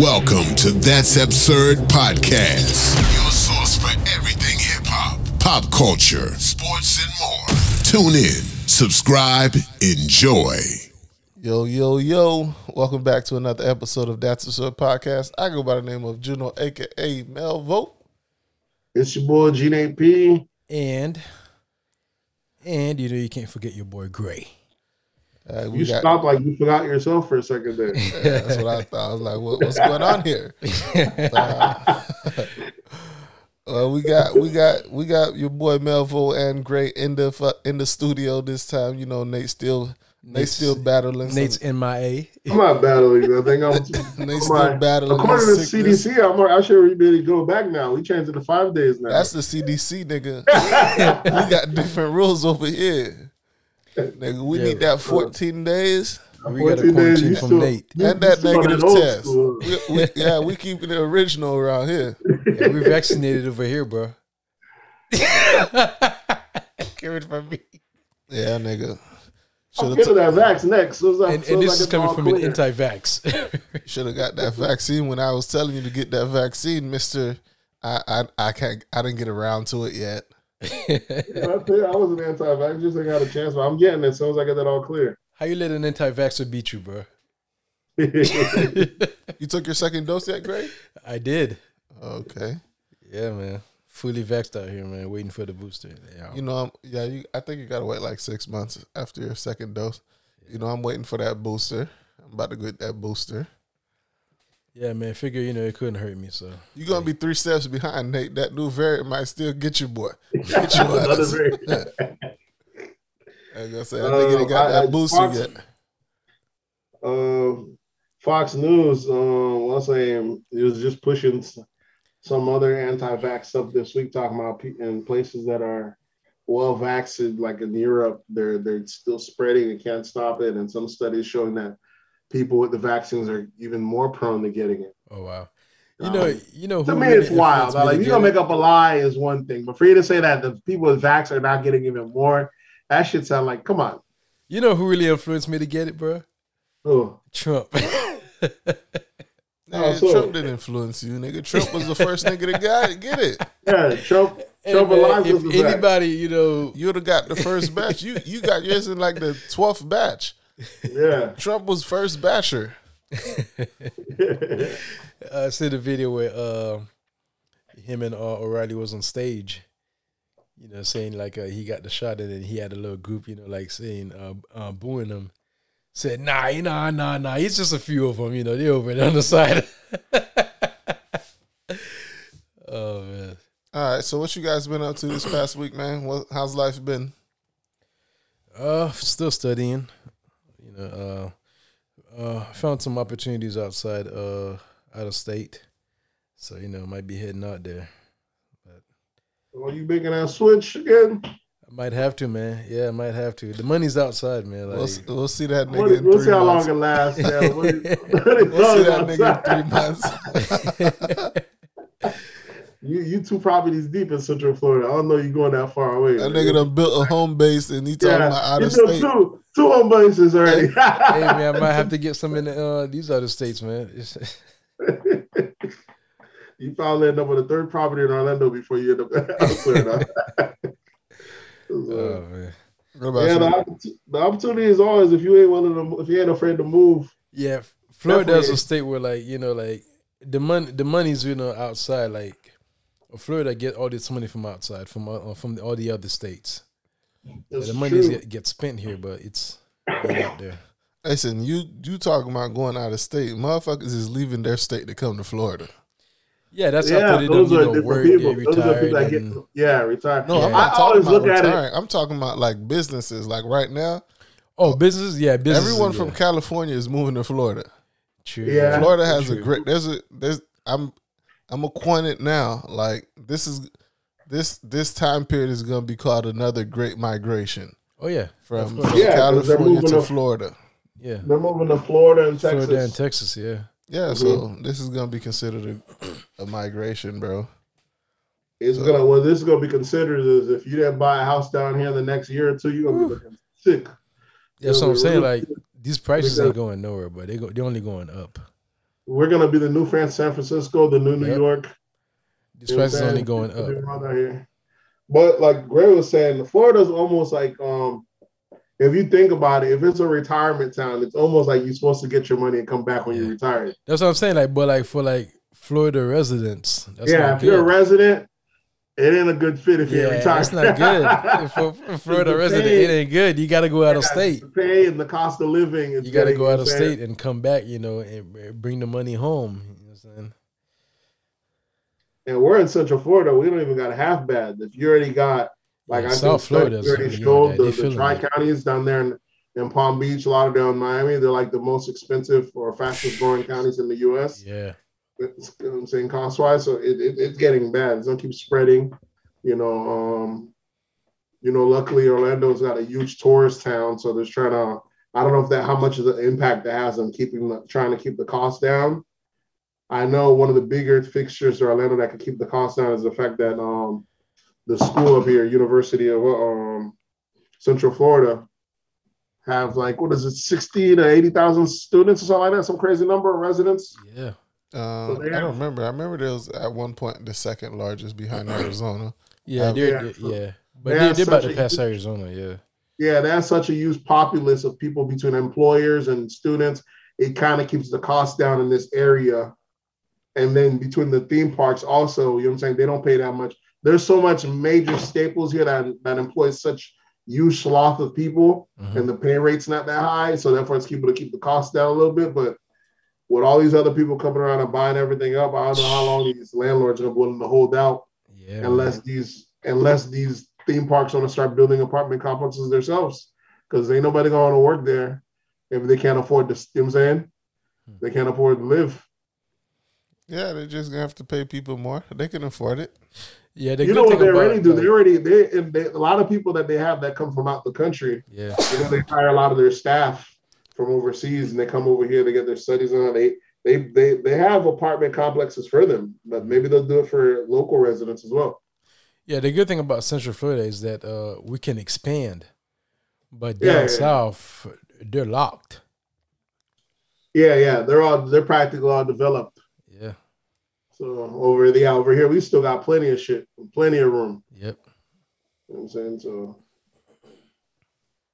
Welcome to That's Absurd Podcast, your source for everything hip hop, pop culture, sports, and more. Tune in, subscribe, enjoy. Yo, yo, yo. Welcome back to another episode of That's Absurd Podcast. I go by the name of Juno, aka Melvo. It's your boy G P. And and you know you can't forget your boy Gray. Uh, You got- stopped like you forgot yourself for a second there. Yeah, that's what I thought. I was like, what, what's going on here? Uh, uh, we got we got we got your boy Melvo and Gray in the in the studio this time. You know, Nate still Nate still battling. Nate's some, MIA. I'm not battling. I think I'm. Nate's I'm still not- battling. According to the sickness. CDC, I'm. I should really go back now. We changed it to five days now. That's the CDC, nigga. we got different rules over here. Nigga, we Yeah. need that 14 days We got a 14 quarantine from still- Nate. and that negative test. We, we, yeah, we keeping it original around here. Yeah, we vaccinated over here, bro. Coming from me. Yeah, nigga. I'm Should getting have that vax next. So it's like- And, so and this like is coming from all an anti-vax. should have got that vaccine when I was telling you to get that vaccine, Mister. I I I can't. I didn't get around to it yet. Yeah, I think I was an anti-vax. Just ain't got a chance, but I'm getting it. as soon as I get that all clear. How you let an anti-vaxxer beat you, bro? You took your second dose yet, Gray? I did. Okay. Yeah, man. Fully vaxxed out here, man. Waiting for the booster. Yeah. You know, I'm, yeah. You, I think you gotta wait like six months after your second dose. You know, I'm waiting for that booster. I'm about to get that booster. Yeah, man. Figure, you know, it couldn't hurt me, so. You're gonna be three steps behind Nate. That new variant might still get you, boy. Get your Another ass. very- I was gonna say, that nigga ain't got Uh, that I- booster Fox- yet. uh, Fox News um, was saying it was just pushing some other anti-vax stuff this week, talking about pe- in places that are well vaccinated, like in Europe, they're they're still spreading and can't stop it, and some studies showing that people with the vaccines are even more prone to getting it. Oh, wow. You know, Um, you know to me, really it's wild. Like you get gonna make up a lie is one thing, but for you to say that the people with vax are not getting even more, that should sound like, come on, You know who really influenced me to get it, bro? oh, Trump. Man, Oh, Trump didn't influence you, nigga. Trump was the first nigga that got it. Get it. yeah, Trump, Hey, Trump man, allies if with the vax. anybody, you know, You would have got the first batch. You you got yours in like the twelfth batch. Yeah. Trump was first basher. I see the video where uh, him and uh, O'Reilly was on stage, you know, saying like uh, he got the shot and then he had a little group, you know, like saying, uh, uh, booing him. Said, nah, nah, nah, nah. It's just a few of them, you know, they over there on the side. oh, man. All right. So what you guys been up to this past week, man? What, how's life been? Uh, still studying. You know, uh, uh, found some opportunities outside, uh, out of state. So you know, might be heading out there. Are you making that switch again? I might have to, man. Yeah, I might have to. The money's outside, man. Like, We'll, s- we'll see that nigga We'll, in we'll three see how long it lasts. Yeah, what do you- We'll see that nigga in three months. you you two properties deep in Central Florida. I don't know you going that far away. that nigga done built a home base and he talking yeah, about out you of built state. two two home bases already. hey, man, I might have to get some in the, uh, these other states, man. You probably end up with a third property in Orlando before you end up elsewhere. oh So, man. Yeah, the, the opportunity is always if you ain't willing to, if you ain't afraid to move. Yeah, Florida is Definitely. a state where, like, you know, like the money, the money's you know outside. Like, Florida get all this money from outside, from uh, from all the other states. It's the money true. get, get spent here, but it's not out there. Listen, you you talking about going out of state? Motherfuckers is leaving their state to come to Florida. Yeah, that's yeah, after they done, those you are know, different work, people. Those are people retired. that get yeah retired. No, I'm Yeah. not I talking always about look at it. retiring. I'm talking about like businesses. Like right now, oh, business, yeah, business. everyone from California is moving to Florida. True, Yeah. Florida has a great. There's a there's. I'm I'm acquainted now. Like this is this this time period is gonna be called another great migration Oh yeah, from, Of course. from Yeah, 'cause they're California moving to up- Florida. yeah. They're moving to Florida and Texas. Florida and Texas, yeah. Yeah, mm-hmm. so this is gonna be considered a, a migration, bro. It's gonna well, this is gonna be considered as if you didn't buy a house down here in the next year or two, you're gonna be looking sick. That's what I'm Yeah, saying. we- Like these prices we got- ain't going nowhere, but they go, they're only going up. we're gonna be the new San Francisco, the new New York. This You price is only going up. around out here. But like Gray was saying, Florida's almost like um if you think about it, if it's a retirement town, it's almost like you're supposed to get your money and come back when Yeah. you're retired. That's what I'm saying. Like, but like for like Florida residents, that's yeah, if you're a resident, it ain't a good fit if yeah, you're retired. that's not good. For, for The resident, pay- it ain't good. You got to go out of state. The pay and the cost of living. You got to go out of you know what I'm saying? state and come back. You know, and bring the money home. You know what I'm saying? And we're in Central Florida. We don't even got half bad. If you already got, like Yeah, I South think Florida's, you already showed the, the Tri Counties down there in, in Palm Beach, Lauderdale, and Miami. They're like the most expensive or fastest growing counties in the U.S. Yeah, It's, you know I'm saying cost wise, so it, it, it's getting bad. It's gonna keep spreading. You know, um, you know. Luckily, Orlando's got a huge tourist town, so they're trying to. I don't know if that how much of the impact that has on keeping the, trying to keep the cost down. I know one of the bigger fixtures to Orlando that could keep the cost down is the fact that um, the school up here, University of um, Central Florida, have like what is it, sixty to eighty thousand students or something like that, some crazy number of residents. yeah. Um, they I don't remember. I remember there was at one point the second largest behind Arizona. Yeah, Um, they're, yeah, they're- yeah. But they they, have they're about to pass huge- Arizona. Yeah, Yeah, that's such a huge populace of people between employers and students. It kind of keeps the cost down in this area. And then between the theme parks, also, you know what I'm saying? They don't pay that much. There's so much major staples here that, that employs such huge swath of people, Mhm. and the pay rate's not that high. So therefore, it's able to keep the cost down a little bit. But with all these other people coming around and buying everything up, I don't know how long these landlords are willing to hold out yeah. unless man. these unless these theme parks want to start building apartment complexes themselves because ain't nobody going to work there if they can't afford to you know what I'm saying Hmm. they can't afford to live Yeah, they're just gonna have to pay people more. They can afford it. yeah. The you know what they already do they already they, and they a lot of people that they have that come from out the country yeah, you know they hire a lot of their staff from overseas and they come over here they get their studies on they they they, they have apartment complexes for them but maybe they'll do it for local residents as well yeah. The good thing about Central Florida is that uh, we can expand, but down yeah. south they're locked. yeah yeah they're all they're practically all developed Yeah, So over the yeah, over here, we still got plenty of shit, plenty of room. yep. You know what I'm saying? So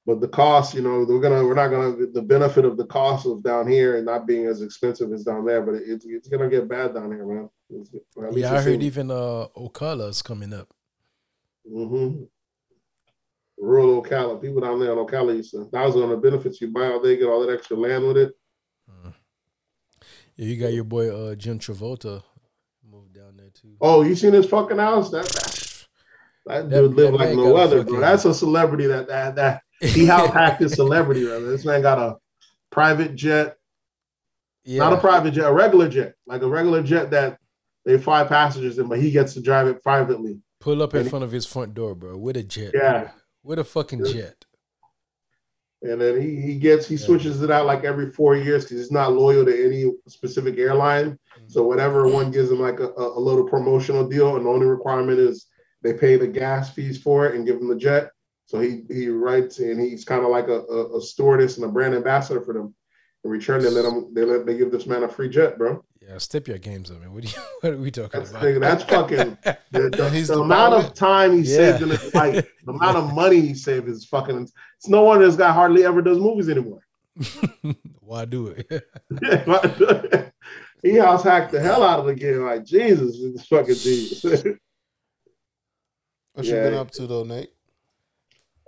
but the cost, you know, we're gonna we're not gonna the benefit of the cost of down here and not being as expensive as down there, but it's it's gonna get bad down here, man. It's, at least Yeah, I heard even uh Ocala's coming up. Mm-hmm. Rural Ocala, people down there in Ocala used to that on the benefits you buy all day, get all that extra land with it. Yeah, you got your boy uh Jim Travolta moved down there too. Oh, you seen his fucking house? That that, that That- dude live like no other, bro. That's a celebrity that that that he house hacked his celebrity. Rather. This man got a private jet, yeah, not a private jet, a regular jet, like a regular jet that they fly passengers in, but he gets to drive it privately. pull up in and he- front of his front door, bro, with a jet. Yeah. bro. with a fucking Yeah. jet. And then he he gets he Yeah. switches it out like every four years because he's not loyal to any specific airline. Mm-hmm. So whatever one gives him like a, a, little promotional deal, and the only requirement is they pay the gas fees for it and give him the jet. So he he writes and he's kind of like a, a, a stewardess and a brand ambassador for them. In return, they let them they let they give this man a free jet, bro. Yeah, step your games up, man. What, do you, what are we talking That's about? nigga, that's fucking the, the, the the amount pilot? of time he Yeah. saved in his life, the amount of money he saved is fucking. It's no wonder this guy hardly ever does movies anymore. Why do it? He house hacked the hell out of the game. Like Jesus, this fucking Jesus. What you been up to though, Nate?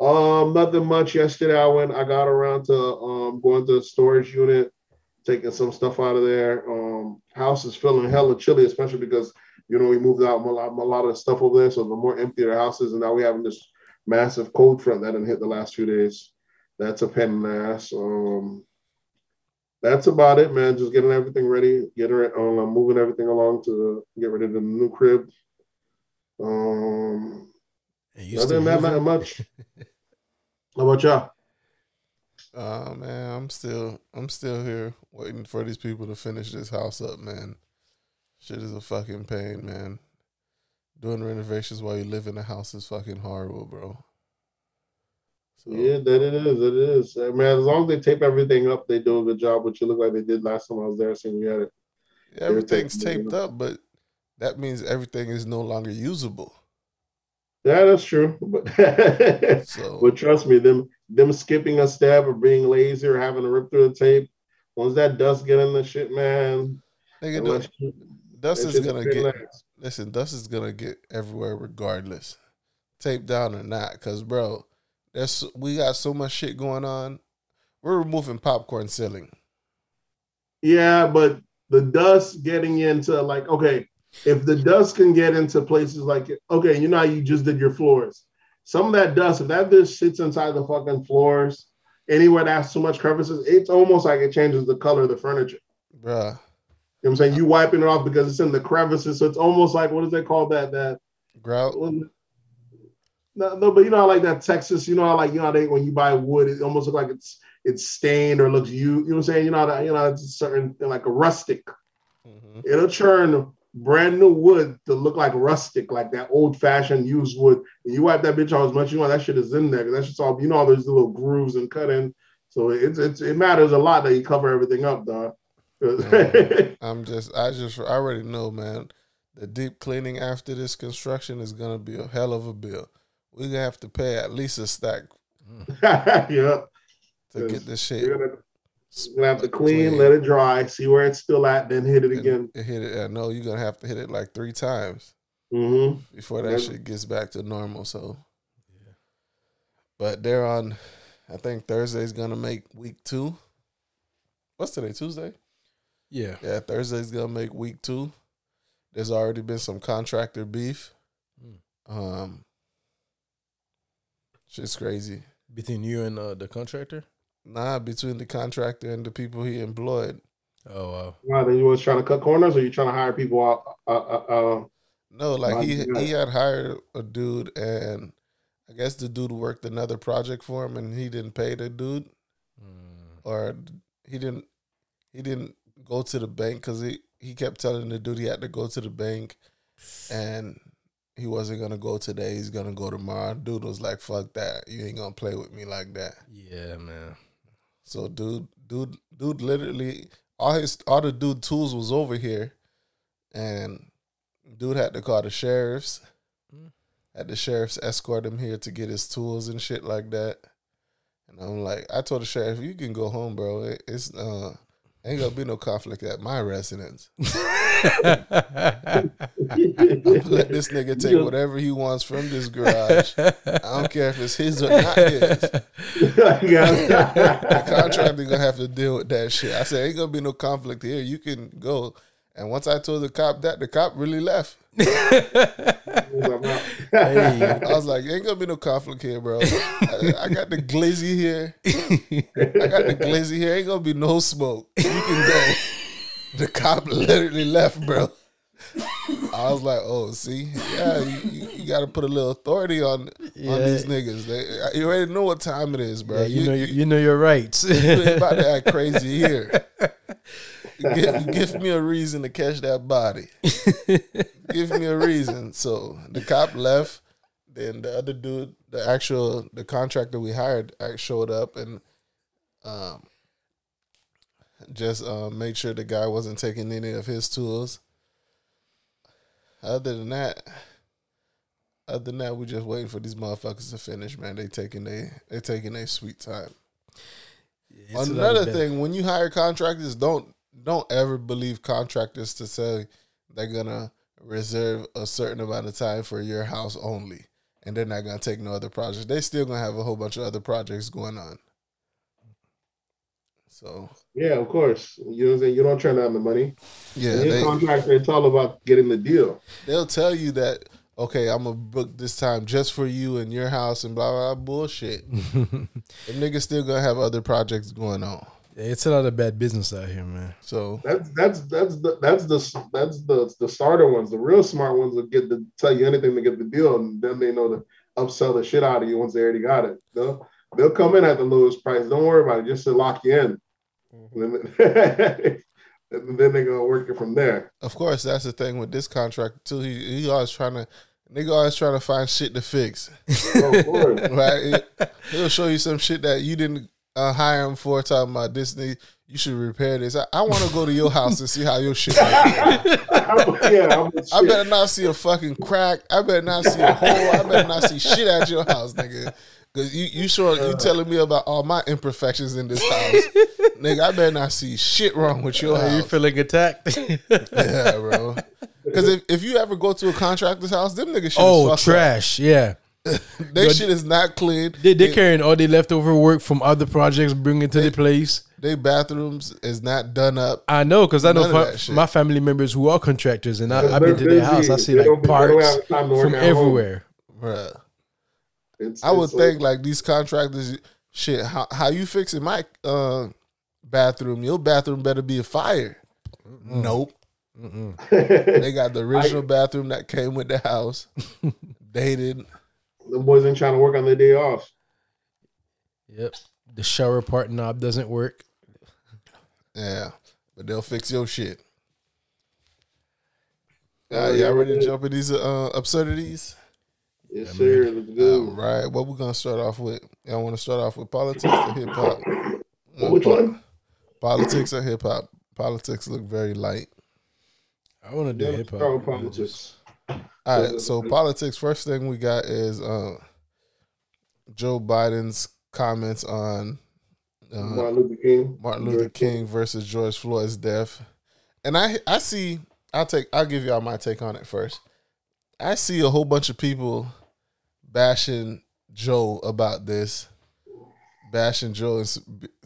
um, nothing much. Yesterday, I went. I got around to um going to the storage unit, taking some stuff out of there. Um, house is feeling hella chilly, especially because you know we moved out a lot, a lot of stuff over there, so the more empty the house is, and now we having this massive cold front that didn't hit the last few days. That's a pain in the ass. Um, that's about it, man. Just getting everything ready, getting it, um, moving everything along to get ready to the new crib. Um, you other still than that, not much. How about y'all? Oh man, I'm still I'm still here waiting for these people to finish this house up, man. Shit is a fucking pain, man. Doing renovations while you live in a house is fucking horrible, bro. So, Yeah, that it is. It is. Uh, Man, as long as they tape everything up, they do a good job, which it looked like they did last time I was there. Seeing we had it Yeah, Everything's taped up, but that means everything is no longer usable. Yeah, that's true. But So but trust me, them them skipping a step or being lazy or having to rip through the tape. Once that dust get in the shit, man. nigga, the- you- dust is gonna get legs. listen. Dust is gonna get everywhere regardless, taped down or not. Cause bro, there's we got so much shit going on. We're removing popcorn ceiling. Yeah, but the dust getting into like okay, if the dust can get into places like okay, you know how you just did your floors. Some of that dust, if that just sits inside the fucking floors, anywhere that has too much crevices, it's almost like it changes the color of the furniture. Bruh, You know what I'm saying? You wiping it off because it's in the crevices. So it's almost like what is they call that? That grout. What is it? no, no, but you know I like that Texas, you know how like you know they when you buy wood, it almost looks like it's it's stained or looks you, you know what I'm saying? You know how that, you know it's a certain like a rustic. Mhm. It'll turn brand new wood to look like rustic, like that old fashioned used wood. And you wipe that bitch off as much you want, that shit is in there. That's just all you know. all those little grooves and cut in, so it's it's it matters a lot that you cover everything up, dog. I'm just, I just, I already know, man. The deep cleaning after this construction is gonna be a hell of a bill. We gonna have to pay at least a stack yeah, to get this shit. you're gonna, you're gonna have to clean, let it dry, see where it's still at, then hit it again. And hit it. I know you're gonna have to hit it like three times hmm before that Yeah. shit gets back to normal. So, but they're on. I think Thursday's gonna make week two. What's today? Tuesday. Yeah. Yeah, Thursday's gonna make week two. There's already been some contractor beef. Mm. Um, shit's crazy. Between you and uh, the contractor? Nah, between the contractor and the people he employed. Oh, wow. Wow, then you was trying to cut corners, or you trying to hire people out? Uh, uh, uh, No, like he you do that? he had hired a dude, and I guess the dude worked another project for him, and he didn't pay the dude, Mm. or he didn't he didn't go to the bank because he he kept telling the dude he had to go to the bank, and he wasn't gonna go today. He's gonna go tomorrow. Dude was like, "Fuck that! You ain't gonna play with me like that." Yeah, man. So dude, dude, dude, literally all his all the dude tools was over here, and dude had to call the sheriffs. Mm. Had the sheriffs escort him here to get his tools and shit like that. And I'm like, I told the sheriff, you can go home, bro. It, it's uh, ain't gonna be no conflict at my residence. Let this nigga take whatever he wants from this garage. I don't care if it's his or not his. The yeah. contractor gonna have to deal with that shit. I said, ain't gonna be no conflict here. You can go. And once I told the cop that, the cop really left. Hey. I was like, ain't gonna be no conflict here, bro. I, I got the glizzy here. I got the glizzy here. Ain't gonna be no smoke. You can go. The cop literally left, bro. I was like, oh, see, yeah, you, you, you got to put a little authority on on these niggas. They, you already know what time it is, bro. Yeah, you, know your, you know your rights. you about to act crazy here. Give, give me a reason to catch that body. give me a reason. So the cop left. Then the other dude, the actual the contractor we hired, showed up and um just uh, made sure the guy wasn't taking any of his tools. Other than that, other than that, we just waiting for these motherfuckers to finish. Man, they taking they they taking their sweet time. It's a lot of Another thing, when you hire contractors, don't don't ever believe contractors to say they're gonna reserve a certain amount of time for your house only, and they're not gonna take no other projects. They still gonna have a whole bunch of other projects going on. So yeah, of course. You know what I'm saying? You don't turn down the money. yeah, And your they, contractor, it's all about getting the deal. they'll tell you that okay, I'm gonna book this time just for you and your house and blah blah, blah bullshit. the niggas still gonna have other projects going on. it's a lot of bad business out here, man. So That's that's that's the that's the that's the the starter ones. The real smart ones will get to tell you anything to get the deal, and then they know to upsell the shit out of you once they already got it. They'll they'll come in at the lowest price. Don't worry about it, just to lock you in. And then, then they're gonna work it from there. Of course, that's the thing with this contract too. He, he always trying to, nigga always trying to find shit to fix. Of. Right? He'll show you some shit that you didn't uh, hire him for. Talking about Disney, you should repair this. I, I want to go to your house and see how your shit. Works. yeah, I better not see a fucking crack. I better not see a hole. I better not see shit at your house, nigga. Cause you you sure you uh-huh. telling me about all my imperfections in this house, nigga. I better not see shit wrong with your Are you feeling attacked? Yeah, bro. Because if, if you ever go to a contractor's house, them niggas shit oh, is fucked trash. Yeah. up. They shit is not clean. They, they're carrying all their leftover work from other projects, bring it to the place. They bathrooms is not done up. I know because I know fa- my family members who are contractors, and I, Yeah, I've been to their house. I see like don't be- they don't parts have time to work from at home. everywhere. Bruh. It's- I would it's think like these contractors, shit. How how you fixing my uh, bathroom? Your bathroom better be a fire. Nope. They got the original bathroom that came with the house, dated. the boys ain't trying to work on their day off. Yep. The shower part knob doesn't work. Yeah, but they'll fix your shit. Uh, y'all ready to jump in these uh, absurdities? Yes, sir. Let's go. right. What we're gonna start off with? Y'all want to start off with politics or hip hop? Which one? Politics or hip hop? Politics look very light. I want to do Yeah, hip hop. politics. All right, so politics. First thing we got is uh, Joe Biden's comments on uh, Martin Luther King. Martin Luther George King versus George Floyd's death, and I I see. I'll take. I'll give y'all my take on it first. I see a whole bunch of people bashing Joe about this, bashing Joe is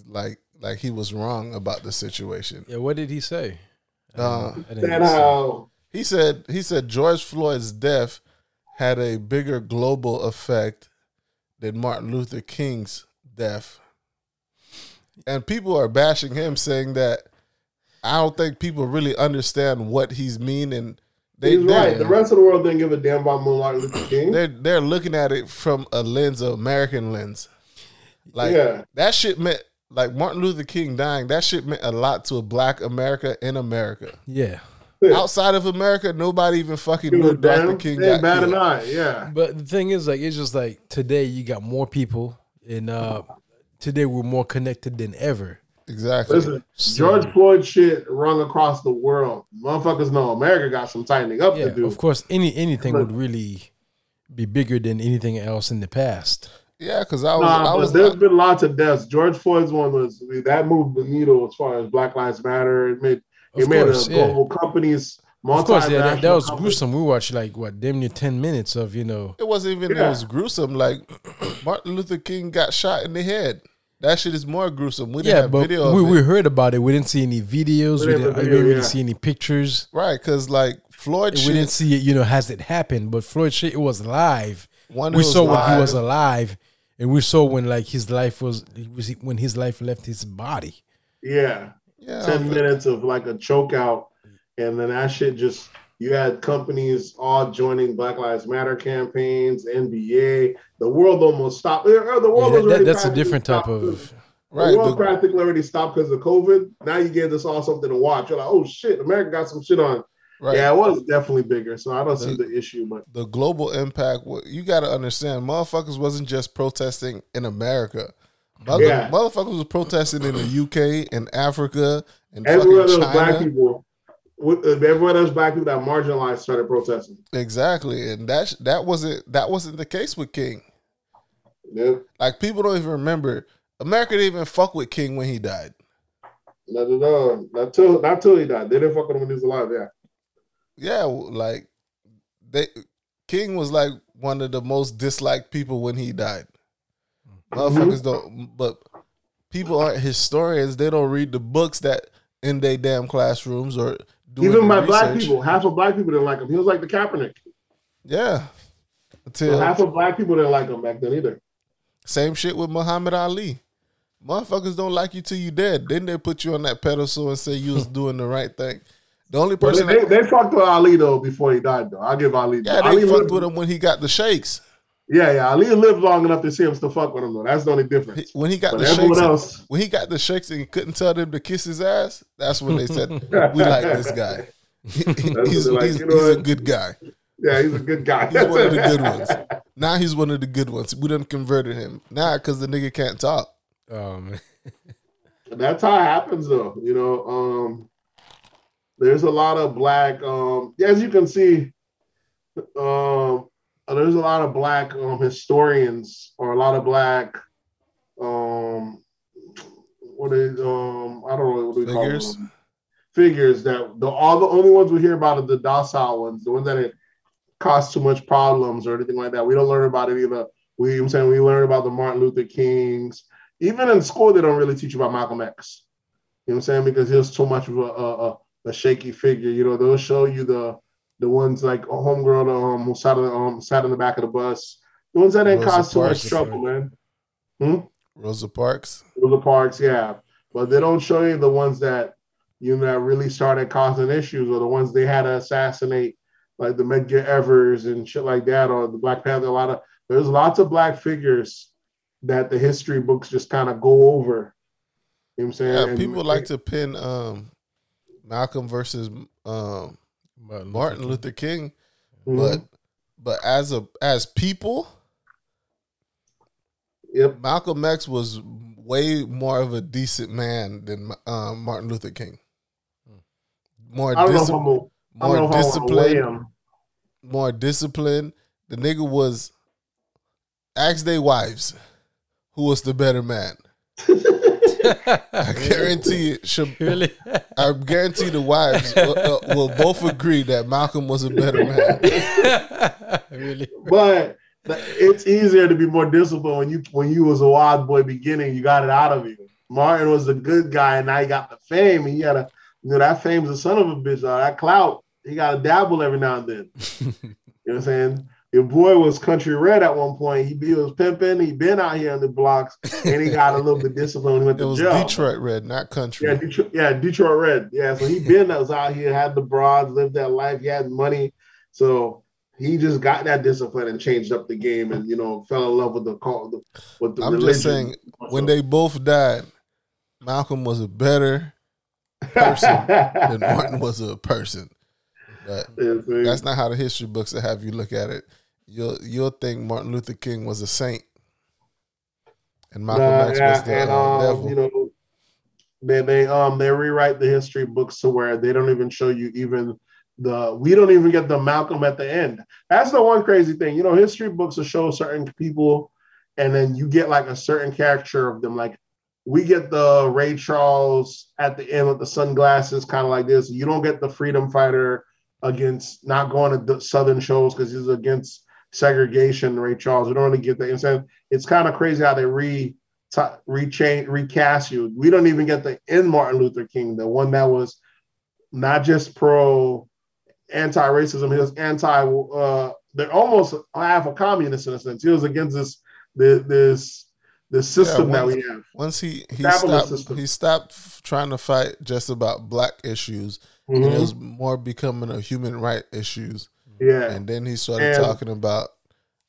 like like he was wrong about the situation. Yeah, what did he say? Uh, didn't- I didn't Said see. how He said he said George Floyd's death had a bigger global effect than Martin Luther King's death. And people are bashing him saying that I don't think people really understand what he's meaning. They, he's right. The rest of the world didn't give a damn about Martin Luther King. they're they're looking at it from a lens, of American lens. Like Yeah. that shit meant like Martin Luther King dying, that shit meant a lot to a black America in America. Yeah. Outside of America, nobody even fucking He knew was Dr. damn, King damn got bad killed. an eye. Yeah. But the thing is, like, it's just like today you got more people, and uh today we're more connected than ever. Exactly. Listen, George Floyd shit rung across the world. Motherfuckers know America got some tightening up Yeah, to do. of course, any anything But- would really be bigger than anything else in the past. Yeah, because I was, Nah, I was, there's been lots of deaths. George Floyd's one was that moved the needle as far as Black Lives Matter. It made it made course, a yeah. global companies, Of course, yeah, that, that was companies- gruesome. We watched like what, damn near ten minutes of you know. it wasn't even, Yeah. it was gruesome. Like Martin Luther King got shot in the head. That shit is more gruesome. We didn't Yeah, have but video of we, it. we heard about it. We didn't see any videos. We We didn't didn't, we video, didn't really yeah. see any pictures. right, because like Floyd We didn't see it. You know, has it happened? But Floyd shit, it was live. one we was saw when he was alive, and we saw when like his life was, was when his life left his body. Yeah, yeah, ten minutes of like a choke out, and then that shit just you had companies all joining Black Lives Matter campaigns, NBA. The world almost stopped. uh, The Yeah, world that- was that- already that's a different type of. right. the world The, practically already stopped because of COVID. Now you gave us all something to watch. You're like, oh shit, America got some shit on. right. Yeah, it was definitely bigger. So I don't see The- the issue, but the global impact. You got to understand, motherfuckers wasn't just protesting in America. Mother, Yeah. Motherfuckers was protesting in the UK and Africa and everywhere fucking there's black China. people, with- uh, everywhere there's black people that marginalized started protesting. Exactly, and that that wasn't that wasn't the case with King. Yeah, Like people don't even remember. America didn't even fuck with King when he died. No, no, all. Not till not till he died. They didn't fuck with him when he was alive. Yeah. Yeah, like they King was like one of the most disliked people when he died. Motherfuckers don't, but people aren't historians. They don't read the books that in their damn classrooms or doing Even by black people, half of black people didn't like him. He was like the Kaepernick. Yeah, So half of black people didn't like him back then either. same shit with Muhammad Ali. Motherfuckers don't like you till you dead. Then they put you on that pedestal and say you was doing the right thing. The only person, they, that, they fucked with Ali though before he died though. I'll give Ali. yeah, they Ali fucked lived, with him when he got the shakes. Yeah, yeah. Ali lived long enough to see him still fuck with him though. That's the only He- difference. when he got But the everyone shakes, else, when he got the shakes and he couldn't tell them to kiss his ass, that's when they said we like this guy. He- he- he's like, he's, you know he's a good guy. yeah, he's a good guy. He's one of the good ones. Now he's one of the good ones. We done converted him now because the nigga can't talk. Um, that's how it happens, though. You know, um, there's a lot of black. Um, as you can see, um, there's a lot of black um, historians or a lot of black. Um, what is um? I don't know what we Figures? call them. Figures that the all the only ones we hear about are the docile ones, the ones that it cause too much problems or anything like that. We don't learn about it either. We, you know what I'm saying we learn about the Martin Luther Kings. Even in school, they don't really teach you about Malcolm X. You know what I'm saying? Because he was too much of a, a, a, a shaky figure. You know, they'll show you the the ones like a homegirl um, who sat, on the, um, sat in the back of the bus. The ones that didn't Rosa cause too much trouble, man. Hmm? Rosa Parks. Rosa Parks, yeah. But they don't show you the ones that you know that really started causing issues, or the ones they had to assassinate, like the Medgar Evers and shit like that, or the Black Panther. A lot of there's lots of black figures that the history books just kind of go over. You know what I'm saying? Yeah, And- people like to pin um, Malcolm versus um, Martin, Martin Luther King, Mhm. but but as a as people, yep, Malcolm X was way more of a decent man than um, Martin Luther King. More, I dis- if I'm a, I don't know more if I wanna weigh disciplined, more disciplined. The nigga was ask their wives who was the better man. I guarantee it. Should, really? I guarantee the wives will, uh, will both agree that Malcolm was a better man. really? But it's easier to be more disciplined when you when you was a wild boy beginning. You got it out of you. Martin was a good guy, and now he got the fame, and you gotta, you know, that fame's a son of a bitch. Uh, that clout, he got to dabble every now and then. you know what I'm saying? Your boy was country red at one point. He, he was pimping. He been out here in the blocks, and he got a little bit disciplined when he went It to was jail. Detroit Red, not country. Yeah, Detroit, yeah, Detroit Red. Yeah, so he been was out here, had the broads, lived that life. He had money, so he just got that discipline and changed up the game, and you know, fell in love with the call, with the I'm religion. just saying, when they both died, Malcolm was a better person than Martin was a person. But Yeah, that's not how the history books will have you look at it. You'll you'll think Martin Luther King was a saint, and Malcolm Nah, X was the and uh, um, devil. you know, they they um they rewrite the history books to where they don't even show you even the we don't even get the Malcolm at the end. That's the one crazy thing. You know, history books will show certain people, and then you get like a certain caricature of them. Like we get the Ray Charles at the end with the sunglasses, kind of like this. You don't get the freedom fighter against not going to the Southern shows because he's against segregation. Ray Charles, we don't really get that. You know I'm saying? It's kind of crazy how they re rechange recast you. We don't even get the in Martin Luther King, the one that was not just pro anti-racism, he was anti uh they're almost half a communist in a sense. He was against this this this, this system Yeah, that we have. Once he he stopped system. he stopped trying to fight just about black issues, and Mhm. it was more becoming a human right issues. Yeah. And then he started And- talking about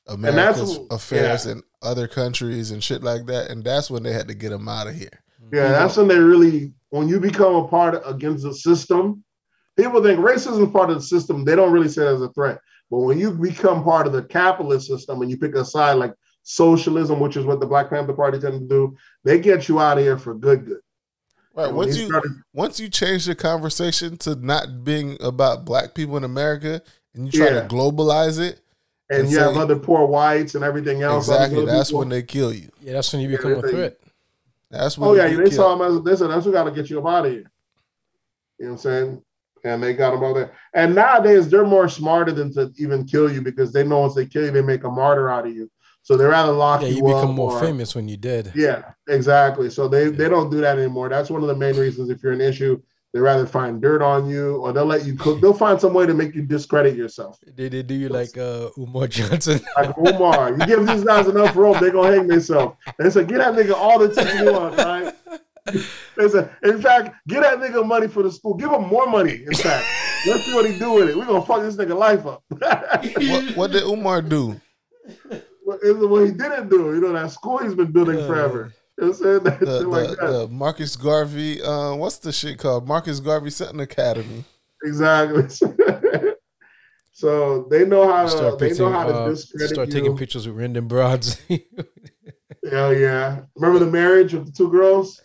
America's affairs yeah. in other countries and shit like that. And that's when they had to get him out of here. Yeah, that's when they really, when you become a part of, against the system, people think racism is part of the system. They don't really see it as a threat. But when you become part of the capitalist system and you pick a side like socialism, which is what the Black Panther Party tend to do, they get you out of here for good, good. Right. And Once you started- once you change the conversation to not being about black people in America and you try Yeah. to globalize it, and And you have other poor whites and everything else. exactly, that's people. when they kill you. Yeah, that's when you become a threat. That's when Oh yeah, they saw killed. him as they said that's what got to get you up out of here. You know what I'm saying? And they got him out there. And nowadays they're more smarter than to even kill you because they know once they kill you, they make a martyr out of you. So they rather lock Yeah, you, Yeah, you become up more or- famous when you're dead. Yeah, exactly. So they they don't do that anymore. That's one of the main reasons. If you're an issue, they rather find dirt on you or they'll let you cook. They'll find some way to make you discredit yourself. They, they do you like uh, Umar Johnson. Like Umar, you give these guys enough rope, they're gonna hang themselves. They say, get that nigga all the time you want, right? They said, in fact, get that nigga money for the school. Give him more money. In fact, let's see what he do with it. We're gonna fuck this nigga life up. What, what did Umar do? It's what he didn't do. You know that school he's been building Uh, forever. You know what I'm saying? That The, shit like that. the Marcus Garvey, uh, what's the shit called? Marcus Garvey Sutton Academy. Exactly. so they know how to start they know how to uh, discredit start you. taking pictures with random broads. Hell yeah! Remember the marriage of the two girls?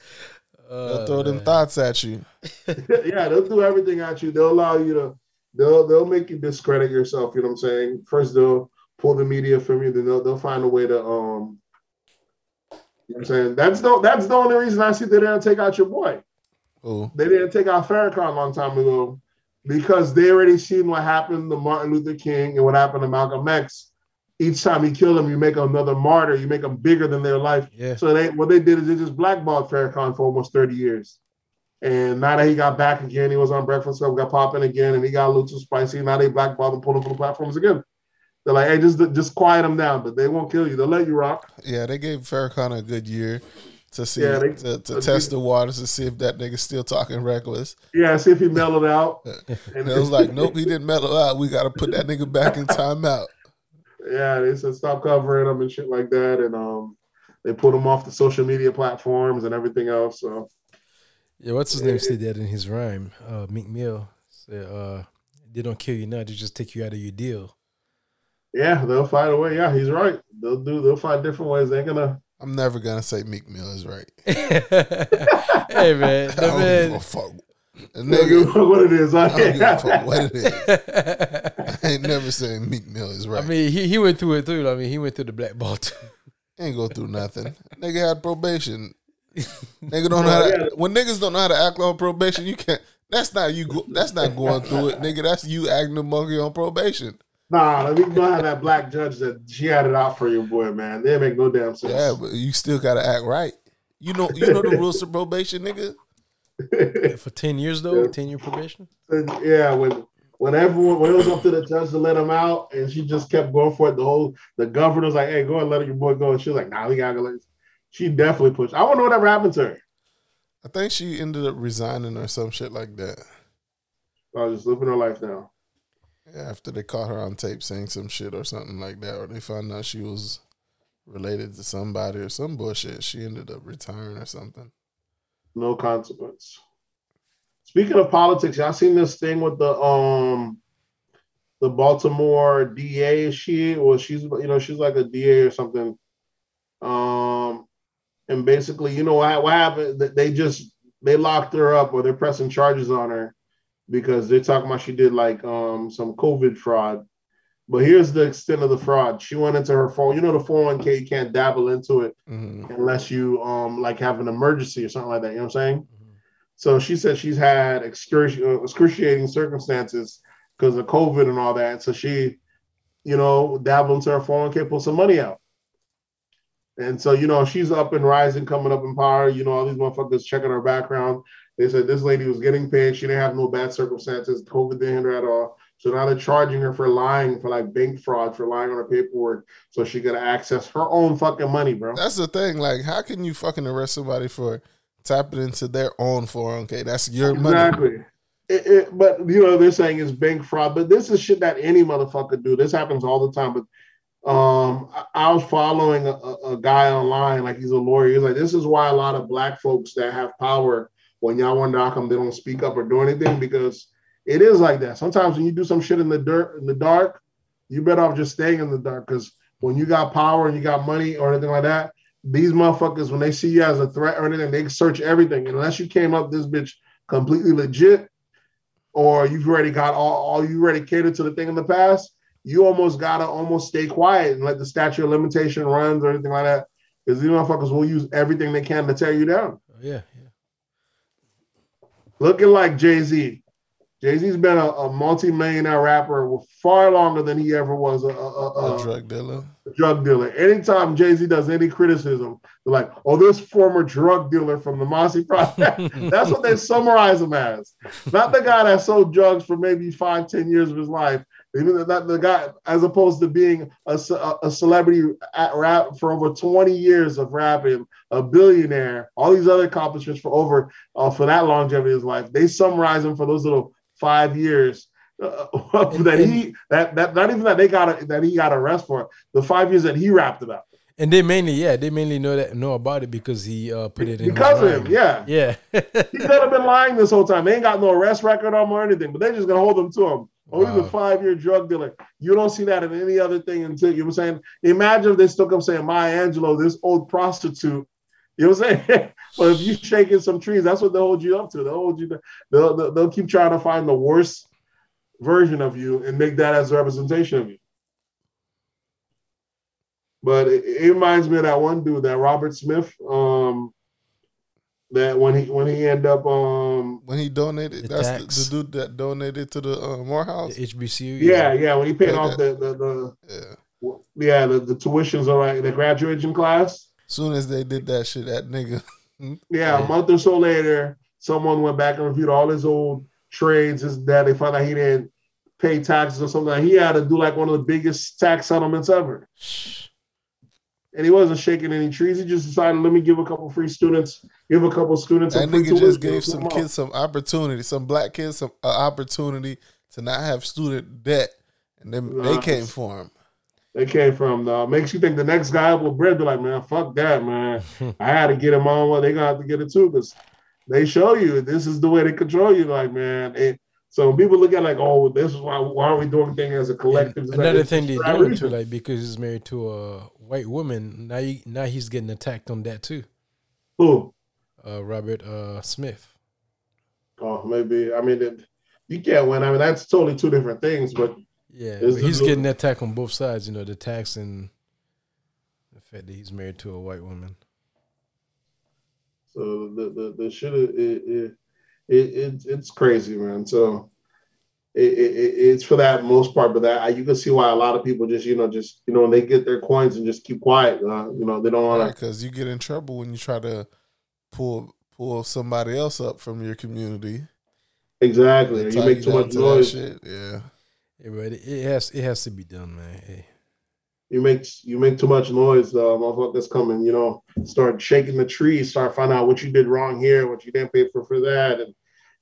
They'll throw them man. thoughts at you. yeah, they'll do everything at you. They'll allow you to. They'll they'll make you discredit yourself. You know what I'm saying? First they'll pull the media from you. Then they'll they'll find a way to um. You know what I'm saying? That's the that's the only reason I see they didn't take out your boy. Oh, They didn't take out Farrakhan a long time ago because they already seen what happened to Martin Luther King and what happened to Malcolm X. Each time you kill them, you make another martyr. You make them bigger than their life. Yeah. So they what they did is they just blackballed Farrakhan for almost 30 years. And now that he got back again, he was on Breakfast Club, got popping again, and he got a little too spicy. Now they blackballed him, pulled him from the platforms again. They're like, hey, just just quiet them down, but they won't kill you. They'll let you rock. yeah, they gave Farrakhan a good year to see Yeah, they- to, to test the waters to see if that nigga's still talking reckless. Yeah, see if he mellowed out. And it was like, nope, he didn't mellow out. We got to put that nigga back in timeout. Yeah, they said stop covering them and shit like that, and um, they put him off the social media platforms and everything else. So Yeah, what's his name said that in his rhyme? Uh, Meek Mill said, uh, "They don't kill you now; they just take you out of your deal." Yeah, they'll find a way. Yeah, he's right. They'll do. They'll find different ways. They ain't gonna. I'm never gonna say Meek Mill is right. hey man, I the don't give a fuck. The They don't give a nigga, what it is. I don't give a I fuck what it is. I ain't never saying Meek Mill is right. I mean, he, he went through it too. I mean, he went through the black ball too. ain't go through nothing. Nigga had probation. Nigga don't know how to, when niggas don't know how to act on probation. You can't. That's not you. Go, that's not going through it, nigga. That's you acting a monkey on probation. Nah, let me know how that black judge that she had it out for your boy, man. They make no damn sense. Yeah, but you still gotta act right. You know, you know the rules of probation, nigga. For ten years though, Yeah. ten year probation. And, yeah, when when everyone when it was up to the judge to let him out, and she just kept going for it. The whole the governor's like, "Hey, go and let your boy go," and she was like, "Nah, we gotta let." She definitely pushed. I wonder whatever happened to her. I think she ended up resigning or some shit like that. I was just living her life now. After they caught her on tape saying some shit or something like that, or they found out she was related to somebody or some bullshit. She ended up retiring or something. No consequence. Speaking of politics, y'all seen this thing with the um the Baltimore DA? She well, she's you know she's like a DA or something. Um, and basically, you know what, what happened? They just they locked her up or they're pressing charges on her because they're talking about she did like um some COVID fraud. But here's the extent of the fraud. She went into her phone. You know the 401k, you can't dabble into it hmm unless you um like have an emergency or something like that. You know what I'm saying? So she said she's had excruci- uh, excruciating circumstances because of COVID and all that. So she, you know, dabbled into her 401k, pulled some money out. And so, you know, she's up and rising, coming up in power. You know, all these motherfuckers checking her background. They said this lady was getting paid. She didn't have no bad circumstances. COVID didn't hinder her at all. So now they're charging her for lying, for like bank fraud, for lying on her paperwork, so she could access her own fucking money, bro. That's the thing. Like, how can you fucking arrest somebody for tapping into their own 401k? That's your money. Exactly. It, it, but you know they're saying it's bank fraud, but this is shit that any motherfucker do. This happens all the time. But um, I, I was following a, a guy online, like he's a lawyer. He's like, this is why a lot of black folks that have power, when y'all wonder how come they don't speak up or do anything, because it is like that. Sometimes when you do some shit in the dirt, in the dark, you better off just staying in the dark. Because when you got power and you got money or anything like that, these motherfuckers, when they see you as a threat or anything, they search everything. Unless you came up this bitch completely legit, or you've already got all, all you already catered to the thing in the past, you almost gotta almost stay quiet and let the statute of limitation runs or anything like that. Because these motherfuckers will use everything they can to tear you down. Yeah. Looking like Jay Z. Jay Z's been a, a multi-millionaire rapper far longer than he ever was a, a, a, A drug dealer. drug dealer. Anytime Jay Z does any criticism, they're like, "Oh, this former drug dealer from the Marcy Project." That's what they summarize him as. Not the guy that sold drugs for maybe five, ten years of his life. Even not the guy, as opposed to being a, a celebrity at rap for over 20 years of rapping, a billionaire, all these other accomplishments for over uh, for that longevity of his life. They summarize him for those little five years uh, that he that that not even that they got a, that he got arrested for the five years that he rapped about And they mainly, yeah, they mainly know that know about it because he uh, put it in because of him. Yeah, Yeah. he could have been lying this whole time. They ain't got no arrest record on him or anything, but they're just gonna hold him to him. Oh, he's a five year drug dealer. You don't see that in any other thing until you know what I'm saying. Imagine if they still come saying Maya Angelou, this old prostitute, You know what I'm saying? but if you shaking some trees, that's what they'll hold you up to. They'll hold you. They'll, they'll, they'll keep trying to find the worst version of you and make that as a representation of you. But it, it reminds me of that one dude, that Robert Smith. Um, that when he when he end up um when he donated The that's the, the dude that donated to the uh, Morehouse. The HBCU. yeah yeah when he paid Yeah, off the the, the Yeah. yeah the, the tuitions or like the graduation class Soon as they did that shit, that nigga. Yeah, Yeah. a month or so later, someone went back and reviewed all his old trades. His dad, they found out he didn't pay taxes or something. He had to do like one of the biggest tax settlements ever. And he wasn't shaking any trees. He just decided, let me give a couple free students, give a couple students. That some free nigga just gave some Come on. kids some opportunity, some black kids some uh, opportunity to not have student debt, and then they came for him. They came from. Uh, makes you think the next guy up with bread, be like, man, fuck that, man. I had to get him on. Well, they gonna have to get it too, because they show you this is the way they control you. Like, man. It, so people look at it like, oh, this is why why are we doing things as a collective? Like, Another thing just they're for doing reason. too, like because he's married to a white woman, now he, now he's getting attacked on that too. Who? Uh, Robert uh, Smith. Oh, maybe. I mean, it, you can't win. I mean, that's totally two different things. But Yeah, but he's little- getting attacked on both sides. You know, the tax and the fact that he's married to a white woman. so the the, the shit it, it, it, it it's crazy, man. So. It, it, it- it's for that most part, but that you can see why a lot of people just you know just you know when they get their coins and just keep quiet. Uh, you know they don't want to Because you get in trouble when you try to pull pull somebody else up from your community. exactly. They You make too much to noise. Shit. Yeah. Yeah, but it, it has it has to be done, man. Hey. you make you make too much noise, uh, motherfuckers coming, you know, start shaking the trees, start finding out what you did wrong here, what you didn't pay for for that, and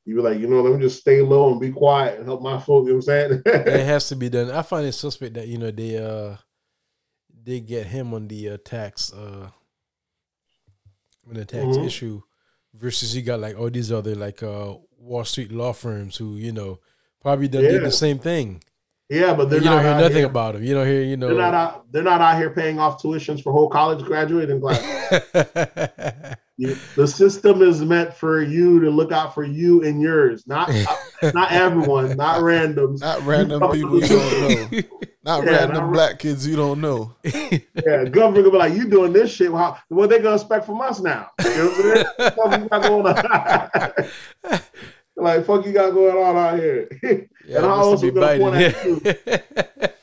you be like, you know, let me just stay low and be quiet and help my folk. You know what I'm saying? it has to be done. I find it suspect that you know they uh they get him on the uh, tax uh on the tax Mhm. issue versus you got like all these other like uh Wall Street law firms who you know probably done did the same thing. yeah, but they're you not don't hear nothing here, about them. You don't hear you know. They're not out. They're not out here paying off tuitions for whole college graduating class. You- the system is meant for you to look out for you and yours, not not everyone, not randoms. Not random people you don't know. Not Yeah, random not- black kids you don't know. Yeah, government gonna be like, you doing this shit. How, what they gonna expect from us now? You know what I'm saying? Fuck you got going on? like, fuck you got going on out here? Yeah, And how must else be we gonna point at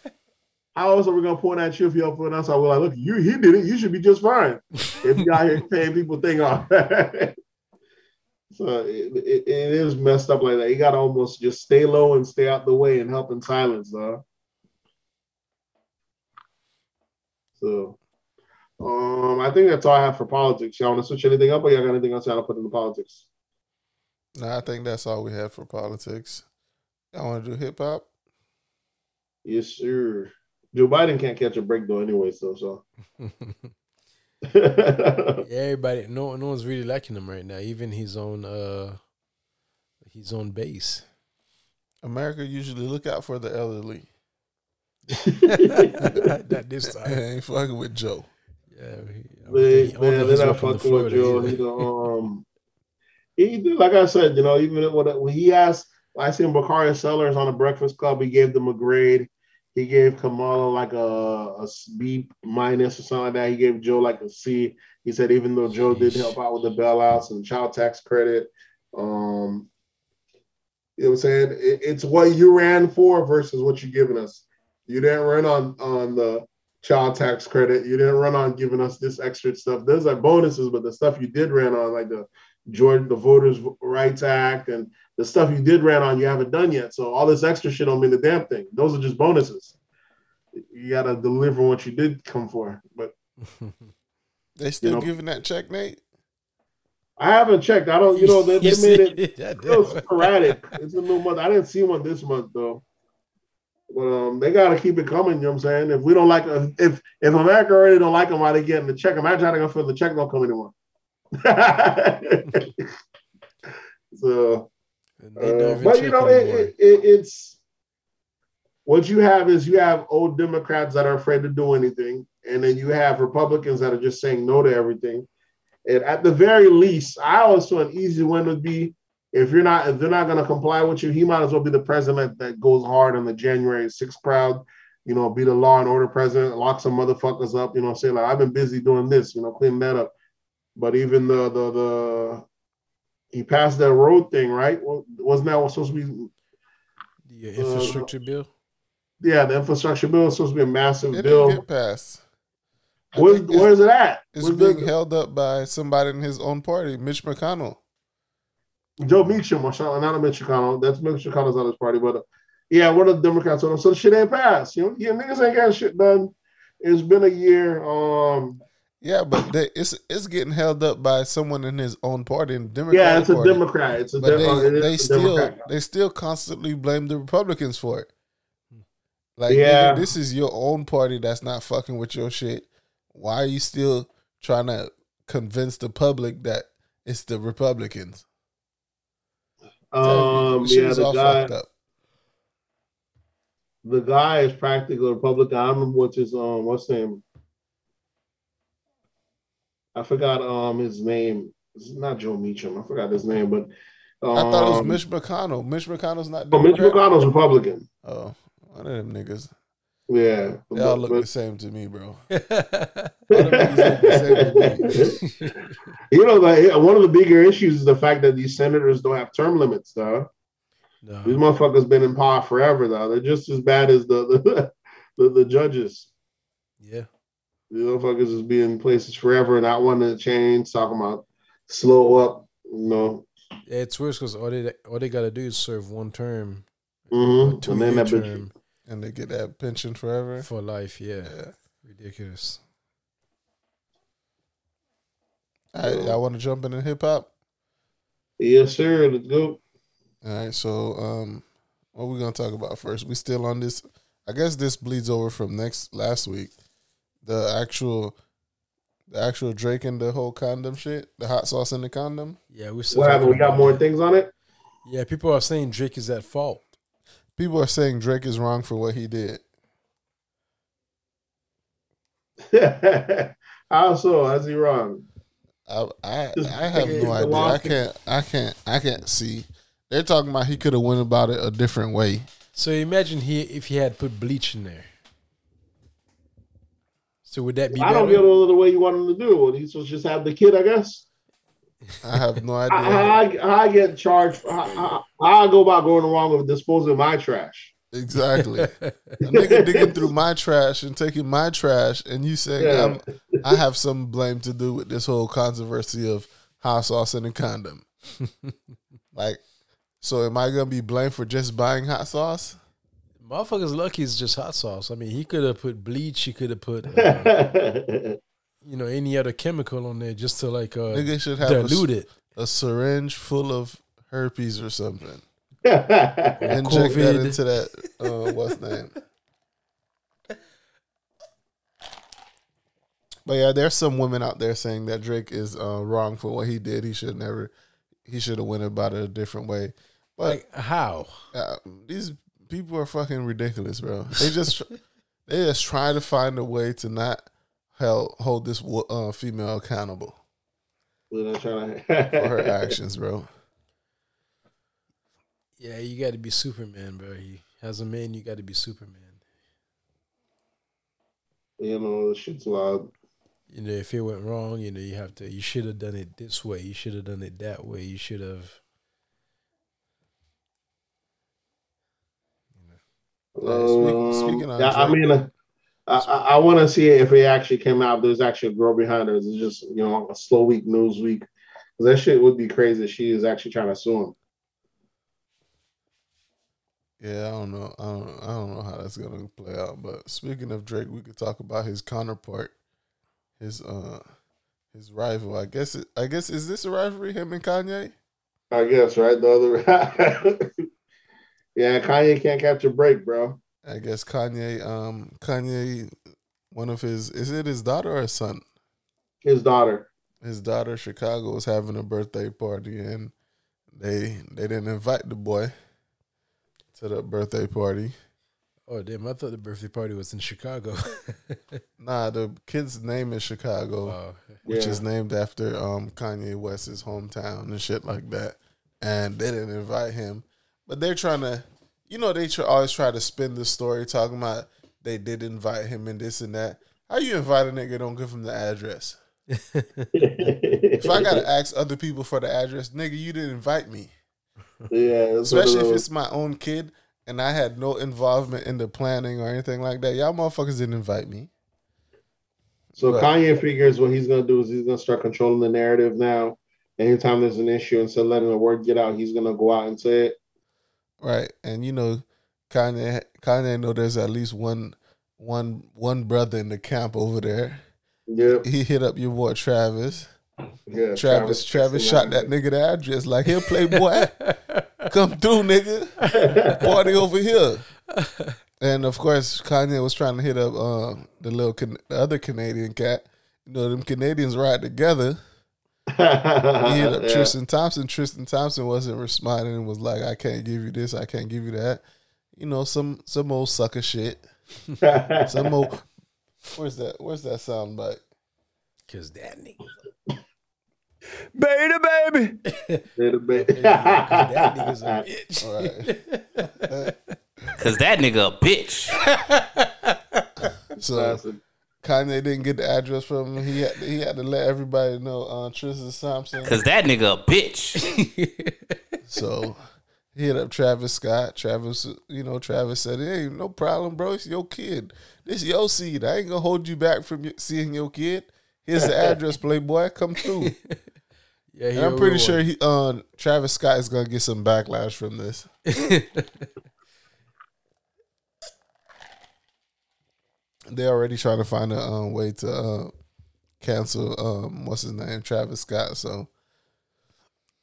How else are we gonna point at you if you up us? I was like, look, you he did it. You should be just fine if you out here paying people thing off. so it, it, it is messed up like that. You gotta almost just stay low and stay out the way and help in silence, though. So, um, I think that's all I have for politics. Y'all want to switch anything up, or y'all got anything else y'all want to put into politics? Nah, I think that's all we have for politics. I want to do hip hop. Yes, sir. Joe Biden can't catch a break though, anyway. So, so. Yeah, everybody, no, no one's really liking him right now. Even his own, uh, his own base. America usually look out for the elderly. Not this time. ain't fucking with Joe. Yeah, he, I don't think- Man, man, they're not fucking with Joe. He um, he did, like I said, you know, even when, when he asked, I seen Bakari Sellers on the Breakfast Club. He gave them a grade. He gave Kamala like a, a B minus or something like that. He gave Joe like a C. He said even though Joe did help out with the bailouts and child tax credit, um, you know what I'm saying? It, it's what you ran for versus what you're giving us. You didn't run on on the child tax credit. You didn't run on giving us this extra stuff. Those are bonuses, but the stuff you did run on, like the Jordan, the Voters Rights Act, and the stuff you did ran on, you haven't done yet. So all this extra shit don't mean the damn thing. Those are just bonuses. You gotta deliver what you did come for. But They still know- giving that check, Nate? I haven't checked. I don't. You know they, they made it. it- real sporadic. It's a new month. I didn't see one this month though. But um, they gotta keep it coming. You know what I'm saying? If we don't like, if if America already don't like them, why they getting the check? Imagine how they gonna feel the check don't come anymore. so, uh, but you know, it, it, it, it's what you have is you have old Democrats that are afraid to do anything, and then you have Republicans that are just saying no to everything. And at the very least, I always feel an easy win would be if you're not if they're not going to comply with you, he might as well be the president that goes hard on the January 6th crowd. You know, be the law and order president, lock some motherfuckers up. You know, say like I've been busy doing this. You know, cleaning that up. But even the the the he passed that road thing, right? Wasn't that supposed to be the infrastructure uh, bill? Yeah, the infrastructure bill is supposed to be a massive bill. it bill. Didn't get passed. Where's, where's it at? It's where's being the, held up by somebody in his own party, Mitch McConnell. Joe Meacham, or not a Mitch McConnell. That's Mitch McConnell's on his party, but uh, yeah, one of the Democrats told him, so the shit ain't passed. You know, yeah, niggas ain't got shit done. It's been a year. Um, yeah, but they, it's it's getting held up by someone in his own party, in Democrat. Yeah, it's a party. Democrat. It's a but they, they still Democrat. they still constantly blame the Republicans for it. Like, Yeah. nigga, this is your own party that's not fucking with your shit. Why are you still trying to convince the public that it's the Republicans? Um, yeah, the all guy, fucked up. the guy is practically a Republican. I remember what's his um, what's his name? I forgot um his name. It's not Joe Meacham. I forgot his name, but um, I thought it was Mitch McConnell. Mitch McConnell's not. Oh, Mitch McConnell's Republican. Oh, one of them niggas. Yeah, They all look but- the same to me, bro. yeah, All look the same to me. you know, like one of the bigger issues is the fact that these senators don't have term limits, though. These motherfuckers been in power forever, though. They're just as bad as the the, the, the judges. Yeah. These motherfuckers is being in places forever and not wanting to change, talking about slow up, you know. Yeah, it's worse because all they all they gotta do is serve one term, Mm-hmm. two And then that term And they get that pension forever. for life. Yeah, Yeah. ridiculous. I want to jump into hip hop? yes, sir. Let's go. All right, so um, what we gonna talk about first? We still on this? I guess this bleeds over from next last week. The actual, the actual Drake and the whole condom shit, the hot sauce in the condom. Yeah, we still What happened? We got more that. things on it. Yeah, people are saying Drake is at fault. People are saying Drake is wrong for what he did. How so? How's he wrong? I I, I have no idea. I can't I can't I can't see. They're talking about he could have went about it a different way. So imagine he if he had put bleach in there. So would that be I don't better? get all the way you want him to do. Well, he's supposed to just have the kid, I guess. I have no idea. how I, I get charged? How, how, how I go about going wrong with disposing of my trash? Exactly. A nigga digging through my trash and taking my trash, and you saying Yeah. I'm, I have some blame to do with this whole controversy of hot sauce and a condom. like, so am I gonna be blamed for just buying hot sauce? Motherfuckers lucky is just hot sauce. I mean, he could have put bleach. He could have put, uh, you know, any other chemical on there just to like uh, Nigga should have a, it. a syringe full of herpes or something. yeah, Inject that into that. Uh, what's name? But yeah, there's some women out there saying that Drake is uh, wrong for what he did. He should never. He should have went about it a different way. But Like how? uh, these people are fucking ridiculous, bro. They just they just try to find a way to not held, hold this uh, female accountable We're not trying for her actions, bro. Yeah, you got to be Superman, bro. You, as a man, you got to be Superman. you know, the shit's wild. You know, if it went wrong, you know, you have to. You should have done it this way. You should have done it that way. You should have. Uh, speak- Um, speaking of yeah, I mean, uh, I, I, I want to see if it actually came out. There's actually a girl behind her. It's just you know a slow week, news week. 'Cause that shit would be crazy. if She is actually trying to sue him. Yeah, I don't know. I don't. I don't know how that's gonna play out. But speaking of Drake, we could talk about his counterpart, his uh, his rival. I guess. It, I guess is this a rivalry? Him and Kanye. I guess right. The other, yeah, Kanye can't catch a break, bro. I guess Kanye. Um, Kanye. One of his is it his daughter or his son? His daughter. His daughter Chicago was having a birthday party and they they didn't invite the boy to the birthday party. Oh damn! I thought the birthday party was in Chicago. Nah, the kid's name is Chicago, oh, which is named after um Kanye West's hometown and shit like that. And they didn't invite him, but they're trying to, you know, they try, always try to spin the story talking about they did invite him and this and that. How you invite a nigga don't give him the address? If I gotta ask other people for the address, nigga, you didn't invite me. yeah, Especially if it's my own kid and I had no involvement in the planning or anything like that. Y'all motherfuckers didn't invite me. So But- Kanye figures what he's gonna do is he's gonna start controlling the narrative now. Anytime there's an issue, instead of letting the word get out, he's gonna go out and say it. Right. And you know, Kanye Kanye know there's at least one one one brother in the camp over there. Yep. He hit up your boy Travis. Yeah. Travis Travis shot that nigga the address like here, playboy. Come through, nigga. Party over here. And of course, Kanye was trying to hit up uh, the little Can- the other Canadian cat. You know, them Canadians ride together. He hit up Yeah. Tristan Thompson. Tristan Thompson wasn't responding and was like, "I can't give you this. I can't give you that." You know, some some old sucker shit. Some old. Where's that? Where's that sound bite? Cause that nigga, Beta baby. Little bit. cause that nigga's a bitch. All right. Cause that nigga a bitch. So Classic. Kanye didn't get the address from him. He had he had to let everybody know uh, Tristan Thompson. Cause that nigga a bitch. So he hit up Travis Scott. Travis, you know, Travis said, "Hey, no problem, bro. It's your kid. This is your seed. I ain't gonna hold you back from seeing your kid. Here's the address, Playboy. Come through." Yeah, And I'm pretty sure he, uh, Travis Scott is gonna get some backlash from this. They're already trying to find a um, way to uh, cancel um, what's his name, Travis Scott. So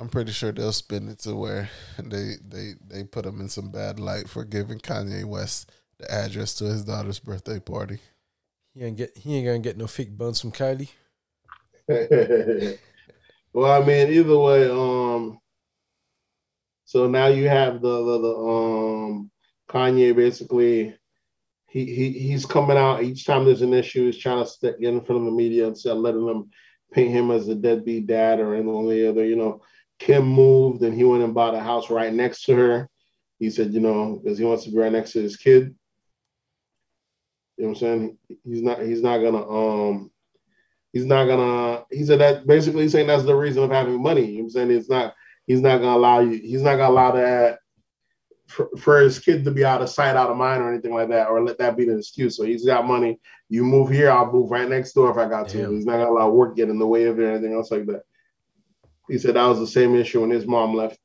I'm pretty sure they'll spin it to where they they they put him in some bad light for giving Kanye West the address to his daughter's birthday party. He ain't get he ain't gonna get no fake buns from Kylie. well, I mean, either way, um, so now you have the the, the um Kanye basically. He, he he's coming out each time there's an issue. He's trying to get in front of the media instead of letting them paint him as a deadbeat dad or any only other. You know, Kim moved and he went and bought a house right next to her. He said, you know, because he wants to be right next to his kid. You know what I'm saying? He's not he's not gonna um he's not gonna he said that basically saying that's the reason of having money. You know what I'm saying? It's not he's not gonna allow you he's not gonna allow that for, for his kid to be out of sight, out of mind, or anything like that, or let that be the excuse. So he's got money. You move here, I'll move right next door if I got to. He's not gonna allow work get in the way of it or anything else like that. He said that was the same issue when his mom left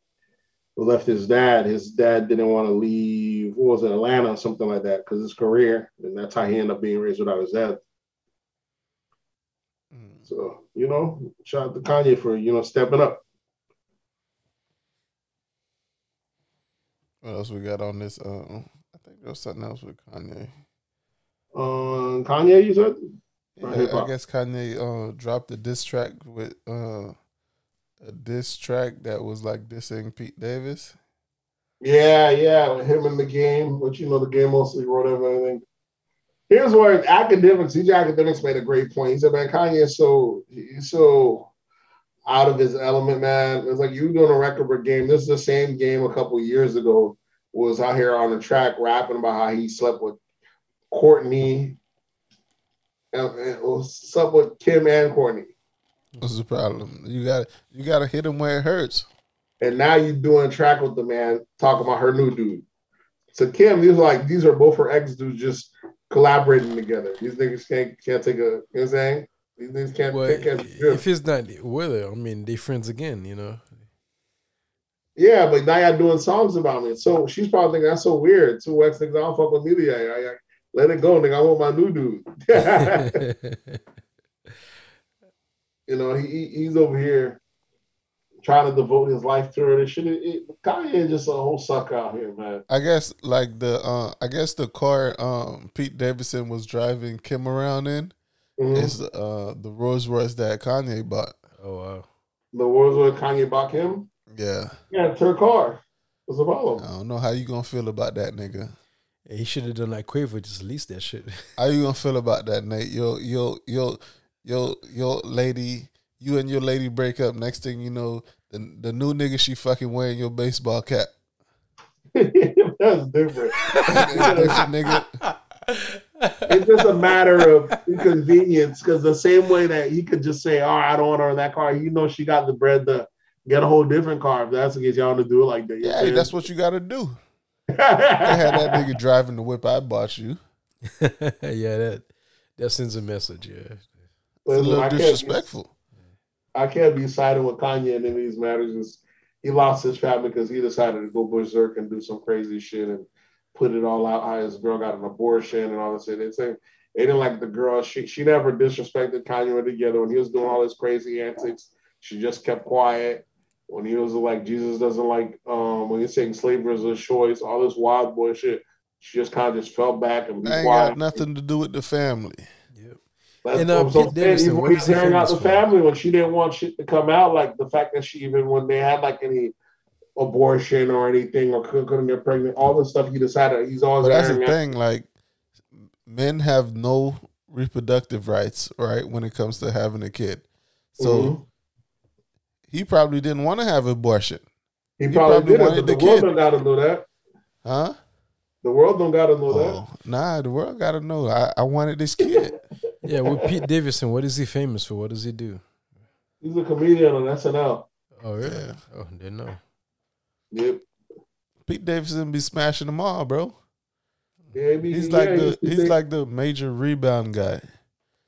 left his dad. His dad didn't want to leave. What was it, Atlanta or something like that? Because his career, and that's how he ended up being raised without his dad. Hmm. So you know, shout out to Kanye for you know stepping up. What else we got on this? Uh, I think there was something else with Kanye. Um, Kanye, you said. Yeah, I guess Kanye uh, dropped a diss track with uh, a diss track that was like dissing Pete Davis. Yeah, yeah, with him in the game, which you know the game mostly wrote of anything. Here's where Akademiks, DJ Akademiks made a great point. He said, "Man, Kanye is so he's so out of his element, man. It's like you doing a record game. This is the same game a couple years ago. Was out here on the track rapping about how he slept with Kourtney, and, and slept with Kim and Kourtney. What's the problem? You got you got to hit him where it hurts. And now you doing a track with the man talking about her new dude. So Kim, these are like these are both her ex dudes just collaborating together. These niggas can't can't take a you know what I'm saying? These niggas can't Well, can't if it's not weather, I mean, they friends again. You know. Yeah, but now y'all doing songs about me. So she's probably thinking that's so weird. Two ex niggas, I don't fuck with media. I, I, let it go, nigga. I want my new dude. you know, he, he he's over here trying to devote his life to her. It should it, Kanye is just a whole sucker out here, man. I guess like the uh, I guess the car um, Pete Davidson was driving Kim around in Mhm. is uh, the Rolls Royce that Kanye bought. oh wow. The wars Royce Kanye bought him. Yeah, Yeah, it's her car. What's the problem? I don't know how you gonna feel about that nigga. He should have done like Quavo, just lease that shit. How you gonna feel about that, Nate? Your your your your your lady, you and your lady break up. Next thing you know, the the new nigga she fucking wearing your baseball cap. That's different. Different nigga. It's just a matter of inconvenience because the same way that he could just say, "Oh, I don't want her in that car," you know, she got the bread to get a whole different car. If that's the case, y'all want to do it like that. Yeah, what I'm that's what you got to do. I had that nigga driving the whip I bought you. yeah, that that sends a message. Yeah, It's a little I can't- disrespectful. I can't be siding with Kanye in any of these matters. He lost his family because he decided to go berserk and do some crazy shit and put it all out. How his girl got an abortion and all this shit. They say they didn't like the girl. She she never disrespected Kanye or together when he was doing all his crazy antics. She just kept quiet. When he was like Jesus doesn't like um when he's saying slavery is a choice, all this wild boy shit. She just kind of just fell back and be I ain't quiet. got nothing to do with the family. yep. That's And, uh, what I'm Pete saying. Davidson, Even what he's he hearing out the family when she didn't want shit to come out, like the fact that she even when they had like any abortion or anything or couldn't, couldn't get pregnant, all the stuff he decided he's always But that's the airing out. thing, like men have no reproductive rights, right, when it comes to having a kid. So Mhm. he probably didn't want to have abortion. he he probably, probably did it, wanted but the the world kid. don't gotta know that. Huh? The world don't gotta know that. Oh, nah, the world gotta know. I, I wanted this kid. Yeah, with Pete Davidson, what is he famous for? What does he do? He's a comedian on SNL. Oh, really? Yeah. Oh, didn't know. Yep. Pete Davidson be smashing them all, bro. Yeah, be- He's yeah, like he the used to he's date- like the major rebound guy.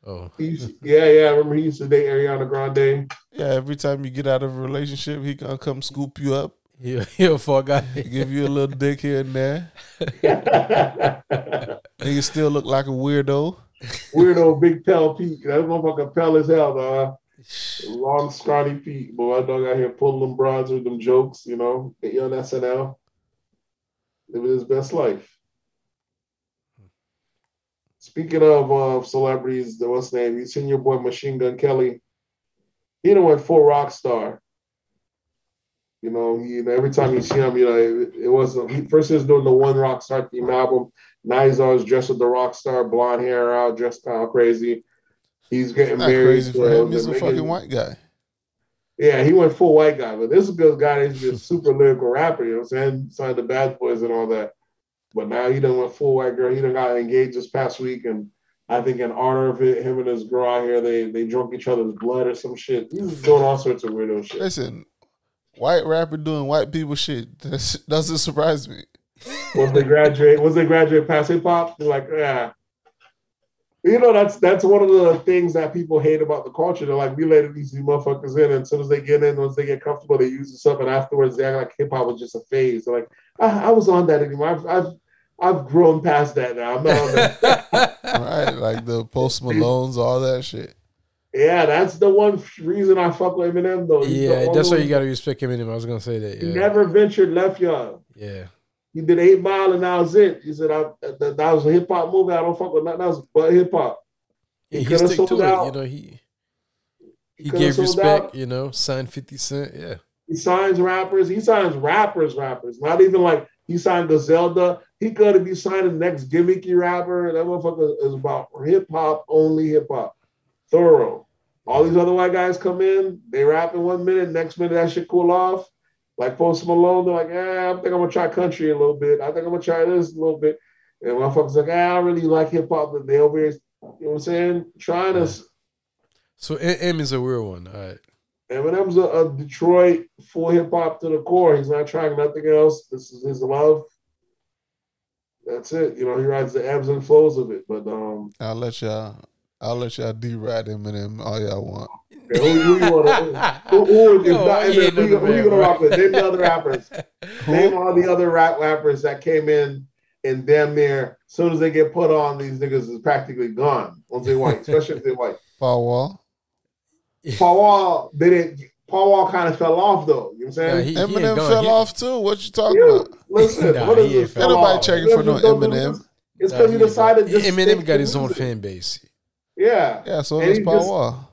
Oh, he used- yeah, yeah. I remember he used to date Ariana Grande. Yeah, every time you get out of a relationship, he gonna come scoop you up, he he'll fall guy. give you a little dick here and there. Nigga still look like a weirdo. Weirdo Big Pell Pete. That motherfucker pell as hell, dog. Long, scrawny feet. Boy, that dog out here pulling them broads with them jokes, you know. Get on SNL. Living his best life. Speaking of uh, celebrities, the what's name? You seen your boy Machine Gun Kelly? He done went full rock star. You know, he, every time you see him, you know, it, it wasn't. He first was doing the one rock star theme album. Now he's always dressed with the rock star, blonde hair out, dressed kind of crazy. He's getting married. crazy for him. He's a nigga- fucking white guy. yeah, he went full white guy, but this is a good guy. He's just super lyrical rapper, you know what I'm saying? Signed the Bad Boys and all that. But now he done went full white girl. He done got engaged this past week, and I think in honor of it, him and his girl out here, they they drunk each other's blood or some shit. He's doing all sorts of weirdo shit. Listen, white rapper doing white people shit that doesn't surprise me. Once they graduate, once they graduate past hip hop, they're like, yeah. You know, that's that's one of the things that people hate about the culture. They're like, we let these motherfuckers in, and as soon as they get in, once they get comfortable, they use this up, and afterwards they act like hip hop was just a phase. They're like, I, I was on that anymore. I've, I've I've grown past that now. I'm not on that. Right? like the Post Malones, all that shit. yeah, that's the one reason I fuck with Eminem though. He's yeah, that's why you gotta respect Eminem. I was gonna say that. He never ventured left y'all. yeah. He did Eight Mile, and that was it. He said, I, that, that was a hip hop movie. I don't fuck with nothing else but hip hop. Yeah, He he stick to it. out. You know, he he coulda gave respect. out. You know, signed Fifty Cent. Yeah, He signs rappers. He signs rappers, rappers. Not even like he signed Griselda. He could be signing the next gimmicky rapper. That motherfucker is about hip hop, only hip hop. Thorough. All these other white guys come in, they rap in one minute, next minute that shit cool off. Like Post Malone, they're like, yeah, I think I'm gonna try country a little bit. I think I'm gonna try this a little bit. And my motherfuckers like, ah, I don't really like hip hop, but they over here, you know what I'm saying? Trying to so Eminem is a real one. All right. Eminem's a, a Detroit full hip hop to the core. He's not trying nothing else. This is his love. That's it. You know, he rides the ebbs and flows of it. But um, I'll let y'all. I'll let y'all d-ride Eminem all y'all want. who, who you want to? Who, who, if Yo, not he Eminem, ain't who, you- who you gonna bro. rock with? Name the other rappers. Name all the other rap rappers that came in and damn near. As soon as they get put on, these niggas is practically gone once they white, especially if they white. Paul Wall. Paul Wall didn't. Paul Wall kind of fell off though. You know what I'm saying? Nah, he- Eminem gone. fell He- off too. What you talking Yeah, about? listen, Nah, what is he ain't this? fell Ain't nobody off? checking for no Eminem don't do Eminem. this. It's Nah, because he he- decided just Eminem got to his own fan base. Yeah. Yeah, so And does he Paul just- Wall.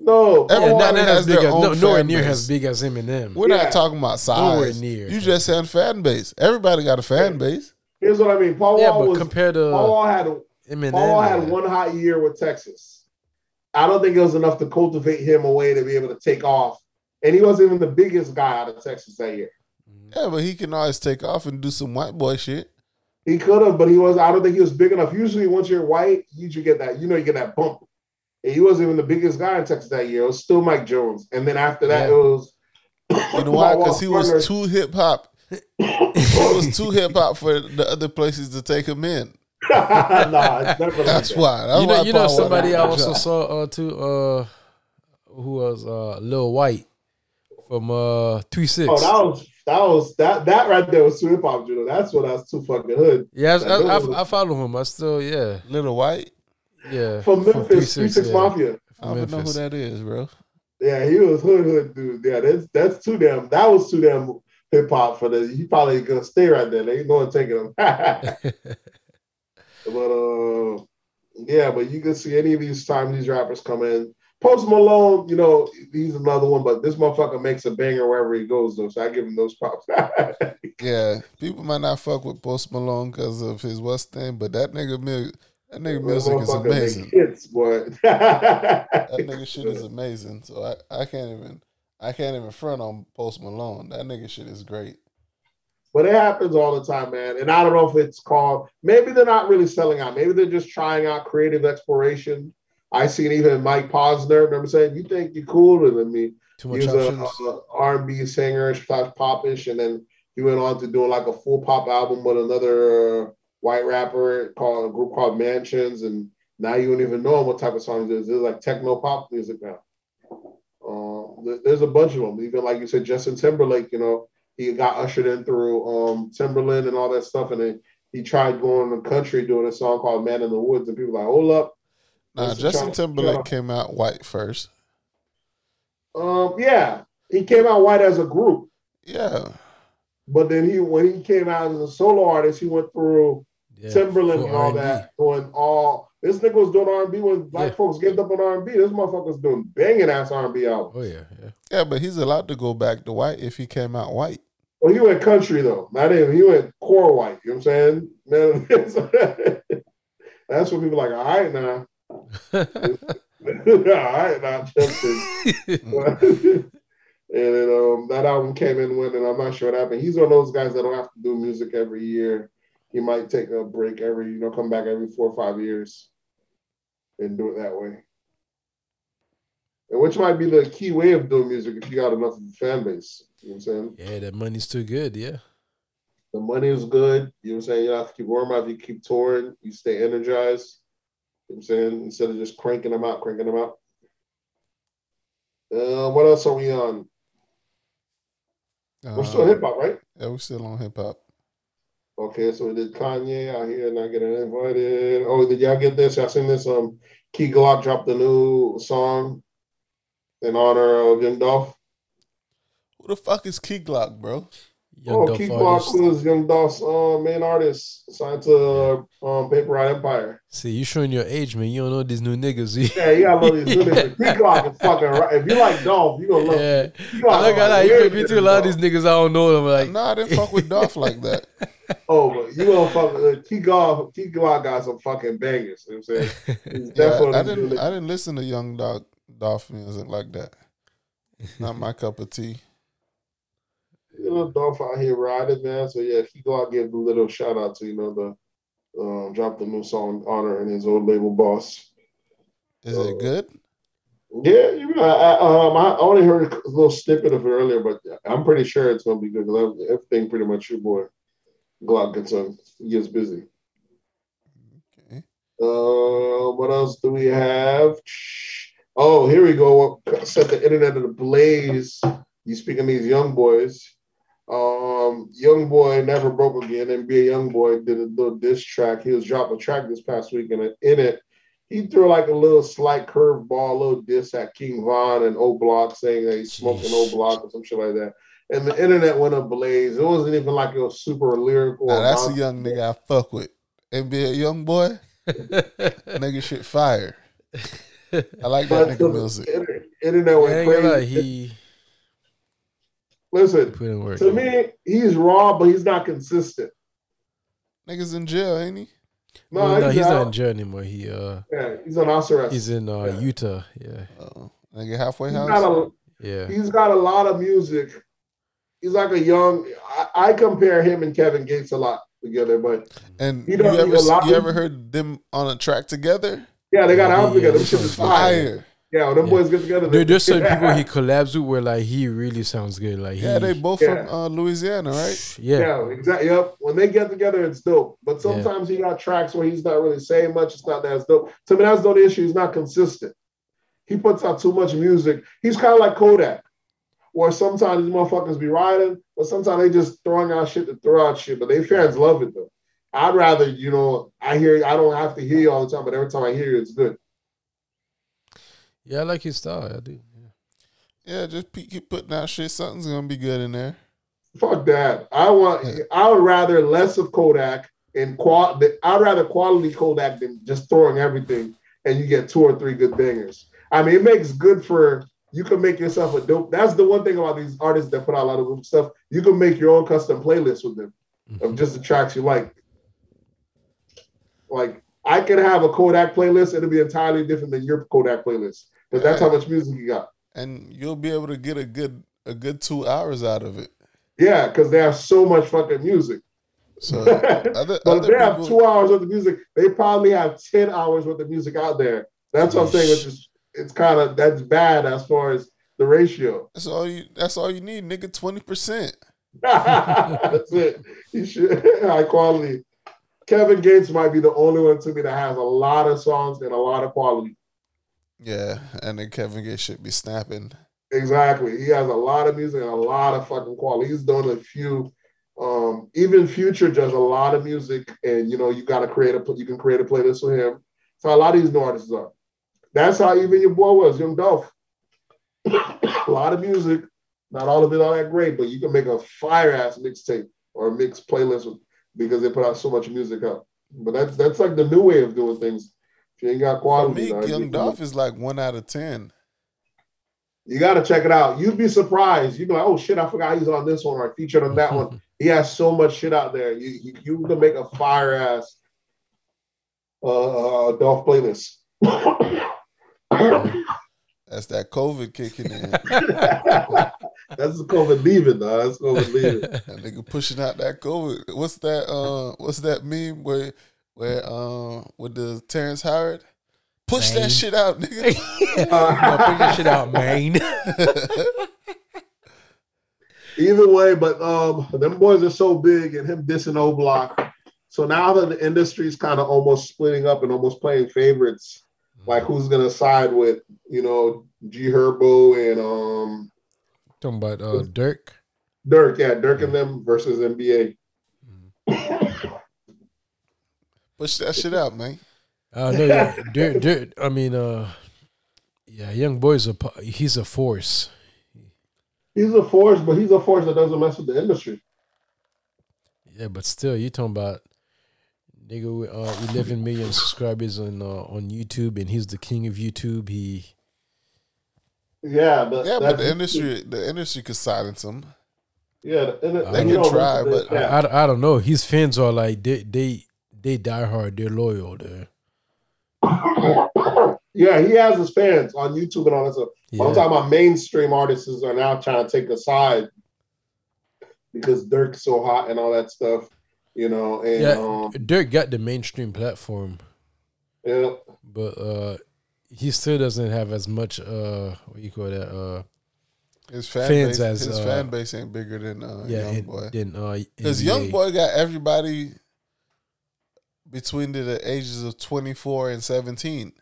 No. Everyone Yeah, Paul not, not has as big their as own no, nowhere near base. as big as Eminem. We're Yeah. not talking about size. Nowhere near. You just saying fan base. Everybody got a fan base. here's what I mean. Paul Yeah, Wall but was compared to Paul Wall had Eminem, Paul Wall had one hot year with Texas. I don't think it was enough to cultivate him a way to be able to take off. And he wasn't even the biggest guy out of Texas that year. Yeah, but he can always take off and do some white boy shit. He could have, but he was. I don't think he was big enough. Usually, once you're white, you usually get that. You know, you get that bump. And he wasn't even the biggest guy in Texas that year. It was still Mike Jones. And then after that, Yeah. it was. You know why? Because he was too hip hop. he was too hip hop for the other places to take him in. nah, it's never That's that. why. That's you know, why you know somebody I also saw uh too uh who was uh Lil Wyte from uh Three Six. Oh, that was that was that that right there was too hip hop, Juno. That's what I was too fucking hood. yeah, I, that I, I, I follow him. I still yeah Little White. yeah From Memphis, 3-6, Three Six yeah. Mafia. I don't even know who that is, bro. Yeah, he was hood hood dude. Yeah, that's that's too damn. That was too damn hip hop for the. He probably gonna stay right there. They ain't no one taking him. but uh, yeah, but you can see any of these times these rappers come in. Post Malone, you know, he's another one, but this motherfucker makes a banger wherever he goes, though. So I give him those props. Yeah, people might not fuck with Post Malone because of his West thing, but that nigga, that nigga music is amazing. Hits, boy. That nigga shit is amazing. So I, I can't even I can't even front on Post Malone. That nigga shit is great. But it happens all the time, man. And I don't know if it's called, maybe they're not really selling out. Maybe they're just trying out creative exploration. I seen even Mike Posner, remember saying, you think you're cooler than me. too He was options. a, a R&B singer slash popish. And then he went on to doing like a full pop album with another white rapper called a group called Mansionz. And now you don't even know what type of songs it is. It's like techno pop music now. Uh, there's a bunch of them. Even like you said, Justin Timberlake, you know, he got ushered in through um, Timberland and all that stuff. And then he tried going to the country doing a song called Man in the Woods. And people were like, hold up. Nah, Justin Timberlake came out white first. Um, yeah, he came out white as a group. Yeah. But then he, when he came out as a solo artist, he went through Yeah, Timberland and all R&B. that, doing all. This nigga was doing R and B when black Yeah. folks gave up on R and B. This motherfucker's doing banging ass R and B albums. Oh yeah, yeah. Yeah, but he's allowed to go back to white if he came out white. Well, he went country though. Not even he went core white. You know what I'm saying? Man, that's what people are like. All right now, all right now, Justin. and then um, that album came in when, and I'm not sure what happened. He's one of those guys that don't have to do music every year. He might take a break every, you know, come back every four or five years and do it that way. And which might be the key way of doing music if you got enough of a fan base. You know what I'm saying? yeah, that money's too good. Yeah, The money is good. You know what I'm saying? You have to keep warm if you keep touring, you stay energized. You know I'm saying? Instead of just cranking them out, cranking them out. Uh, what else are we on? We're still Uh, hip hop, right? Yeah, we're still on hip hop. Okay, so we did Kanye out here not getting invited. Oh, did y'all get this? Y'all seen this? Um, Key Glock dropped a new song in honor of Young Dolph. Who the fuck is Key Glock, bro? Young oh, Dolph Key artist. Glock was Young Dolph's uh, main artist, signed to um, Paper Route Empire. See, you showing your age, man. You don't know these new niggas. Yeah, you gotta love these new niggas. Key Glock is fucking right. If you like Dolph, you gonna love. yeah. Key Glock I look is at that. like You way could be better too. A lot of these niggas I don't know them. Like, no, I didn't fuck with Dolph like that. Oh, but you gonna fuck uh, Key Glock. Key Glock got some fucking bangers. You know what I'm saying? Yeah, definitely I didn't. I didn't listen to Young Dog Dolph music like that. Not my cup of tea. You know, Dolph out here riding, man. So yeah, he go out give a little shout out to you know the um, drop the new song honor and his old label boss. Is Uh, it good? Yeah, you know, I, um, I only heard a little snippet of it earlier, but I'm pretty sure it's gonna be good everything pretty much your boy Glock gets on. He gets busy. Okay. Uh, what else do we have? Oh, here we go. Set the internet in a blaze? You speaking these young boys? Um, young boy never broke again. NBA young boy did a little diss track. He was dropped a track this past week, and in it, he threw like a little slight curveball, a little diss at King Von and O Block, saying that he's smoking O Block or some shit like that. And the internet went ablaze. It wasn't even like it was super lyrical. Now, that's a young nigga I fuck with. NBA young boy, nigga shit fire. I like that But nigga the music. inter- internet went ain't gonna crazy. he Listen, put in work. to me, he's raw, but he's not consistent. Niggas in jail, ain't he? No, Well, no, he's, he's not in jail anymore. He uh, Yeah, he's on house arrest. he's in uh, Yeah. Utah. Yeah, Oh, nigga halfway He's house. got a yeah. he's got a lot of music. He's like a young. I, I compare him and Kevin Gates a lot together, but and he you ever a lot you of- ever heard them on a track together? yeah, they got Yeah, album together. yeah, Them shit this is fire. Fire. Yeah, when them Yeah. boys get together. There, there's certain yeah. people he collabs with where like he really sounds good. Like he, Yeah, they both Yeah. from uh, Louisiana, right? yeah, Yeah, exactly. Yep. When they get together, it's dope. But sometimes he got tracks where he's not really saying much. It's not that as dope. To me, that's the only issue. He's not consistent. He puts out too much music. He's kind of like Kodak, where sometimes these motherfuckers be riding, but sometimes they just throwing out shit to throw out shit. But they fans love it though. I'd rather, you know, I hear. I don't have to hear you all the time, but every time I hear you, it's good. Yeah. I like his style. I do. Yeah. Yeah, just keep putting out shit. Something's gonna be good in there. Fuck that. I want. I would rather less of Kodak and qual. I'd rather quality Kodak than just throwing everything and you get two or three good bangers. I mean, it makes good for you can make yourself a dope. That's the one thing about these artists that put out a lot of good stuff. You can make your own custom playlist with them of mm-hmm. just the tracks you like. Like I can have a Kodak playlist, it'll be entirely different than your Kodak playlist. Because that's how much music you got. And you'll be able to get a good a good two hours out of it. Yeah, because they have so much fucking music. So but other, if other they have two hours worth of music, they probably have 10 hours worth of music out there. That's what I'm saying, which is it's kind of that's bad as far as the ratio. that's all you that's all you need, nigga. Twenty percent. that's it. You should high quality. Kevin Gates might be the only one to me that has a lot of songs and a lot of quality. Yeah, and then Kevin Gates should be snapping. Exactly. He has a lot of music and a lot of fucking quality. He's done a few. Um, even Future does a lot of music, and you know you got to create a you can create a playlist with him. So a lot of these new artists are. That's how even your boy was, Young Dolph. a lot of music, not all of it all that great, but you can make a fire ass mixtape or a mixed playlist with, because they put out so much music out. But that's that's like the new way of doing things. You ain't got For quality, me, dog, you Young Dolph is like one out of ten. you got to check it out. You'd be surprised. You'd be like, "Oh shit, I forgot he's on this one or featured on that one." He has so much shit out there. You you, you can make a fire ass uh, uh Dolph playlist. That's that COVID kicking in. That's the COVID leaving, though. That's COVID leaving. that nigga pushing out that COVID. What's that? Uh, what's that meme where where uh with the Terrence Howard? Push Man. that shit out, nigga. yeah, bring that shit out, man. Either way, but um, them boys are so big, and him dissing O Block. So now that the industry's kind of almost splitting up and almost playing favorites, like who's gonna side with you know G Herbo and um Talking about uh, Durk. Durk, yeah, Durk and them versus NBA. Push that shit out, man. Uh, no, yeah, Durk, Durk. I mean, uh, yeah, young boy's a he's a force. He's a force, but he's a force that doesn't mess with the industry. Yeah, but still, you talking about nigga with uh, 11 million subscribers on uh, on YouTube, and he's the king of YouTube. He Yeah, but Yeah, but the industry the industry could silence him. Yeah, and, They and can know, try, but- I, yeah. I, I don't know. His fans are like they they they die hard. They're loyal. There. yeah, he has his fans on YouTube and all that stuff. But I'm talking about mainstream artists are now trying to take a side because Durk's so hot and all that stuff, you know. And Yeah, um, Durk got the mainstream platform, yeah, but uh, he still doesn't have as much uh, what you call that uh, His fan Fans base, as, his uh, fan base ain't bigger than uh, yeah, Young and Boy. then uh, Because Young Boy got everybody between the, the ages of twenty four and seventeen.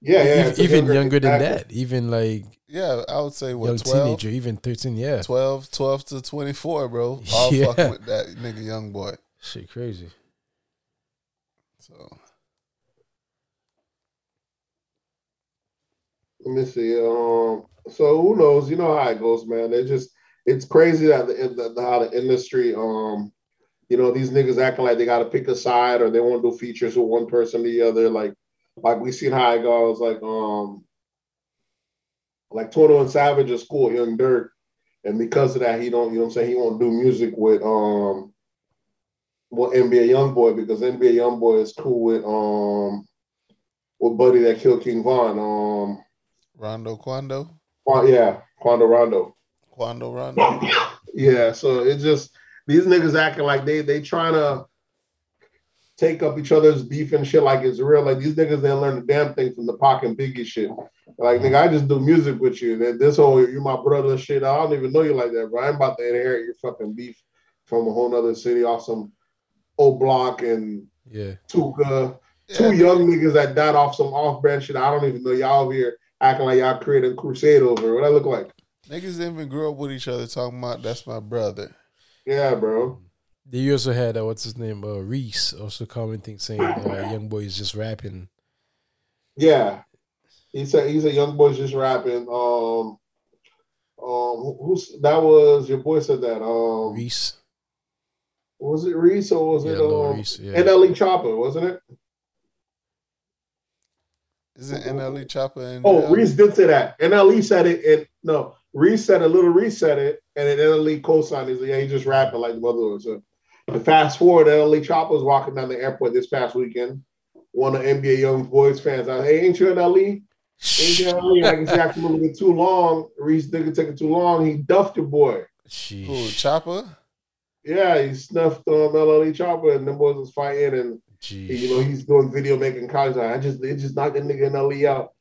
yeah, yeah. even, even younger than exactly. that, even like Yeah, I would say what young 12, teenager, even thirteen. Yeah, 12, 12 to twenty four, bro. All Yeah. fucking with that nigga Young Boy. shit, crazy. So Let me see. Um, so who knows? You know how it goes, man. They just it's crazy that the, the how the industry, um, you know, these niggas acting like they got to pick a side or they want to do features with one person or the other. Like, like we seen how it goes. Like, um, like Toro and Savage is cool, Young Durk, and because of that, he don't, you know, what I'm saying he won't do music with um well NBA YoungBoy because NBA YoungBoy is cool with um with Buddy that killed King Von. Um, Rondo Quando. Quan- yeah, Quando Rondo. Quando Rondo. Yeah, so it just these niggas acting like they they trying to take up each other's beef and shit like it's real. Like these niggas didn't learn a damn thing from the Pac and Biggie shit. Like nigga, I just do music with you. That this whole you my brother shit. I don't even know you like that, bro. I'm about to inherit your fucking beef from a whole other city off some old block and Yeah. Tooka. Yeah, Two young niggas that died off some off brand shit. I don't even know y'all over here acting like y'all created a crusade over. What I look like? Niggas didn't even grow up with each other talking about that's my brother. Yeah, bro. They also had uh, what's his name, uh, Reese, also commenting saying uh, young boy is just rapping. Yeah, he said he's a young boy just rapping. Um, um, who's that? Was your boy said that? Um, Reese, was it Reese or was yeah, it um, Reese, yeah. NLE Chopper? Wasn't it? Is it NLE Chopper in Oh, jail? Reese did say that. NLE said it. And no, Reese a. Little reset it, and then NLE co-signed. He's like, yeah, he just rapping like the mother was. So, and fast forward, NLE Chopper was walking down the airport this past weekend. One of NBA YoungBoy's fans, I hey, ain't you NLE? Ain't you NLE? Like he's acting a little bit too long. Reese nigga taking too long. He duffed your boy. Who, Sheesh. Chopper? Yeah, he snuffed um, NLE Chopper, and them boys was fighting, and he- you know he's doing video making content. I just it just knocked the nigga NLE out.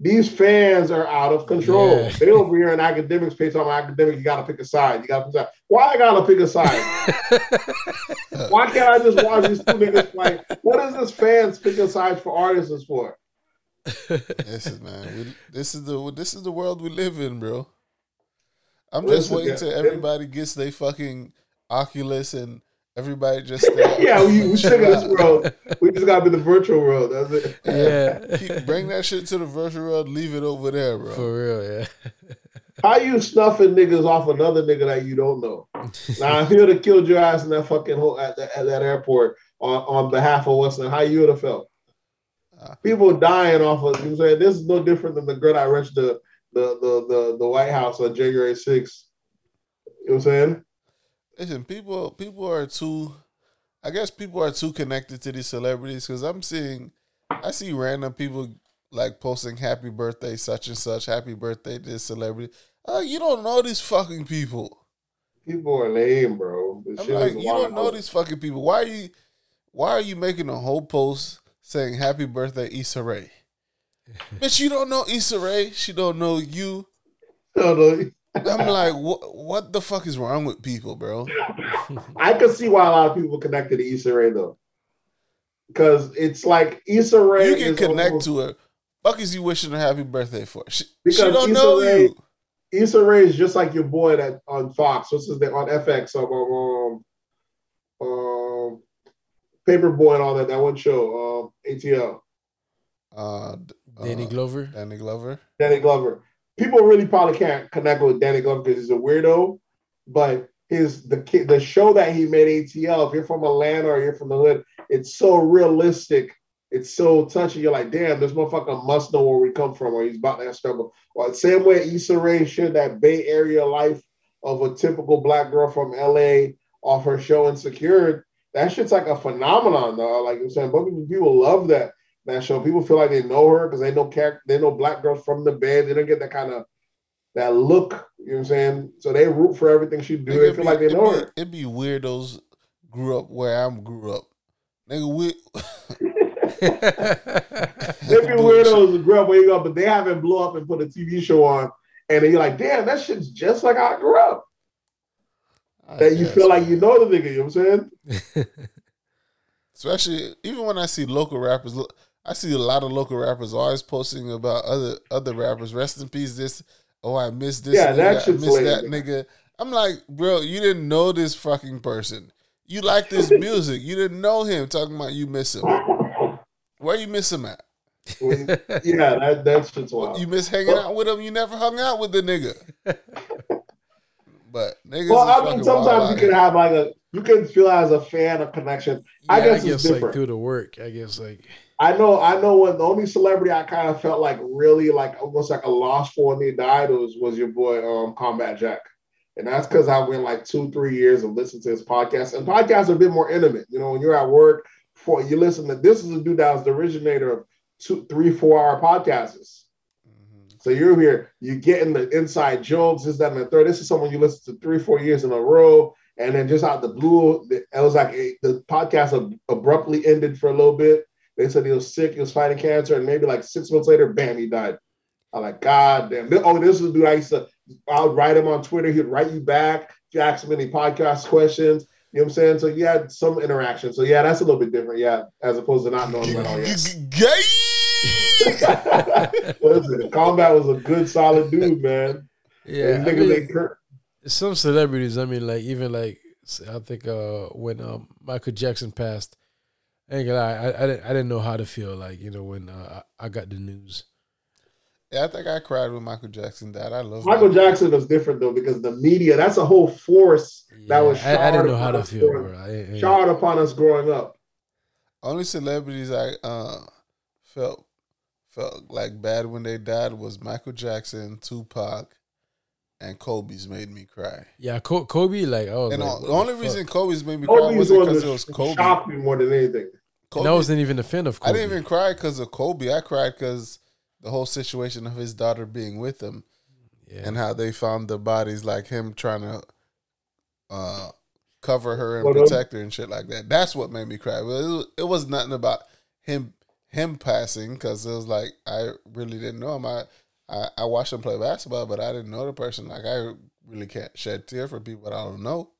These fans are out of control. Yeah. They over here in Akademiks page talking about academic. You got to pick a side. You got to pick a side. Why I got to pick a side? Why can't I just watch these two niggas fight? What is this fans picking sides for artists for? Listen, man. We, this is the this is the world we live in, bro. I'm Listen, just waiting yeah. till everybody gets their fucking Oculus and everybody just stay- yeah, we, we should in this world. We just got to be the virtual world. That's it. yeah. Keep, bring that shit to the virtual world. Leave it over there, bro. For real, yeah. How you snuffing niggas off another nigga that you don't know? Now, if he would have killed your ass in that fucking hole at, the, at that airport on, on behalf of Western, how you would have felt? Uh. People dying off of you know what I'm saying this is no different than the girl that rushed the the, the the the White House on January 6th. You know what I'm saying? Listen, people people are too I guess people are too connected to these celebrities because I'm seeing I see random people like posting happy birthday such and such, happy birthday to this celebrity. Uh, you don't know these fucking people. People are lame, bro. I'm like, you don't know these fucking people. Why are you why are you making a whole post saying happy birthday Issa Rae? Bitch, you don't know Issa Rae. She don't know you. No, no. I'm like, what what the fuck is wrong with people, bro? I can see why a lot of people connected to Issa Rae though, because it's like Issa Rae. You can is connect almost- to her. Fuck is you wishing her happy birthday for? She, she Because don't Issa know Rae- you. Issa Rae is just like your boy that on Fox. What's his name on FX? Um, um, um, Paper Boi and all that. That one show, um, ATL. Uh, Danny uh, Glover. Danny Glover. Danny Glover. People really probably can't connect with Danny Glover because he's a weirdo, but his the the show that he made ATL. If you're from Atlanta or you're from the hood, it's so realistic. It's so touching. You're like, damn, this motherfucker must know where we come from, or he's about that struggle. Well, same way Issa Rae shared that Bay Area life of a typical black girl from LA off her show Insecure. That shit's like a phenomenon, though. Like I'm saying, people love that that show. People feel like they know her because they know character, they know black girls from the bed. They don't get that kind of that look. You know what I'm saying? So they root for everything she do. They It'd feel be- like they know be- her. It'd be weirdos grew up where I'm grew up. Nigga, we They be weirdos who grew up where you go, but they haven't blew up and put a TV show on, and then you're like, damn, that shit's just like I grew up. I That you guess, feel like you know the nigga. You know what I'm saying? Especially even when I see local rappers, look, I see a lot of local rappers always posting about other other rappers. Rest in peace. This oh I missed this. Yeah, nigga, that I shit's missed lame. that nigga. I'm like, bro, you didn't know this fucking person. You like this music. You didn't know him. Talking about you miss him. Where you miss him at? yeah, that that shit's wild. You miss hanging out with him. You never hung out with the nigga. But niggas. well, I mean, sometimes you can here. have like a you can feel as a fan a connection. I Yeah, guess it's like different. through the work. I guess like I know, I know. When the only celebrity I kind of felt like really like almost like a loss for when he died was was your boy um Combat Jack. And that's because I went like two, three years of listening to his podcast. And podcasts are a bit more intimate. You know, when you're at work, for you listen to this is a dude that was the originator of two, three, four hour podcasts. So you're here, you're getting the inside jokes, this, that, and the third. This is someone you listen to three, four years in a row. And then just out the blue, it was like a, the podcast ab- abruptly ended for a little bit. They said he was sick, he was fighting cancer, and maybe like six months later, bam, he died. I'm like, God damn. Oh, this is dude I used to, I would write him on Twitter. He'd write you back if you ask him any podcast questions. You know what I'm saying? So you had some interaction. So yeah, that's a little bit different. Yeah, as opposed to not knowing him at all. Yeah. Gay. Listen, Combat was a good, solid dude, man. Yeah, I mean, some celebrities. I mean, like even like I think uh when um, Michael Jackson passed, I ain't gonna lie, I, I didn't I didn't know how to feel like you know when uh, I I got the news. Yeah, I think I cried when Michael Jackson died. I love Michael Jackson was different though because the media, that's a whole force that was I, I didn't know how to upon us feel, growing- I, I, showered upon us growing up. Only celebrities I uh, felt felt like bad when they died was Michael Jackson, Tupac, and Kobe's made me cry. yeah, Co- Kobe, like oh, was And like, the only fuck? reason Kobe's made me cry was because it was Kobe. shocked me more than anything. Kobe and I wasn't even a fan of Kobe. I didn't even cry because of Kobe. I cried because the whole situation of his daughter being with him yeah. and how they found the bodies, like him trying to uh, cover her and Well, those- protect her and shit like that. That's what made me cry. But it was, it was nothing about him him passing because it was like I really didn't know him. I, I I watched him play basketball, but I didn't know the person. Like I really can't shed tear for people I don't know.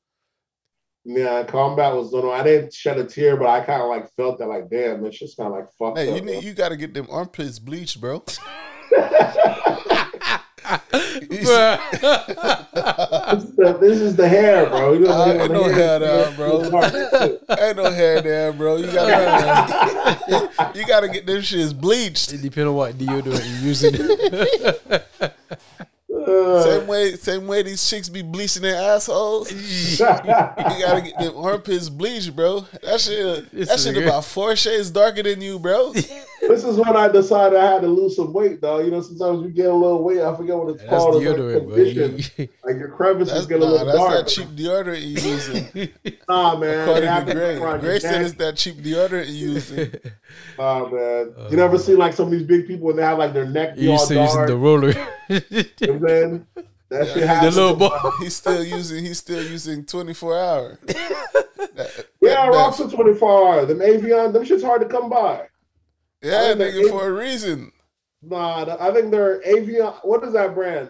Yeah, combat was no, I didn't shed a tear, but I kind of like felt that like, damn, it's just kind of like fucked Hey, up. you need, you got to get them armpits bleached, bro. this, is the, this is the hair, bro. You know, I the ain't no hair down, bro. bro. Ain't no hair there, bro. You gotta, you gotta get them shits bleached. It depends on what deodorant you're using. Uh, Same way, same way these chicks be bleaching their assholes. You gotta get them armpits bleached, bro. That shit, It's that shit weird. about four shades darker than you, bro. This is when I decided I had to lose some weight, dog. You know, sometimes we get a little weight. I forget what it's That's called. Like deodorant, condition. You- Like your crevices That's, get a nah, little that's dark. that cheap deodorant you using. Nah, man. According to happens Gray, Gray said it's that cheap deodorant you using. Nah, man. you oh. never see like some of these big people when they have like their neck You all used to using the roller. You know what I'm saying? That shit the little boy. He's still using. He's still using twenty four hour. That- Yeah, that- rocks are 24 hour. Them Avion, them shit's hard to come by. Yeah, I think nigga, that- for a reason. Nah, I think they're Avion. What is that brand?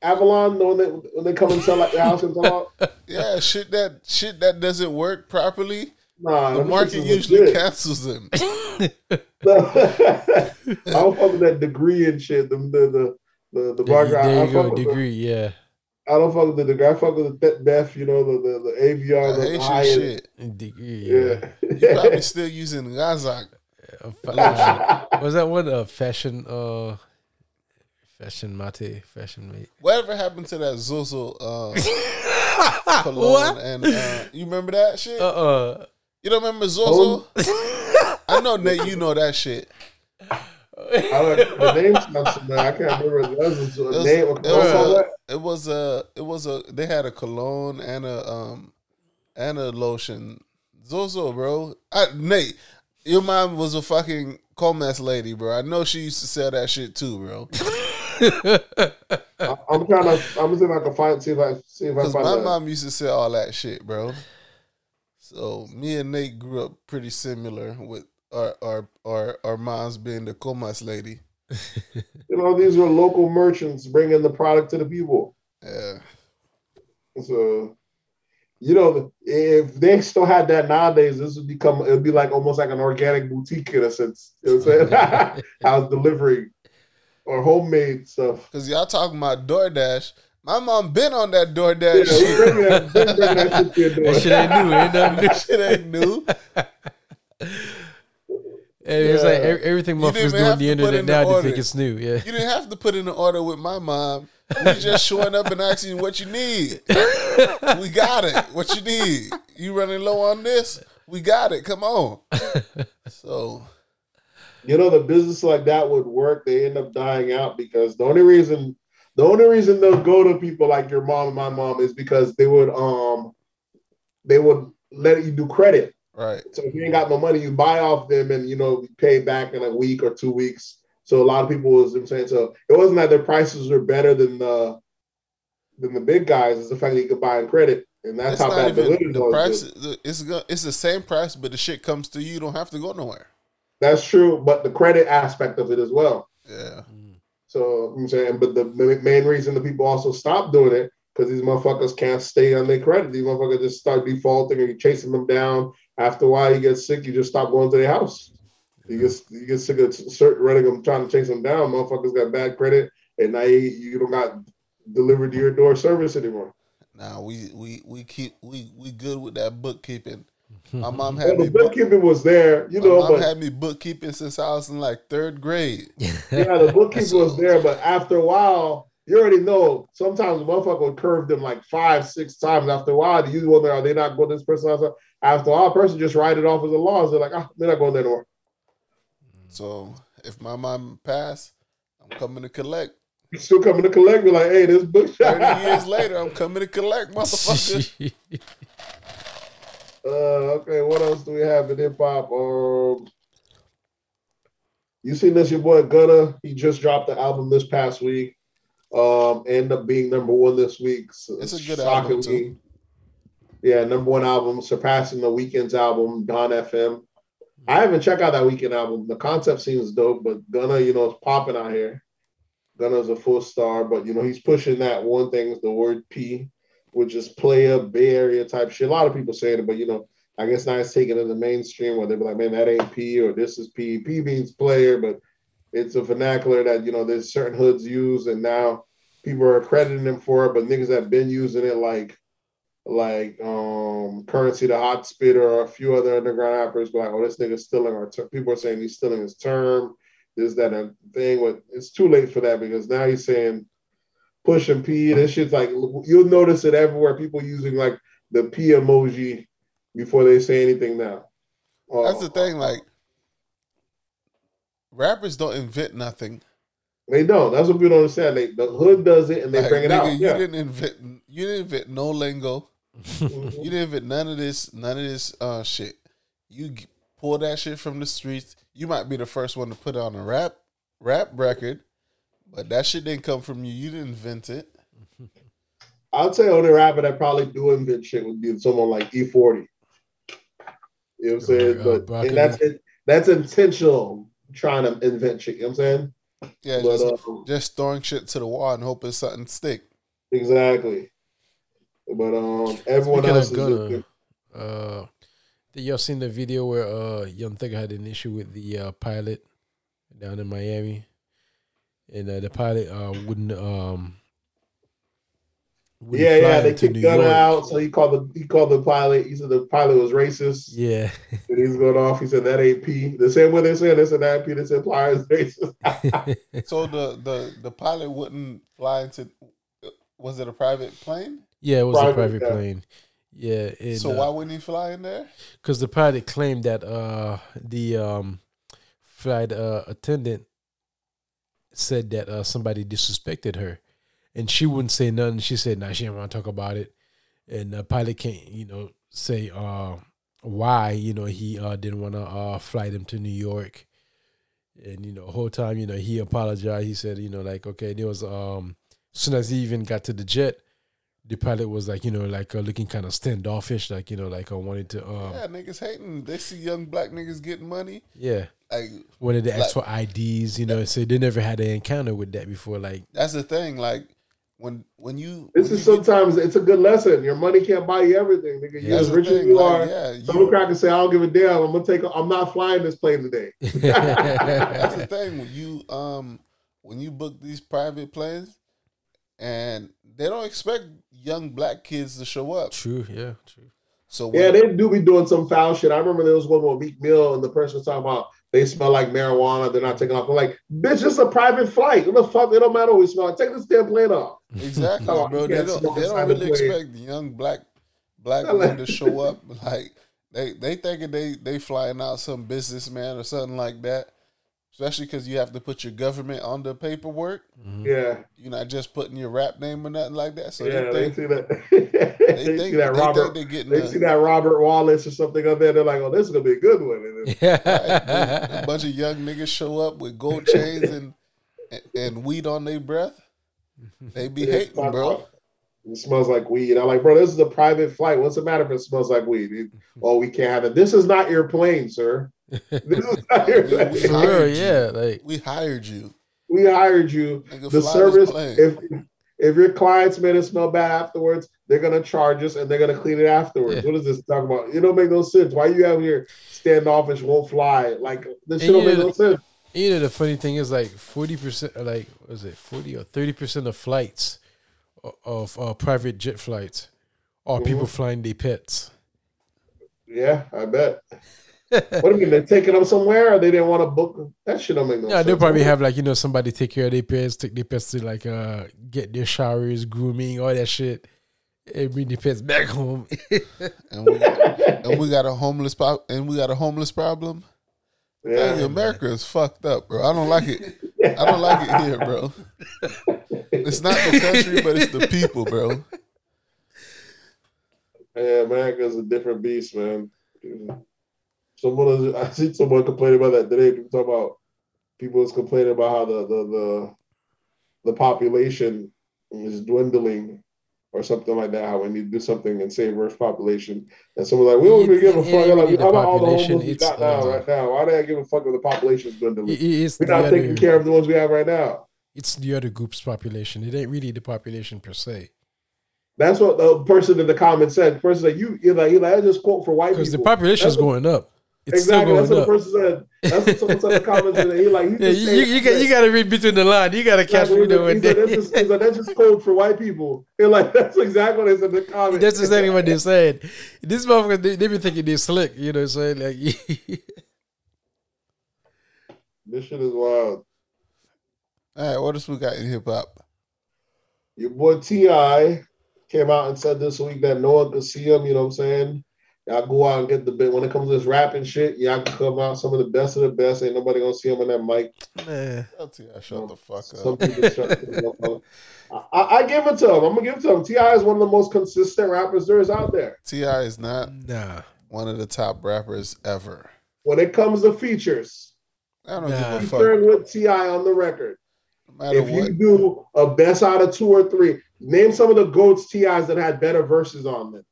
Avalon, the one that when they come and sell like the house and sell out? Yeah, shit that shit that doesn't work properly. Nah, The market usually legit. cancels them. I don't fuck with that degree and shit. The the the the, the bar there, guy. I there you go, fuck with the- degree. Yeah, I don't fuck with the degree. I fuck with the Thet Beth, you know, the the, the I Avion, the hate high your end. shit. degree. Yeah. Yeah. You probably still using Gazak. Uh, fa- was that one uh, fashion? Uh, fashion mate, fashion mate. Whatever happened to that Zozo uh, cologne? And uh, you remember that shit? Uh, uh you don't remember Zozo? I know Nate. You know that shit. I don't, the name sounds familiar. I can't remember. That was It was, name. it was was a, it was a, it was a. They had a cologne and a um and a lotion. Zozo, bro. I, Nate, your mom was a fucking Comas lady, bro. I know she used to sell that shit too, bro. I- I'm trying to. I'm if I can find. See if I see if I Because find. my that. mom used to sell all that shit, bro. So me and Nate grew up pretty similar with our our our, our moms being the Comas lady. You know, these were local merchants bringing the product to the people. Yeah. So, you know, if they still had that nowadays, this would become. It would be like almost like an organic boutique in a sense. You know what I'm saying? House delivery or homemade stuff. Cause y'all talking about DoorDash. My mom been on that DoorDash we shit. bring that, bring that shit door. that shit ain't new. Ain't nothing new. That shit ain't new. And it's like everything You didn't motherfuckers even do the to put internet in now. They think it's new. Yeah. You didn't have to put in an order with my mom. We just showing up and asking what you need. We got it. What you need? You running low on this? We got it. Come on. So You know, the business like that would work. They end up dying out because the only reason The only reason they'll go to people like your mom and my mom is because they would um they would let you do credit. Right. So if you ain't got no money, you buy off them and you know pay back in a week or two weeks. So a lot of people was I'm saying so it wasn't that their prices were better than the than the big guys. It's the fact that you could buy in credit, and that's It's how bad the living the price. It's it's the same price, but the shit comes to you. You don't have to go nowhere. That's true, but the credit aspect of it as well. Yeah. So I'm saying, but the main reason the people also stop doing it because these motherfuckers can't stay on their credit. These motherfuckers just start defaulting and you're chasing them down. After a while, you get sick. You just stop going to their house. You get you get sick of certain running them trying to chase them down. Motherfuckers got bad credit, and now you, you don't got delivered to your door service anymore. Now we we we keep we we good with that bookkeeping. My mom Well, had me the book, bookkeeping was there, you my know, mom but had me bookkeeping since I was in like third grade. yeah, the bookkeeping was there. But after a while, you already know. Sometimes the motherfucker would curve them like five, six times. After a while, you wonder are they not going to this person? After after a while, a person just write it off as a loss. They're like, ah, they're not going there anymore. So if my mom passed, I'm coming to collect. You still coming to collect me like, hey, this book. Thirty years later, I'm coming to collect, motherfucker. Uh, okay, what else do we have in hip hop? Um, you seen this? Your boy Gunna, he just dropped the album this past week. Um, ended up being number one this week. So It's a good album, too. Yeah, number one album, surpassing the Weeknd's album, Dawn FM. I haven't checked out that Weeknd album. The concept seems dope, but Gunna, you know, is popping out here. Gunna's a full star, but you know, he's pushing that one thing, the word P, which is player Bay Area type shit. A lot of people saying it, but you know, I guess now it's taken in the mainstream where they be like, man, that ain't P or this is P. P means player, but it's a vernacular that you know there's certain hoods use, and now people are crediting them for it, but niggas have been using it like like um Curren$y the Hot Spitta or a few other underground rappers like, oh, this nigga's stealing our ter-. people are saying he's stealing his term. This, that, a thing. With it's too late for that because now he's saying push and P. This shit's like you'll notice it everywhere. People using like the P emoji before they say anything now. Uh, That's the thing. Like rappers don't invent nothing. They don't. That's what people don't understand. They, the hood does it and they Like, bring it nigga, out. You Yeah. didn't invent. You didn't invent no lingo. You didn't invent none of this. None of this uh shit. You g- pull that shit from the streets. You might be the first one to put it on a rap rap record, but that shit didn't come from you. You didn't invent it. I'd say only rapper that probably do invent shit would be someone like E40. You know what I'm saying? uh, but and that's it, that's intentional trying to invent shit. You know what I'm saying? Yeah, But, just, um, just throwing shit to the wall and hoping something stick. Exactly. But um, everyone Speaking else of is Gunna, just- uh, did y'all seen the video where uh Young Thug had an issue with the uh, pilot down in Miami, and uh, the pilot uh wouldn't um wouldn't yeah, yeah. They to kicked New Gunna York. out, so he called the he called the pilot. He said the pilot was racist. Yeah, And he's going off. He said that ain't P. The same way they're saying this and that P. This implies racist. So the the the pilot wouldn't fly into. Was it a private plane? Yeah, it was a Private, private yeah. plane. Yeah, so uh, why wouldn't he fly in there? because the pilot claimed that uh the um flight uh, attendant said that uh somebody disrespected her and she wouldn't say nothing she said nah she didn't want to talk about it and the pilot can't you know say uh why you know he uh didn't want to uh fly them to new york and you know the whole time you know he apologized he said you know like okay there was um as soon as he even got to the jet the pilot was like you know like uh, looking kind of standoffish like you know like i wanted to um Yeah, niggas hating. They see young black niggas getting money. yeah Like wanted to ask Like- for IDs, you know, so they never had an encounter with that before. Like, that's the thing. Like when when you This when is you get- sometimes it's a good lesson. Your money can't buy you everything, nigga. You That's as the rich as you like, are. yeah, Some you- crackers say, "I don't give a damn. I'm gonna take. A, I'm not flying this plane today." That's the thing when you um when you book these private planes, and they don't expect young black kids to show up. true, yeah, true. So when, Yeah, they do be doing some foul shit. I remember there was one with Meek Mill, and the person was talking about they smell like marijuana. They're not taking off. I'm like, bitch, it's a private flight. What the fuck? It don't matter what we smell. Take this damn plane off. exactly, Oh, bro. They don't smoke they don't really plane. expect young black black I men to show up. Like they they thinking they they flying out some businessman or something like that. Especially because you have to put your government on the paperwork. Mm-hmm. Yeah, You're not just putting your rap name or nothing like that. So yeah, they they think see that. they, they, think, see that they Robert. they're getting They a, see that Robert Wallace or something up there. They're like, "Oh, this is gonna be a good one." And then- a bunch of young niggas show up with gold chains and and, and weed on their breath. They be hating, bro. It smells like weed. I'm like, bro, this is a private flight. What's the matter if it smells like weed? It- oh, we can't have it. This is not your plane, sir. This is not your We- we plane. For hired you. yeah. Like We hired you. We hired you. Nigga, The service. If if your clients made it smell bad afterwards, they're gonna charge us and they're gonna clean it afterwards. Yeah. What is this talking about? It don't make no sense. Why you out here standoffish, won't fly? Like this shit don't make no sense. you know the funny thing is like forty percent like was it forty or thirty percent of flights o- of uh, private jet flights are Mhm. people flying their pets. Yeah, I bet. what do you mean? They're taking them somewhere, or they didn't want to book them? That shit don't make no Yeah, sense. they'll probably have like you know somebody take care of their pets, take their pets to like uh get their showers, grooming, all that shit, and bring the pets back home. and we, and we got a homeless pop, and we got a homeless problem. Yeah. Dang, America is fucked up, bro. I don't like it. I don't like it here, bro. It's not the country, but it's the people, bro. Yeah, America's a different beast, man. Someone I see someone complaining about that today. People talk about people was complaining about how the the the, the population is dwindling or something like that. How we need to do something and save Earth's population. And someone's like, we don't even give a fuck. like, how about all the homeless we got now, uh, right now? Why do I give a fuck if the population is dwindling? We're not taking other, care of the ones we have right now. it's the other group's population. It ain't really the population per se, That's what the person in the comments said. The person like you, you're like, you're like, I just quote for white people. because the population is going up. It's exactly. That's what going the person said. That's what someone said in the comments. And he like, he Yeah, just you, you, you got you got to read between the lines. You got to catch Exactly. me know He what said, that's they. just, he's like, that's just code for white people. You're like, that's exactly what they said in the comments. That's exactly what they said. This motherfucker, they, they be thinking they're slick. You know what I'm saying? Like, This shit is wild. All right, what else we got in hip hop? Your boy T.I. came out and said this week that no one could see him. You know what I'm saying? Y'all go out and get the bit. When it comes to this rapping shit, y'all can come out some of the best of the best. Ain't nobody gonna see him on that mic. man, Tell T.I. shut the fuck up. shut the fuck up. I, I, I give it to him. I'm gonna give it to him. T.I. is one of the most consistent rappers there is out there. T.I. is not nah. one of the top rappers ever. When it comes to features, I don't Nah. give a featuring fuck. with T.I. on the record. No matter if what. you do a best out of two or three, name some of the goats TIs that had better verses on them, with-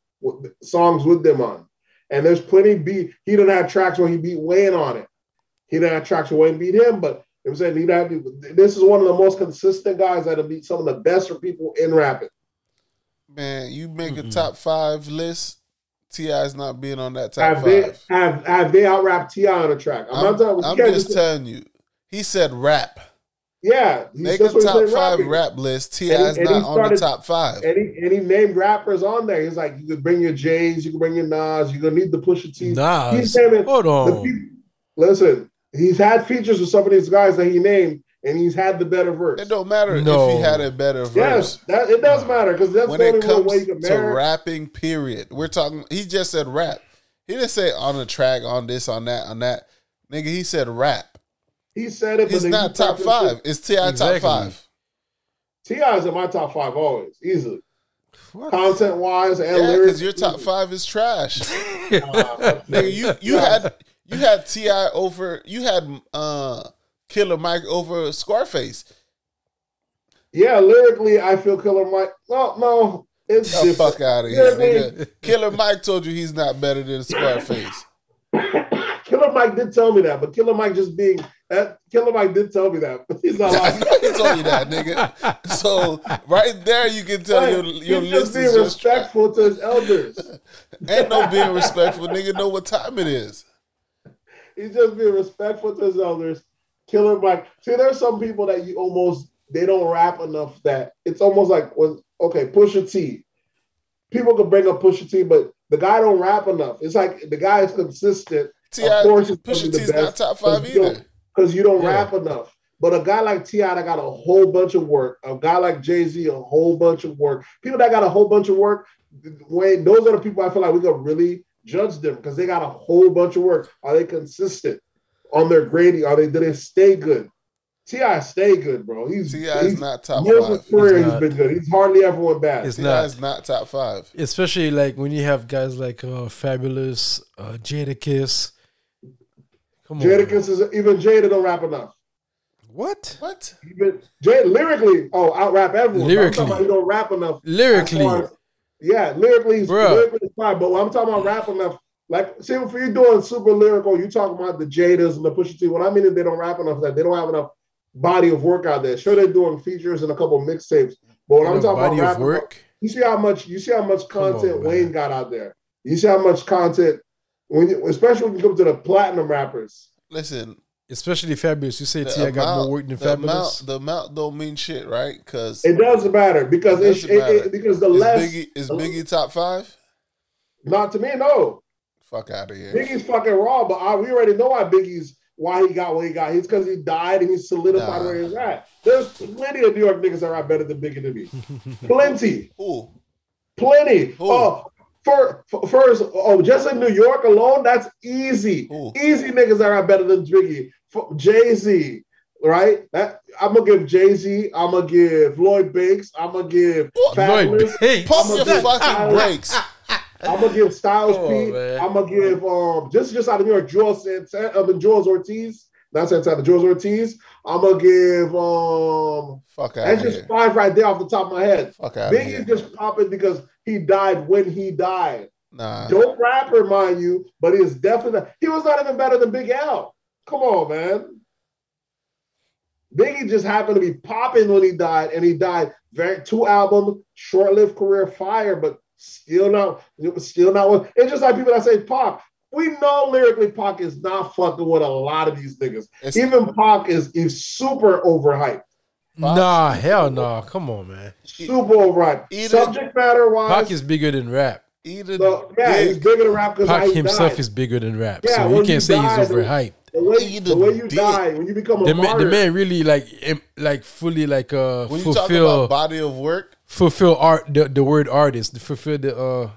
songs with them on. And there's plenty beat. He didn't have tracks where he beat Wayne on it. He didn't have tracks where Wayne beat him, but I'm saying he have, this is one of the most consistent guys that have beat some of the best for people in rapping. Man, you make a Mm-mm. top five list. T.I.'s not being on that top Have they five. have have they out rapped T.I. on a track? I'm, I'm, not talking. I'm you can't just just- telling you. He said rap. Yeah, he- Make a that's what top said, five rapping. rap list. T.I.'s And he- and he not on the top five. And he, and he named rappers on there. He's like, you could bring your J's, you can bring your Nas, you're gonna need the Pusha T. Nah. He's naming Hold the on. peop- Listen, he's had features with some of these guys that he named, and he's had the better verse. It don't matter if he had a better verse. Yes, that it does matter because that's when the it only one way you comes can to marry. rapping, period. We're talking. He just said rap. He didn't say on the track, on this, on that, on that. Nigga, he said rap. He said it, but He's not top talking five. It's T.I. Exactly. top five. shit. T.I.'s in my top five always, easily, What? content wise and Yeah, lyrics. because your top five is trash. Uh, Nigga, you you had you had T.I. over. You had uh Killer Mike over Scarface. yeah, lyrically, I feel Killer Mike. No, no, it's The different. fuck out of here, Lyrically- Killer Mike told you he's not better than Scarface. Killer Mike did tell me that, but Killer Mike just being that Killer Mike did tell me that, but he's not lying. he told you that, nigga. So right there, you can tell your your he's list just is being just respectful to his elders. Ain't no being respectful, nigga. Know what time it is. He's just being respectful to his elders. Killer Mike. See, there's some people that you almost they don't rap enough that it's almost like when okay, Pusha T. People can bring up Pusha T, but the guy don't rap enough. It's like the guy is consistent T.I. Of course it's Pusha gonna the T's not best, top five but you either. because you don't Yeah. rap enough. But a guy like T.I. that got a whole bunch of work, a guy like Jay Z, a whole bunch of work. People that got a whole bunch of work, Wayne, those are the people I feel like we could really judge them because they got a whole bunch of work. Are they consistent? on their grading? Are they do they stay good? T.I. stay good, bro. He's T.I. is not top years five. of career. He's He's not. been good. He's hardly ever went bad. It's T.I. not. is not top five. Especially like when you have guys like uh, Fabolous, uh, Jadakiss. Come on. Is even Jada don't rap enough. What? What? Even Jada lyrically, oh, out rap everyone. But I'm Lyrically. talking about he don't rap enough. Lyrically. as- yeah, lyrically, he's, Bruh. lyrically he's fine. But when I'm talking about rap enough, like, see, if you're doing super lyrical, you talking about the Jadas and the Pusha T. What I mean is they don't rap enough. That they don't have enough body of work out there. Sure, they're doing features and a couple mixtapes. But when I'm Enough talking body about of rap, work. you see how much you see how much Come on, content man. Wayne got out there. You see how much content when you, especially when you come to the platinum rappers. Listen, Especially Fabolous. You say the T, I got more work than the Fabolous. amount, the amount don't mean shit, right? Because It doesn't matter because It it, doesn't it- matter. it- because the is less Biggie is Biggie top five? not to me no Fuck out of here. Biggie's fucking raw, but I, we already know why Biggie's why he got what he got. It's because he died and he solidified Nah. where he's at. There's plenty of New York niggas that rap better than Biggie to me. plenty, Who? plenty. Who? Oh, for, for- first, oh, just in New York alone, that's easy. Who? Easy niggas that rap better than Biggie. Jay Z, right? That I'm gonna give Jay Z. I'm gonna give Lloyd Banks. I'm gonna give Fabolous. Pump your fucking brakes. I'm gonna give Styles P. I'm gonna give um just just out of New York, Joel Santana, I mean Jules Ortiz. That's Santana, Jules Ortiz. I'm gonna give um Fuck out that's of just here. five right there off the top of my head. Fuck out of Biggie's just popping because he died when he died. Nah. Dope rapper, mind you, but he is definitely he was not even better than Big L. Come on, man. Biggie just happened to be popping when he died, and he died very two album, short-lived career, fire, but still not, still not. one- It's just like people that say Pac. We know lyrically Pac is not fucking with a lot of these niggas. It's- Even Pac is is super overhyped, Nah, hell no. Come on, man. super overhyped. Either- Subject matter wise, Pac is bigger than rap. Either so, yeah, he's bigger than rap because Pac himself died. is bigger than rap. Yeah, so you you can't say he's overhyped. The way, the the way you dick. die, when you become a The man, the man really like like fully like uh when you talk fulfill about body of work, fulfill art the, the word artist fulfill the uh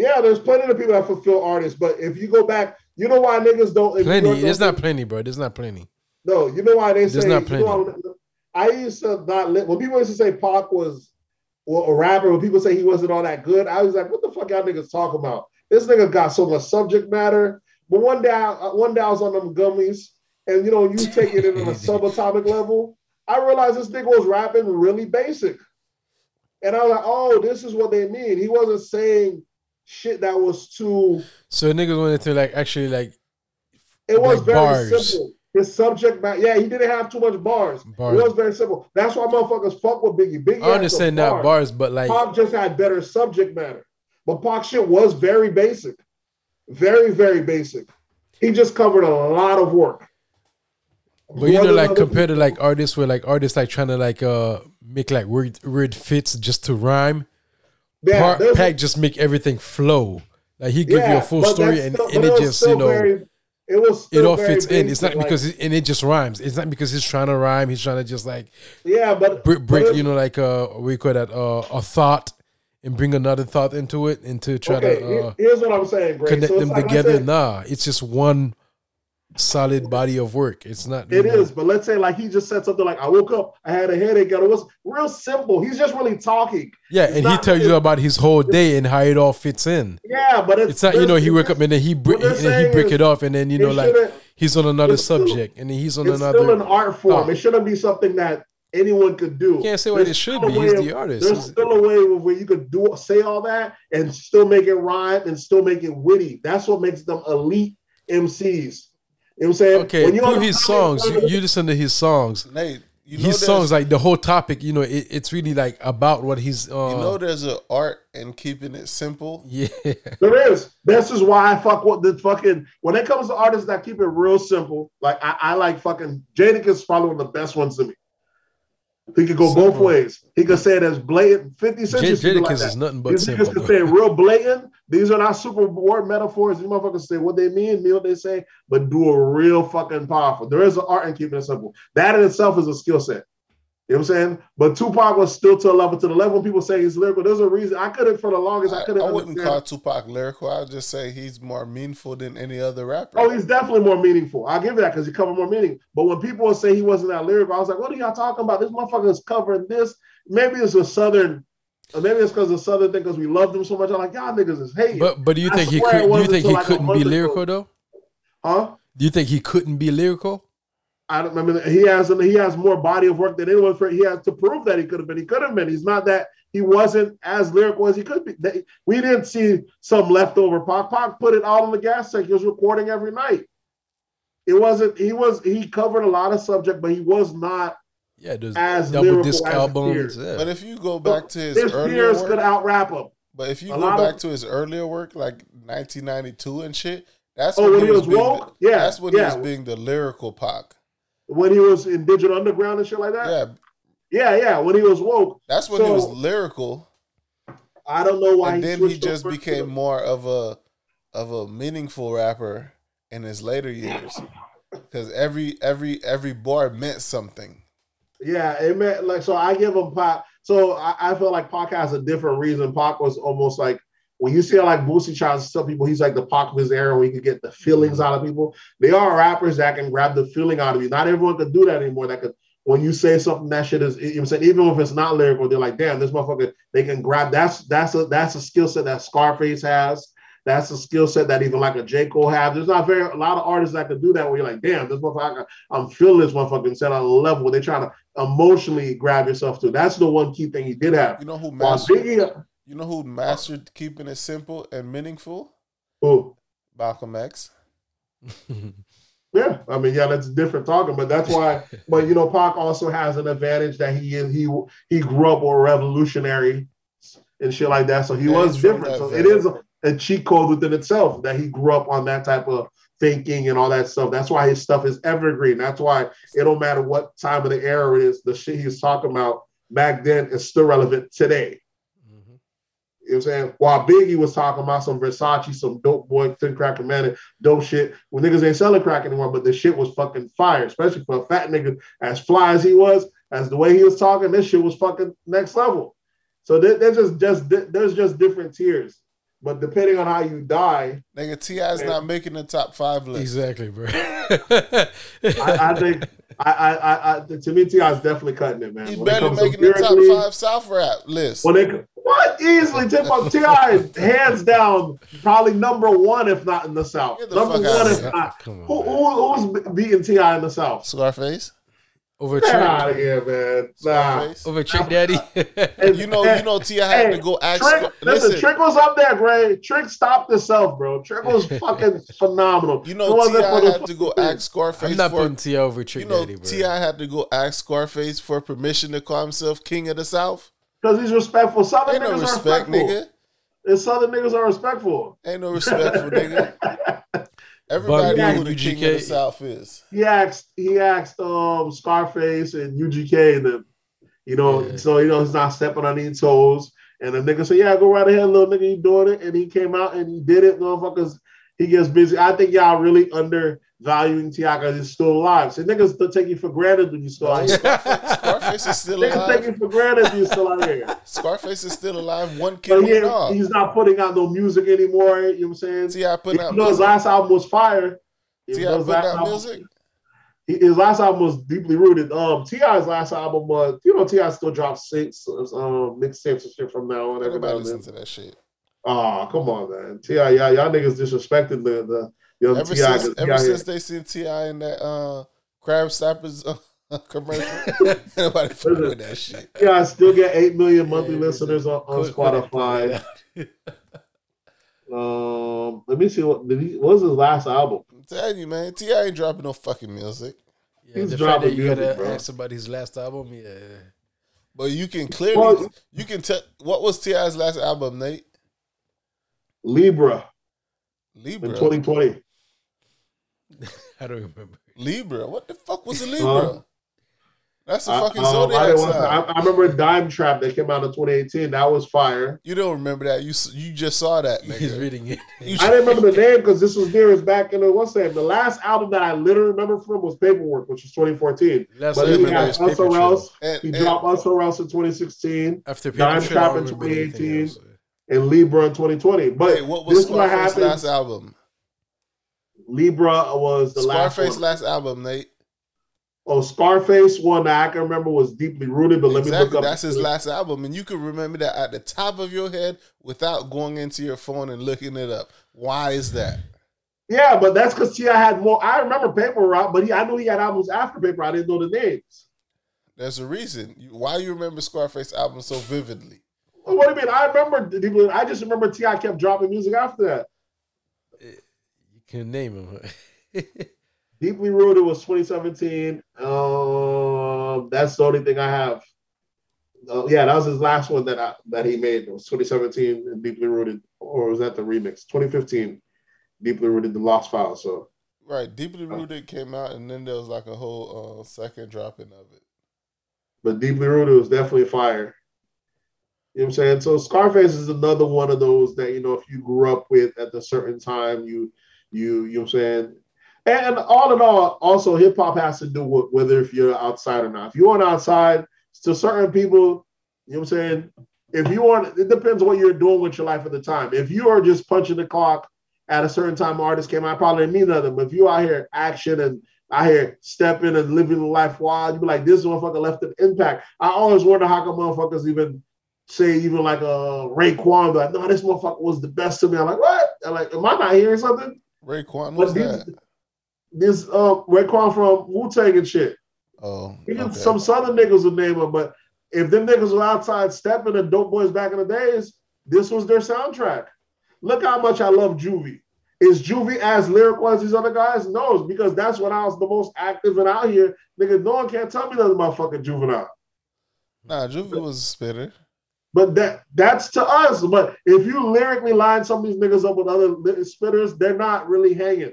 yeah, there's plenty of people that fulfill artists, but if you go back, you know why niggas don't. plenty. There's don't- plenty, bro. There's not plenty. No, you know why they There's say. not you know I used to not li- when people used to say Pac was well, a rapper. When people say he wasn't all that good, I was like, "What the fuck y'all niggas talking about?" This nigga got so much subject matter. But one day, I, uh, one day I was on them gummies, and you know, you take it in a subatomic level. I realized this nigga was rapping really basic, and I was like, "Oh, this is what they mean." He wasn't saying shit that was too. So niggas wanted to like actually like It was Like very bars. simple. His subject matter, yeah, he didn't have too much bars. Bars. It was very simple. That's why motherfuckers fuck with Biggie. Biggie, I understand some that bars, but like Pac just had better subject matter. But Pac shit was very basic, very very basic. He just covered a lot of work. But you know, like compared to like artists where like artists like trying to like uh make like word word fits just to rhyme. Yeah, Par- there's- Pac just make everything flow. Like he give you a full story and, still- and but it just you know very- it was it all fits in. It's not basic, because it, and it just rhymes. It's not because he's trying to rhyme. He's trying to just like yeah, but break, but it- you know like uh we call that uh a thought and bring another thought into it and to try okay, to uh, here's what I'm saying, Greg. connect So them like together. said, Nah, it's just one solid body of work. It's not. It is, but let's say like he just said something like, "I woke up, I had a headache," and it was real simple. He's just really talking. Yeah, It's and he tells you about his whole day and how it all fits in. Yeah, but it's, It's not you know he wake up and then he break and then he break is it off and then you know like he's on another it's still- subject and then he's on It's another. still an art form. Oh. It shouldn't be something that anyone could do. You can't say what it should be. He's way the artist. There's still a way where you could do say all that and still make it rhyme and still make it witty. That's what makes them elite MCs. You know what I'm saying? Okay, When you through his songs, you, you listen to his songs. Nate, you know his songs, like the whole topic, you know, it, it's really like about what he's. Uh, you know there's an art in keeping it simple. yeah, There is. This is why I fuck with the fucking. When it comes to artists that keep it real simple, like I, I like fucking Jadakiss is probably one of the best ones to me. He could go both ways. He could say it as blatant. Fifty Cent J- like is nothing but These simple. niggas could say real blatant. These are not super word metaphors. These motherfuckers say what they mean, mean what they say, but do a real fucking powerful. There is an art in keeping it simple. That in itself is a skill set. You know what I'm saying? But Tupac was still to a level to the level when people say he's lyrical. There's a reason I couldn't for the longest. I I, couldn't. I wouldn't understand. call Tupac lyrical. I'd just say he's more meaningful than any other rapper. Oh, he's definitely more meaningful. I'll give you that because he covered more meaning. But when people would say he wasn't that lyrical, I was like, what are y'all talking about? This motherfucker is covering this. Maybe it's a southern, or maybe it's because the southern thing because we loved him so much. I'm like, y'all niggas is hating. But but do you I think he could? Do you wasn't think he like couldn't month be ago. lyrical though? huh? Do you think he couldn't be lyrical? I don't. I mean, he has he has more body of work than anyone. For he has to prove that he could have been. He could have been. He's not that. He wasn't as lyrical as he could be. They- we didn't see some leftover. Pac Pac put it all in the gas tank. He was recording every night. It wasn't. He was. He covered a lot of subject, but he was not Yeah, those as double lyrical disc as albums. Yeah. But if you go back to his, his earlier peers work, could out rap him. but if you a go back of- to his earlier work, like 1992 and shit, that's Oh, when he was being woke? the, Yeah, that's when yeah. he was being the lyrical Pac. When he was in Digital Underground and shit like that. Yeah, Yeah, yeah. When he was woke, that's when he was lyrical, I don't know why. and then he just to became more of a of a meaningful rapper in his later years. Because every every every bar meant something. Yeah, it meant like so. I give him pop. So I, I feel like Pac has a different reason. Pac was almost like when you see like Boosie tries to tell people he's like the Pac of his era, where he could get the feelings mm-hmm. out of people. They are rappers that can grab the feeling out of you. Not everyone could do that anymore. That could when you say something that shit is. You know saying even if it's not lyrical, they're like, damn, this motherfucker. They can grab. That's that's a that's a skill set that Scarface has. That's a skill set that even like a J. Cole have. There's not very a lot of artists that could do that where you're like, damn, this motherfucker, I'm feeling this motherfucker set on a level where they're trying to emotionally grab yourself to. That's the one key thing he did have. You know who Biggie, you know who mastered keeping it simple and meaningful? oh, Malcolm X. yeah, I mean, yeah, that's different talking, but that's why. but you know, Pac also has an advantage that he is he he grew up with revolutionary and shit like that, so he Yeah, was different. So it is a, a cheat code within itself that he grew up on that type of thinking and all that stuff. That's why his stuff is evergreen. That's why it don't matter what time of the era it is. The shit he's talking about back then is still relevant today. You know what I'm saying? While Biggie was talking about some Versace, some dope boy, tin cracker man, and dope shit. When niggas ain't selling crack anymore, but the shit was fucking fire, especially for a fat nigga as fly as he was, as the way he was talking, this shit was fucking next level. So there- there's just just there's just different tiers. But depending on how you die, Nigga, T.I. is not making the top five list. Exactly, bro. I, I think I, I, I, I to me T.I. is definitely cutting it, man. He's When it barely to making the top five South rap list. When it what easily tip up T.I. hands down probably number one if not in the South. The Number one outta if here. not. On, Who, who who's beating T.I. in the South? Scarface. over Get out of here, man. Nah. Over Trick Daddy. And- You know, you know, T.I. had hey, to go ask. Trick, Scar- listen, listen, Trick was up there, Gray. Trick stopped himself, bro. Trick was fucking phenomenal. you know, wasn't T.I. for had to go ask Scarface I'm not for. putting T over Trick You know, Daddy, bro. T.I. had to go ask Scarface for permission to call himself King of the South. Because he's respectful. Southern Ain't no niggas respect, are respectful. nigga. And Southern niggas are respectful. Ain't no respectful, nigga. Everybody Bun who B, the King of UGK. the South is. he asked he asked um Scarface and UGK and them, you know, Yeah. so you know he's not stepping on any toes. And the nigga said, Yeah, go right ahead, little nigga, you doing it. And he came out and he did it, motherfuckers. He gets busy. I think y'all really undervaluing T.I. because he's still alive. So niggas still take you for granted when you still out here. Scarface, Scarface is still Niggas take you for granted when you still out here. Scarface is still alive. One kid he he's not putting out no music anymore. You know what I'm saying? T.I. putting out Even though his last album was fire. T.I. putting out album- music. his last album was deeply rooted. Um, T.I.'s last album was, you know, T.I. still drops six um mixtapes and shit from now on. Everybody listen to that shit. Oh, come on, man. T.I., y'all, y'all niggas disrespected the the young Ever Ti. since, 'cause ever T.I. since they seen T.I. in that uh, Crab Stoppers uh, commercial, nobody fucking with that shit. T.I. still get eight million monthly Yeah, listeners on, on Quit- quit it, Spotify. Um, let me see what did he, what was his last album? I'm telling you, man, T.I. ain't dropping no fucking music. Yeah, He's the fact that dropping you gotta bro. ask about his last album, yeah. But you can clearly, Well- you can tell. What was T.I.'s last album, Nate? Libra Libra. in 2020. I don't remember. Libra. What the fuck was a Libra? Huh? That's a fucking um, I, Zodiac didn't want- song. I, I remember Dime Trap that came out in 2018. That was fire. You don't remember that? You you just saw that, He's reading it. You I didn't remember the name because this was near as back in the what's that? The last album that I literally remember from was Paperwork, which was 2014. Last But then he had is Us or Else. and, He and- dropped Us or Else in 2016 After Dime Paper Trail, I Trap in don't remember anything 2018. else. and Libra in 2020. But wait, what was this is what Scarface's last album? Libra was the last Scarface one. last album, Nate. Oh, Scarface one that I can remember was Deeply Rooted, but let me look up. that's his last album, and you can remember that at the top of your head without going into your phone and looking it up. Why is that? Yeah, but that's because T.I. had more. I remember Paper Route, but he I knew he had albums after Paper. I didn't know the names. There's a reason. Why you remember Scarface album so vividly? Well, what do you mean? I remember. I just remember T.I. kept dropping music after that. You can name him. Deeply Rooted was 2017. Um, that's the only thing I have. Uh, yeah, that was his last one that I, that he made. It was 2017 and Deeply Rooted, or was that the remix? 2015, Deeply Rooted, The Lost Files. So Right, Deeply Rooted came out, and then there was like a whole uh, second dropping of it. but Deeply Rooted was definitely fire. You know what I'm saying? So Scarface is another one of those that you know if you grew up with at a certain time, you you you know what I'm saying. And all in all, also hip hop has to do with whether if you're outside or not. If you aren't outside, to certain people, you know what I'm saying. If you want, it depends what you're doing with your life at the time. If you are just punching the clock at a certain time, artist came out, probably didn't mean nothing. But if you out here action and I hear stepping and living life wild. You be like, this motherfucker left an impact. I always wonder how come motherfuckers even say even like a uh, Raekwon, be like, no, this motherfucker was the best to me. I'm like, what? I'm like, am I not hearing something? Raekwon, what's that? this uh Raekwon from Wu Tang and shit. Oh, Even okay. some southern niggas would name him, but if them niggas were outside stepping and dope boys back in the days, this was their soundtrack. Look how much I love Juvie. Is Juvie as lyrical as these other guys? No, because that's when I was the most active and out here. Nigga, no one can't tell me nothing about fucking juvenile. Nah, Juvie was a spitter. But that that's to us. But if you lyrically line some of these niggas up with other spitters, they're not really hanging.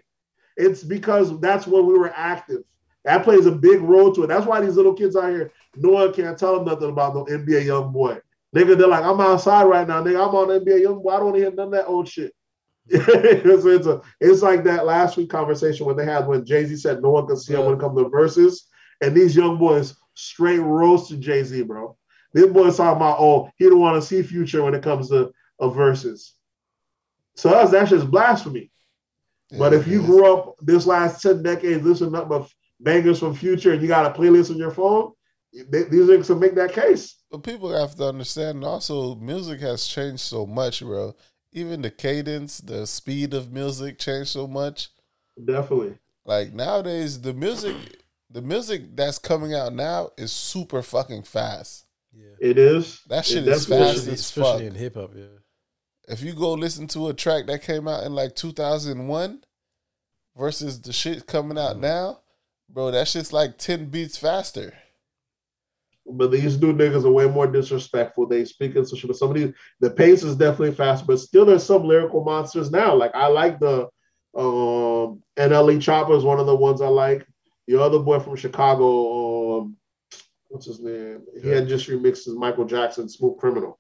It's because that's when we were active. That plays a big role to it. That's why these little kids out here, no one can't tell them nothing about no NBA YoungBoy. Nigga, they're like, I'm outside right now, nigga. I'm on NBA YoungBoy. I don't want to hear none of that old shit. it's, it's, a, it's like that last week conversation when they had when Jay Z said no one could see him when it comes to verses, and these young boys straight roasted Jay Z, bro. These boys talking about, oh, he don't want to see future when it comes to uh, verses. So us, that's just blasphemy. but if you grew up this last 10 decades listening to nothing but bangers from future and you got a playlist on your phone, they, these niggas will make that case. But people have to understand also music has changed so much, bro. Even the cadence, the speed of music changed so much. Definitely. Like nowadays, the music, the music that's coming out now is super fucking fast. Yeah. It is. That shit It is fast Especially, as especially fuck. in hip hop, yeah. If you go listen to a track that came out in like 2001 versus the shit coming out now, bro, that shit's like 10 beats faster. But these new niggas are way more disrespectful. They speak in such but some of these the pace is definitely fast, but still there's some lyrical monsters now. Like I like the um NLE Chopper is one of the ones I like. The other boy from Chicago, what's his name? He had just remixed his Michael Jackson Smooth Criminal.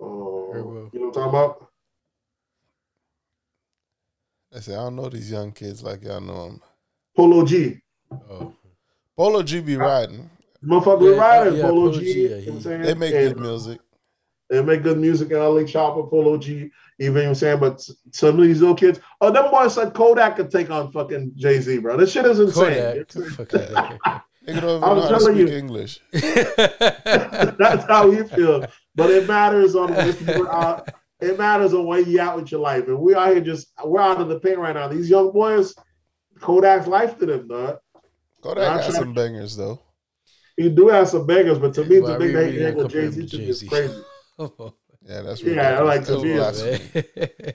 Um. You know what I'm talking about? I say, I don't know these young kids like y'all know them. Polo G. Oh. Polo G be riding. Motherfucker Yeah, riding yeah, Polo Polo G. G, yeah, you know what I'm he- saying? They make And- good music. They make good music and NLE Chopper, Polo G, even you know what I'm saying, but some of these little kids, oh, them boys said Kodak could take on fucking Jay Z, bro. This shit is insane. Kodak. It's- Nigga don't even I'm know how to telling speak you. English. That's how we feel. But it matters on if it matters on where you out with your life. And we out here just we're out of the paint right now. These young boys, Kodak's life to them, dog. Kodak I'm got trying- some bangers though. He do have some bangers, but to me, Well, to I think that he gotta with Jay Z to to me is Jay-Z. crazy. Yeah, that's Yeah, I like to that's be- blasphemy.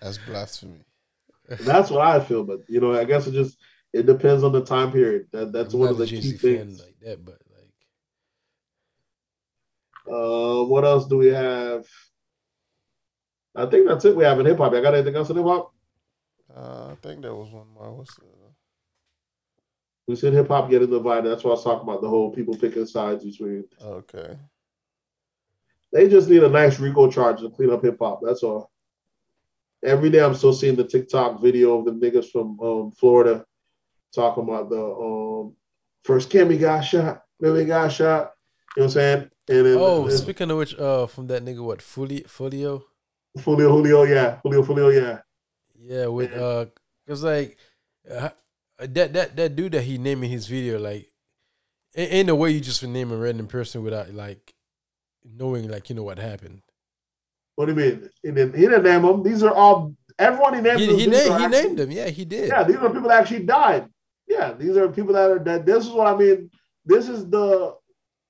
That's blasphemy. That's what I feel. But you know, I guess it just it depends on the time period. That that's I'm one of the key things. like that, but like Uh, what else do we have? I think that's it. We have in hip hop. I got anything else in hip hop? Uh, I think there was one more. What's the We said hip hop getting divided. That's why I was talking about the whole people picking sides between. Okay. They just need a nice RICO charge to clean up hip hop. That's all. Every day I'm still seeing the TikTok video of the niggas from um, Florida talking about the um, first Kimmy got shot, Kimmy got shot. You know what I'm saying? And then Oh, speaking of which, uh, from that nigga, what Fully Folio? Julio, Julio, yeah, Julio, Julio, yeah. Yeah, with uh, cause like uh, that that that dude that he named in his video, like, ain't no way you just name a random person without like knowing like you know what happened. What do you mean? He didn't, he didn't name them. These are all everyone he named. He, he named he named them. Yeah, he did. Yeah, these are people that actually died. Yeah, these are people that are that. This is what I mean. This is the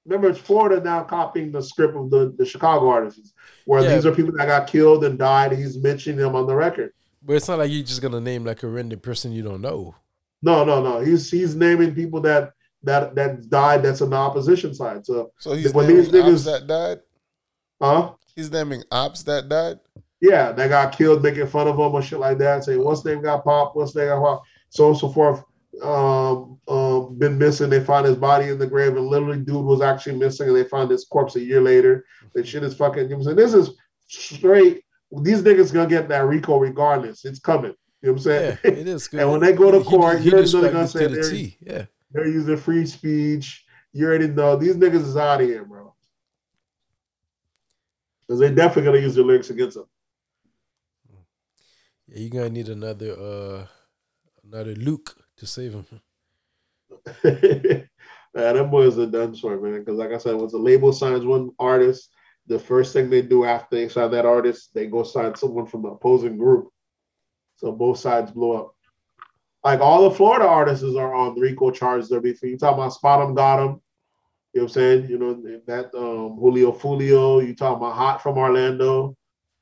remember it's Florida now copying the script of the, the Chicago artists, where Yeah. these are people that got killed and died. And he's mentioning them on the record. But it's not like you're just gonna name like a random person you don't know. No, no, no. He's he's naming people that that that died. That's on the opposition side. So, So he's When naming these niggas- ops that died. huh? He's naming ops that died. Yeah, that got killed, making fun of them or shit like that. Saying what's name got popped, what's name got popped, so on and so forth. Um, um, been missing. They find his body in the grave, and literally, dude was actually missing, and they found his corpse a year later. That shit is fucking. You know what I'm saying? This is straight. These niggas gonna get that Rico regardless. It's coming. You know what I'm saying? Yeah, it is good. And when they go to He- court, he you're gonna it say to the they're-. Yeah, They're using free speech. You already know these niggas is out of here, bro. Because they definitely gonna use the lyrics against them. yeah. You're gonna need another uh another Luke to save him. yeah, them boys are done for, man. Because like I said, once a label signs one artist, the first thing they do after they sign that artist, they go sign someone from the opposing group. So both sides blow up. Like all the Florida artists are on the RICO charges. Beefing. You talking about Spot 'em, got 'em. You know what I'm saying? You know that um, Julio Foolio. You talking about Hot from Orlando.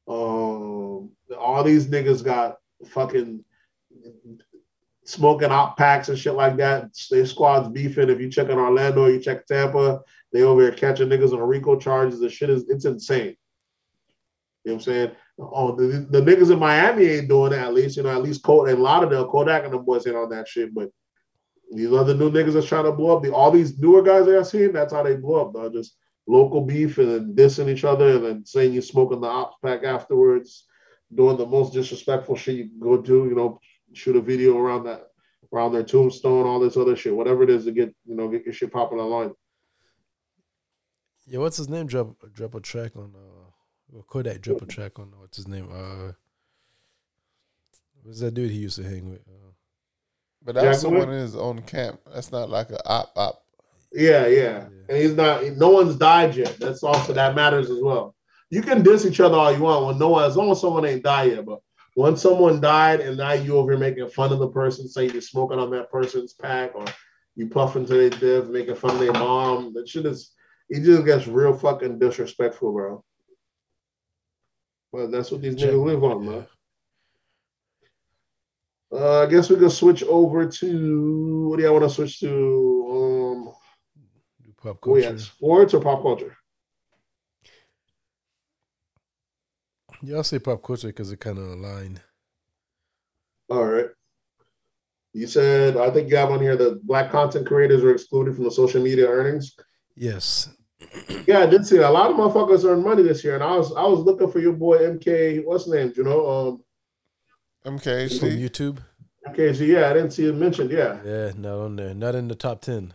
Um, all these niggas got fucking smoking out packs and shit like that. Their squads beefing. If you check in Orlando, you check Tampa, they over here catching niggas on RICO charges. The shit is it's insane. You know what I'm saying? Oh, the, the niggas in Miami ain't doing it at least. You know, at least Kodak and Lauderdale, Kodak and the boys ain't on that shit. But these other new niggas that's trying to blow up, the, all these newer guys that I seen, that's how they blow up, dog. Just local beef and then dissing each other and then saying you smoking the ops pack afterwards, doing the most disrespectful shit you can go do, you know, shoot a video around that around their tombstone, all this other shit, whatever it is to get, you know, get your shit popping online. Yeah, what's his name? Drop drop a track on uh well, Kodak drop a track on what's his name? Uh what's that dude he used to hang with? Uh, But that's Jacqueline? someone in his own camp. That's not like a op op. Yeah, yeah. And he's not no one's died yet. That's also that matters as well. You can diss each other all you want when no one as long as someone ain't died yet, but once someone died and now you over here making fun of the person, saying you're smoking on that person's pack or you puffing to their div, making fun of their mom, that shit is it just gets real fucking disrespectful, bro. But that's what these niggas live on, man. Uh, I guess we could switch over to what do y'all want to switch to? Um, pop oh yeah, culture. sports or pop culture? Yeah, I'll say pop culture because it kind of aligned. All right. You said I think you have on here that black content creators are excluded from the social media earnings. Yes. Yeah, I did see that. A lot of motherfuckers earned money this year, and I was I was looking for your boy MK. What's his name? You know, um, From MKC. YouTube. MKG. Yeah, I didn't see it mentioned. Yeah, Yeah, not on there. Not in the top ten.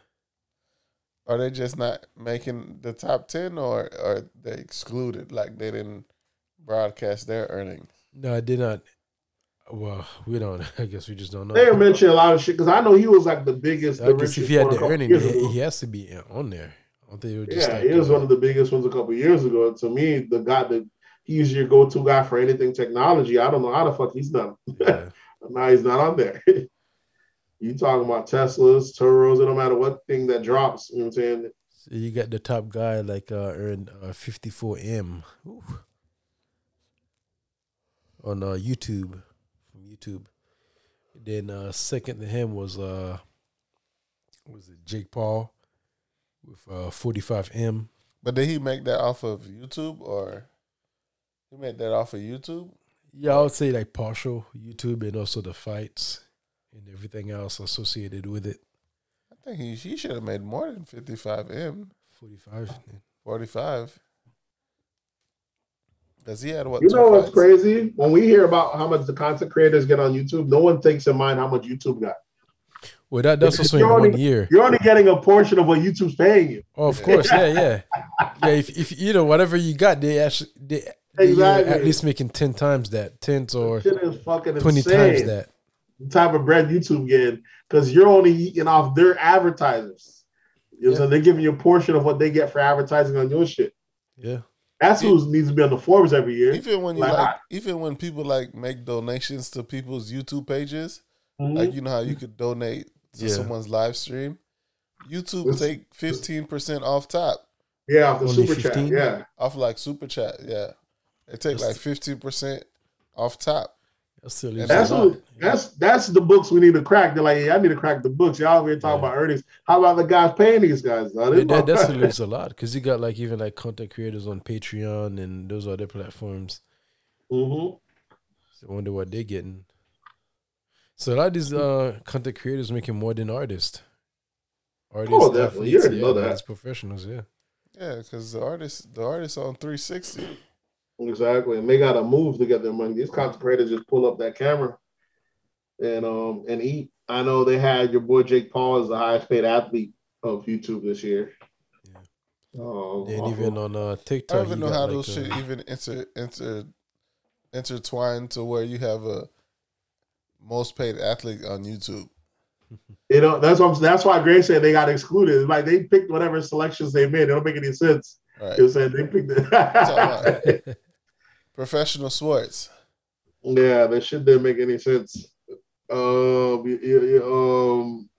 Are they just not making the top ten, or are they excluded? Like they didn't broadcast their earnings. No, I did not. Well, we don't. I guess we just don't know. they were mentioning a lot of shit because I know he was like the biggest. I the guess if he had the couple earning, he, he has to be on there. I don't think it would just Yeah, like, he was uh, one of the biggest ones a couple years ago. To me, the guy that he's your go-to guy for anything technology. I don't know how the fuck he's done. yeah. now he's not on there. you talking about Teslas, Turos, it don't matter what thing that drops. You know what I'm saying? So you got the top guy like uh earned uh, 54m Ooh on uh, YouTube from YouTube. Then uh, second to him was uh, was it Jake Paul with uh, 45M. But did he make that off of YouTube or he made that off of YouTube? Yeah, I would say like partial YouTube and also the fights and everything else associated with it. I think he, he should have made more than 55M. 45. 45. Does he have what? You know what's fights? crazy? When we hear about how much the content creators get on YouTube, no one takes in mind how much YouTube got. Well, that does swing only, one year. You're only getting a portion of what YouTube's paying you. Oh, of course, yeah, yeah, yeah. If, if you know whatever you got, they actually they, exactly. at least making ten times that, tens or twenty times that. The type of bread YouTube getting because you're only eating off their advertisers. You know, yeah. so they're giving you a portion of what they get for advertising on your shit. Yeah. That's who needs to be on the Forbes every year. Even when you Like, like, I- even when people like make donations to people's YouTube pages, Mhm. like you know how you could donate to Yeah. someone's live stream. YouTube It's- take fifteen percent off top, yeah, off the Only super 15? chat. Yeah. off like super chat. Yeah, they take like fifteen percent off top. That That's a lot. who, that's that's the books we need to crack. They're like, yeah, I need to crack the books. Y'all over here talking Yeah. about earnings. How about the guys paying these guys? though? Yeah, that, that still leaves a lot because you got like even like content creators on Patreon and those other platforms. hmm So I wonder what they're getting. So a lot of these uh, content creators making more than artists. Artists, Oh, definitely. You already know that. artists, professionals, yeah. Yeah, because the artists, the artists on three sixty. Exactly, and they got to move to get their money. These content creators just pull up that camera and um and eat. I know they had your boy Jake Paul as the highest paid athlete of YouTube this year. Yeah. Um, And off even of- on uh, I don't even know how like, those uh, shit even inter inter intertwined to where you have a most paid athlete on YouTube. you know that's what I'm, that's why Gray said they got excluded. Like they picked whatever selections they made. It don't make any sense. Right, You know saying they picked it. professional sports. yeah, that shit didn't make any sense. Um, um,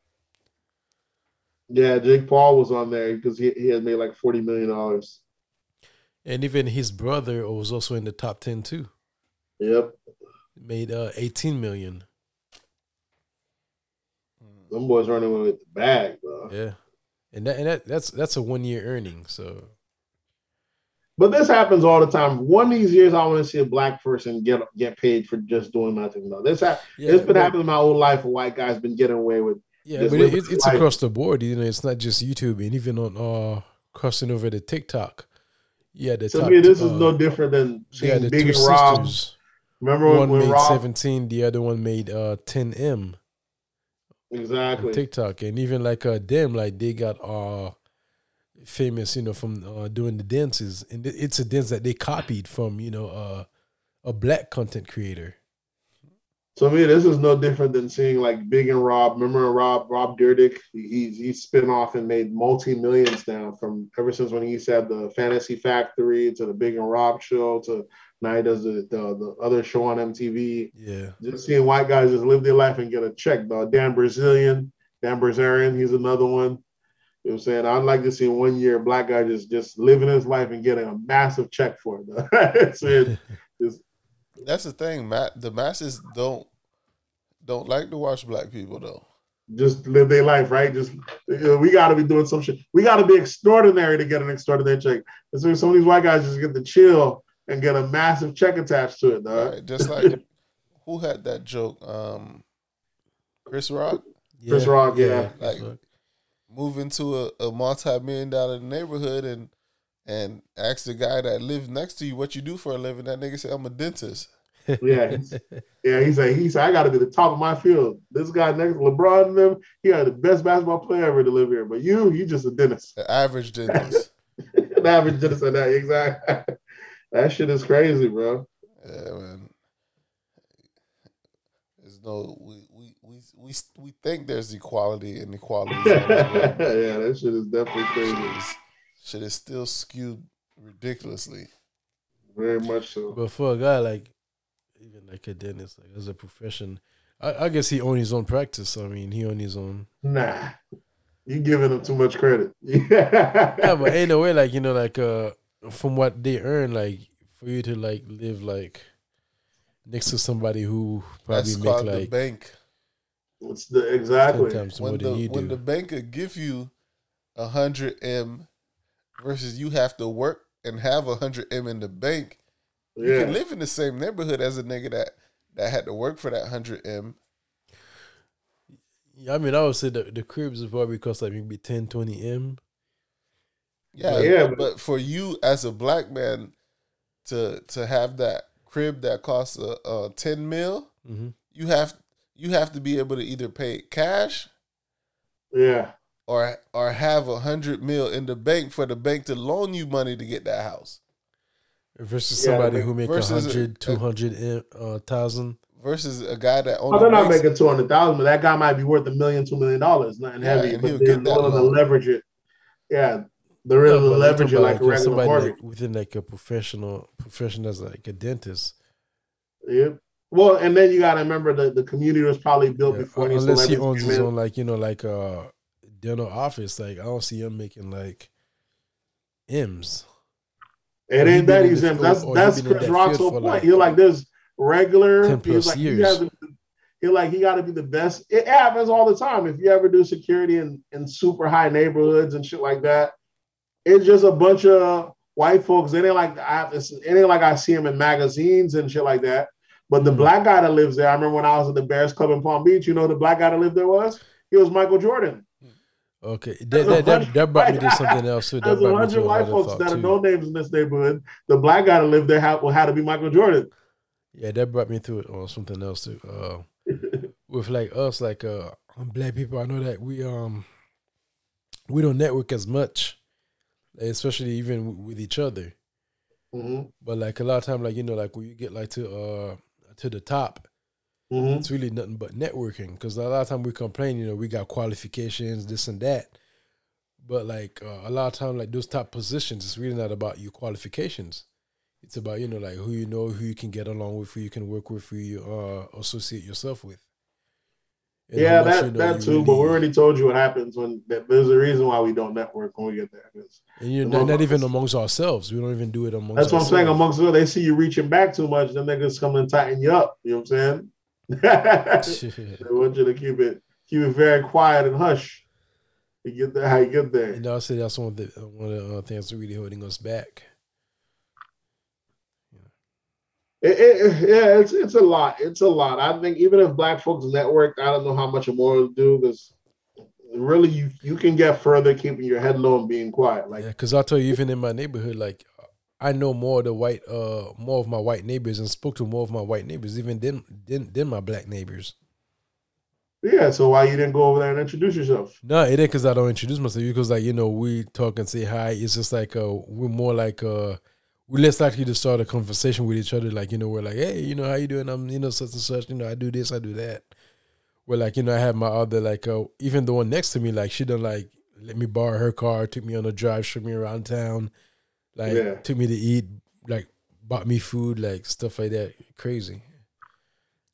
yeah, Jake Paul was on there because he, he had made like forty million dollars. and even his brother was also in the top ten too. Yep, Made uh, eighteen million. them boys running with the bag, bro. Yeah, and that and that that's that's a one year earning. So But this happens all the time. One of these years, I want to see a black person get get paid for just doing nothing. Though this ha- yeah, it's been but- happening my whole life. A white guy's been getting away with. Yeah, but it, it's across the board. You know, it's not just YouTube, and even on uh crossing over to TikTok. Yeah, the To top, me, this is uh, no different than Yeah, seeing the Big two Rob. sisters. Remember when, One when made Rob? seventeen, the other one made uh ten m Exactly. TikTok, and even like uh them, like they got uh famous, you know, from uh, doing the dances, and it's a dance that they copied from, you know, uh a black content creator. To me, this is no different than seeing like Big and Rob. Remember Rob Rob Dyrdek? He he's he's spin off and made multi millions now from ever since when he said the Fantasy Factory to the Big and Rob show to now he does the the, the other show on MTV. Yeah, Just seeing white guys just live their life and get a check, dog. Dan Brazilian, Dan Brazarian, he's another one. You know what I'm saying? I'd like to see one year a black guy just just living his life and getting a massive check for it. It's- it's- That's the thing, Matt. The masses don't don't like to watch black people though. just live their life, right? Just you know, we got to be doing some shit. We got to be extraordinary to get an extraordinary check. And so some of these white guys just get to chill and get a massive check attached to it, dog. Right? Just like who had that joke? Um, Chris Rock yeah, Chris Rock, yeah. Chris Like- Rock. Move into a, a multi-million dollar neighborhood and and ask the guy that lives next to you what you do for a living. That nigga said, "I'm a dentist." Yeah, yeah. He said, he said, I got to be the top of my field. This guy next, LeBron and them, he had the best basketball player ever to live here. But you, you just a dentist, The average dentist. an average dentist. At that exactly. that shit is crazy, bro. yeah, man. There's no we we we we, we think there's equality and equality. yeah, that shit is definitely crazy. Shit is still skewed ridiculously. Very much so. But for a guy like even like a dentist, like as a profession, I, I guess he owned his own practice. I mean, he owned his own. Nah, you giving him too much credit. Yeah, Yeah, but ain't no way, like you know, like uh, from what they earn, like for you to like live like next to somebody who probably That's make called the like bank. It's the ten exactly. times more When than the you when the bank could give you a hundred m versus you have to work and have a hundred m in the bank. You can live in the same neighborhood as a nigga that that had to work for that hundred m. Yeah, I mean, I would say the the cribs would probably cost like maybe 10, 20 m. Yeah, Yeah, but, but- for you as a black man to to have that crib that costs a, a ten mil, Mm-hmm. you have you have to be able to either pay cash Yeah. or or have a hundred mil in the bank for the bank to loan you money to get that house. Versus Yeah, somebody but who make a versus a- hundred, two hundred m- uh, thousand. Versus a guy that Oh, only they're not makes, making two hundred thousand, but that guy might be worth a million, two million dollars, nothing Yeah, heavy. and But they're get that willing to leverage it. Yeah, they're willing to leverage it like a regular somebody mortgage. like within like a professional profession as like a dentist. Yeah. Well, and then you got to remember that the community was probably built Yeah, before unless he owns his own like you know like uh dental office. Like I don't see him making like M's. It ain't that easy. the- That's that's Chris that Rock's whole point. like, You're like there's regular. 10 He's like years. he has You're like he got to be the best. It happens all the time. If you ever do security in in super high neighborhoods and shit like that, it's just a bunch of white folks. It ain't like I, it ain't like I see them in magazines and shit like that. But the black guy that lives there, I remember when I was at the Bears Club in Palm Beach. You know the black guy that lived there was? He was Michael Jordan. Okay, that that, that, that brought me to something else too. That There's a me hundred white folks that are no names in this neighborhood. The black guy that lived there had, had to be Michael Jordan. Yeah, that brought me to it on something else too. Uh, with like us, like uh, black people, I know that we um we don't network as much, especially even w- with each other. hmm But like a lot of time, like you know, like when you get like to uh to the top, hmm it's really nothing but networking. Because a lot of time we complain, you know, we got qualifications, this and that. But like uh, a lot of time, like those top positions, it's really not about your qualifications. It's about you know like who you know, who you can get along with, who you can work with, who you uh, associate yourself with. And Yeah, that, that too. But we already told you what happens when that, there's a reason why we don't network when we get there. and you're not, not even amongst ourselves. We don't even do it amongst. That's what I'm saying. ourselves. Amongst they see you reaching back too much, then niggas come and tighten you up. You know what I'm saying? they want you to keep it keep it very quiet and hush. You get there how you get there. and I'll say that's one of the one of the uh, things that's really holding us back. It, it, yeah, it's it's a lot. It's a lot. I think even if black folks networked, I don't know how much more to do because really you you can get further keeping your head low and being quiet. Like Yeah, because I'll tell you, even in my neighborhood, like I know more of the white, uh, more of my white neighbors, and spoke to more of my white neighbors, even than than, than my black neighbors. yeah, so why you didn't go over there and introduce yourself? No, it ain't because I don't introduce myself. Because like you know, we talk and say hi. It's just like uh, we're more like uh, we're less likely to start a conversation with each other. Like you know, we're like, hey, you know, how you doing? I'm you know such and such. You know, I do this, I do that. Where like you know, I have my other like uh, even the one next to me, like she done like let me borrow her car, took me on a drive, showed me around town, like Yeah. took me to eat, like bought me food, like stuff like that. Crazy.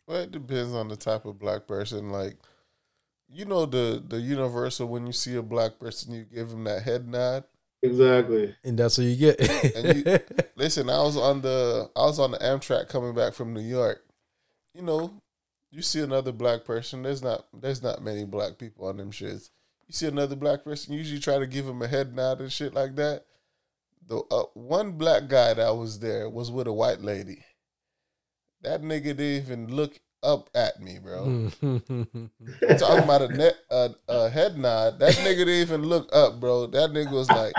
Well, it depends on the type of black person. Like, you know, the the universal when you see a black person, you give him that head nod. Exactly. And that's what you get. And you- Listen, I was on the I was on the Amtrak coming back from New York. You know, you see another black person. There's not there's not many black people on them shits. You see another black person, you usually try to give him a head nod and shit like that. The uh, one black guy that was there was with a white lady. That nigga didn't even look up at me, bro. Talking about a, net, a, a head nod. That nigga didn't even look up, bro. That nigga was like,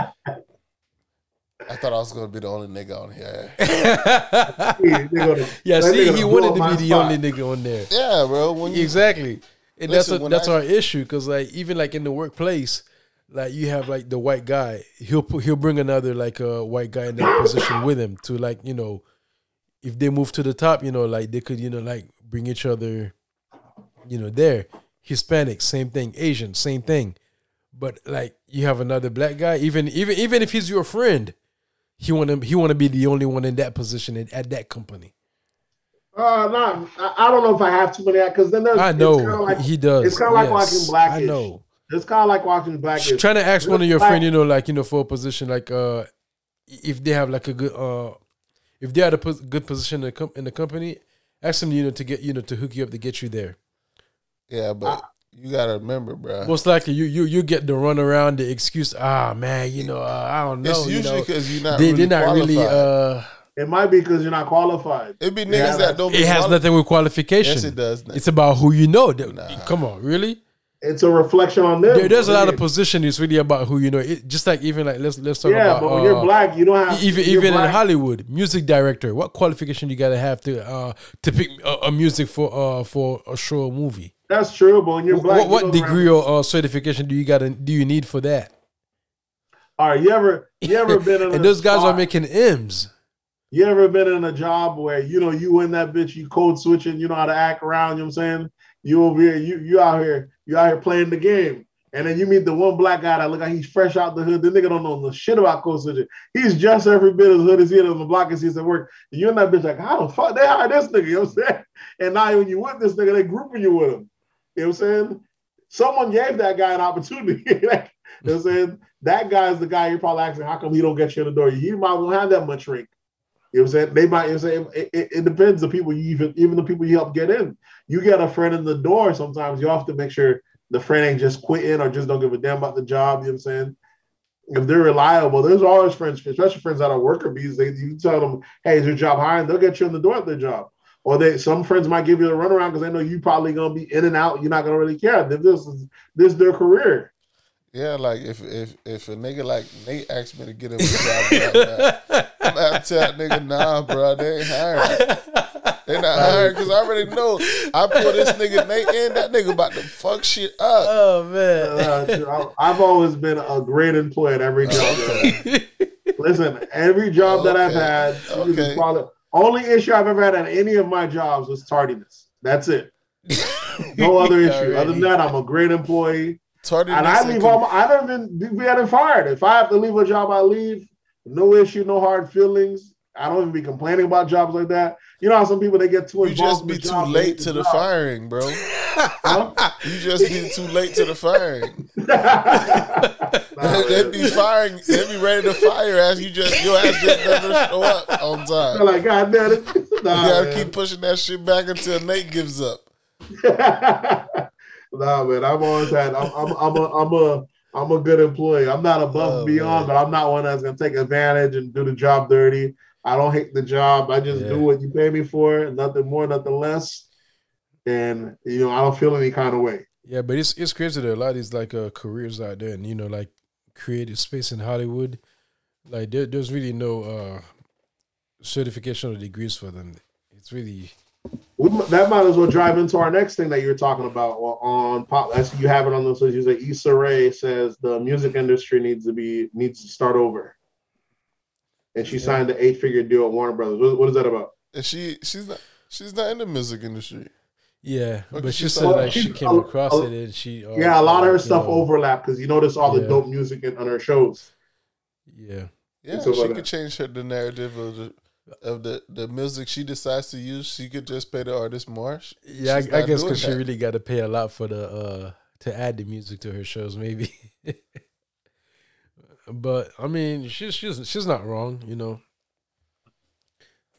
I thought I was gonna be the only nigga on here. Yeah, see, he wanted to my be the only nigga on there. Yeah, bro. When you Exactly. And that's a, that's I- our issue because like even like in the workplace, like you have like the white guy, he'll put, he'll bring another like a white guy in that position with him to like you know, if they move to the top, you know, like they could you know like bring each other, you know, there. Hispanic, same thing. Asian, same thing. But like you have another black guy, even even even if he's your friend, he want to he want to be the only one in that position at, at that company. Uh, not. I, I don't know if I have too many because then there's. I know like, he does. it's kinda like yes, watching Blackish. I know. It's kind of like watching Blackish. trying to ask one of your Black- friend, you know, like you know, for a position, like uh, if they have like a good uh, if they had a good position in the, com- in the company, ask them, you know, to get you know to hook you up to get you there. Yeah, but you gotta remember, bro. Most likely, you you you get the run around the excuse. Ah, man, you know, uh, I don't know. it's usually because you're not they really they're not qualified. really. Uh, it might be because you're not qualified. It'd be niggas that that- don't. be it has quali- nothing with qualification. Yes, it does. It's about who you know. Nah. Come on, really? It's a reflection on them. There, there's a lot of position. It's really about who you know. It, just like even like let's let's talk yeah, about Yeah, but when uh, you're black, you don't have even even in. Hollywood, music director. What qualification you gotta have to uh to pick a, a music for uh for a show or movie? That's true, but when you're black, What, what don't degree have- or uh, certification do you gotta do you need for that? All right, you ever you ever been in And those guys are making M's. You ever been in a job where you know you in that bitch, you code switching, you know how to act around, you know what I'm saying? You over here, you you out here, you out here playing the game. And then you meet the one black guy that look like he's fresh out the hood. The nigga don't know the shit about switching. He's just every bit as hood as he is on the block as he's at work. And you in that bitch like, how the fuck they hired this nigga? You know what I'm saying? And now when you with this nigga, they grouping you with him. You know what I'm saying? Someone gave that guy an opportunity. you know what I'm saying? That guy is the guy you're probably asking, how come he don't get you in the door? You might not have that much rank. You know what I'm saying? They might, you know saying? It, it, it depends the people you even, even the people you help get in. You get a friend in the door, sometimes you have to make sure the friend ain't just quitting or just don't give a damn about the job. You know what I'm saying? If they're reliable, there's always friends, especially friends that are worker bees. They you tell them, hey, is your job hiring? They'll get you in the door at their job. Or they some friends might give you a runaround because they know you probably gonna be in and out. You're not gonna really care. This is this is their career. Yeah, like if if if a nigga like Nate asked me to get him a job like that, I'm gonna tell that nigga, nah, bro, they ain't hiring. They not hiring because I already know I put this nigga Nate in. That nigga about to fuck shit up. Oh man. Uh, I- I've always been a great employee at every job. Listen, every job that I've had, Okay. probably, only issue I've ever had at any of my jobs was tardiness. That's it. No other issue. Other than that, I'm a great employee. Tardiness And I leave all my, I don't even be getting fired. If I have to leave a job, I leave. No issue, no hard feelings. I don't even be complaining about jobs like that. You know how some people they get too You involved. just in be too late to the job. firing, bro. Huh? You just be too late to the firing. Nah, they be firing. They'd be ready to fire as you just your ass just doesn't show up on I'm time. like, God damn it. Nah, You gotta man. keep pushing that shit back until Nate gives up. Nah, man. I've always had. I'm. I'm. I'm a. I'm a. I'm a good employee. I'm not above Oh, and beyond, man. but I'm not one that's gonna take advantage and do the job dirty. I don't hate the job. I just Yeah. do what you pay me for, nothing more, nothing less. And you know, I don't feel any kind of way. Yeah, but it's it's crazy that a lot of these like uh, careers out there, and you know, like creative space in Hollywood, like there, there's really no uh, certification or degrees for them. It's really We, that might as well drive into our next thing that you're talking about well, on pop. That's you have it on those. You say Issa Rae says the music industry needs to be needs to start over, and she signed the eight figure deal at Warner Brothers. What, what is that about? And she she's not she's not in the music industry. yeah. Okay, but she she's said like- like she she's came across a- it and she uh, yeah, a lot of her stuff uh, overlap because you notice all the dope music in, on her shows. Yeah, Yeah, So she could that- change her the narrative of the of the, the music she decides to use. She could just pay the artist more. Sh- yeah. I, I guess because she really got to pay a lot for the uh to add the music to her shows, maybe. but I mean, she's she's she's not wrong, you know.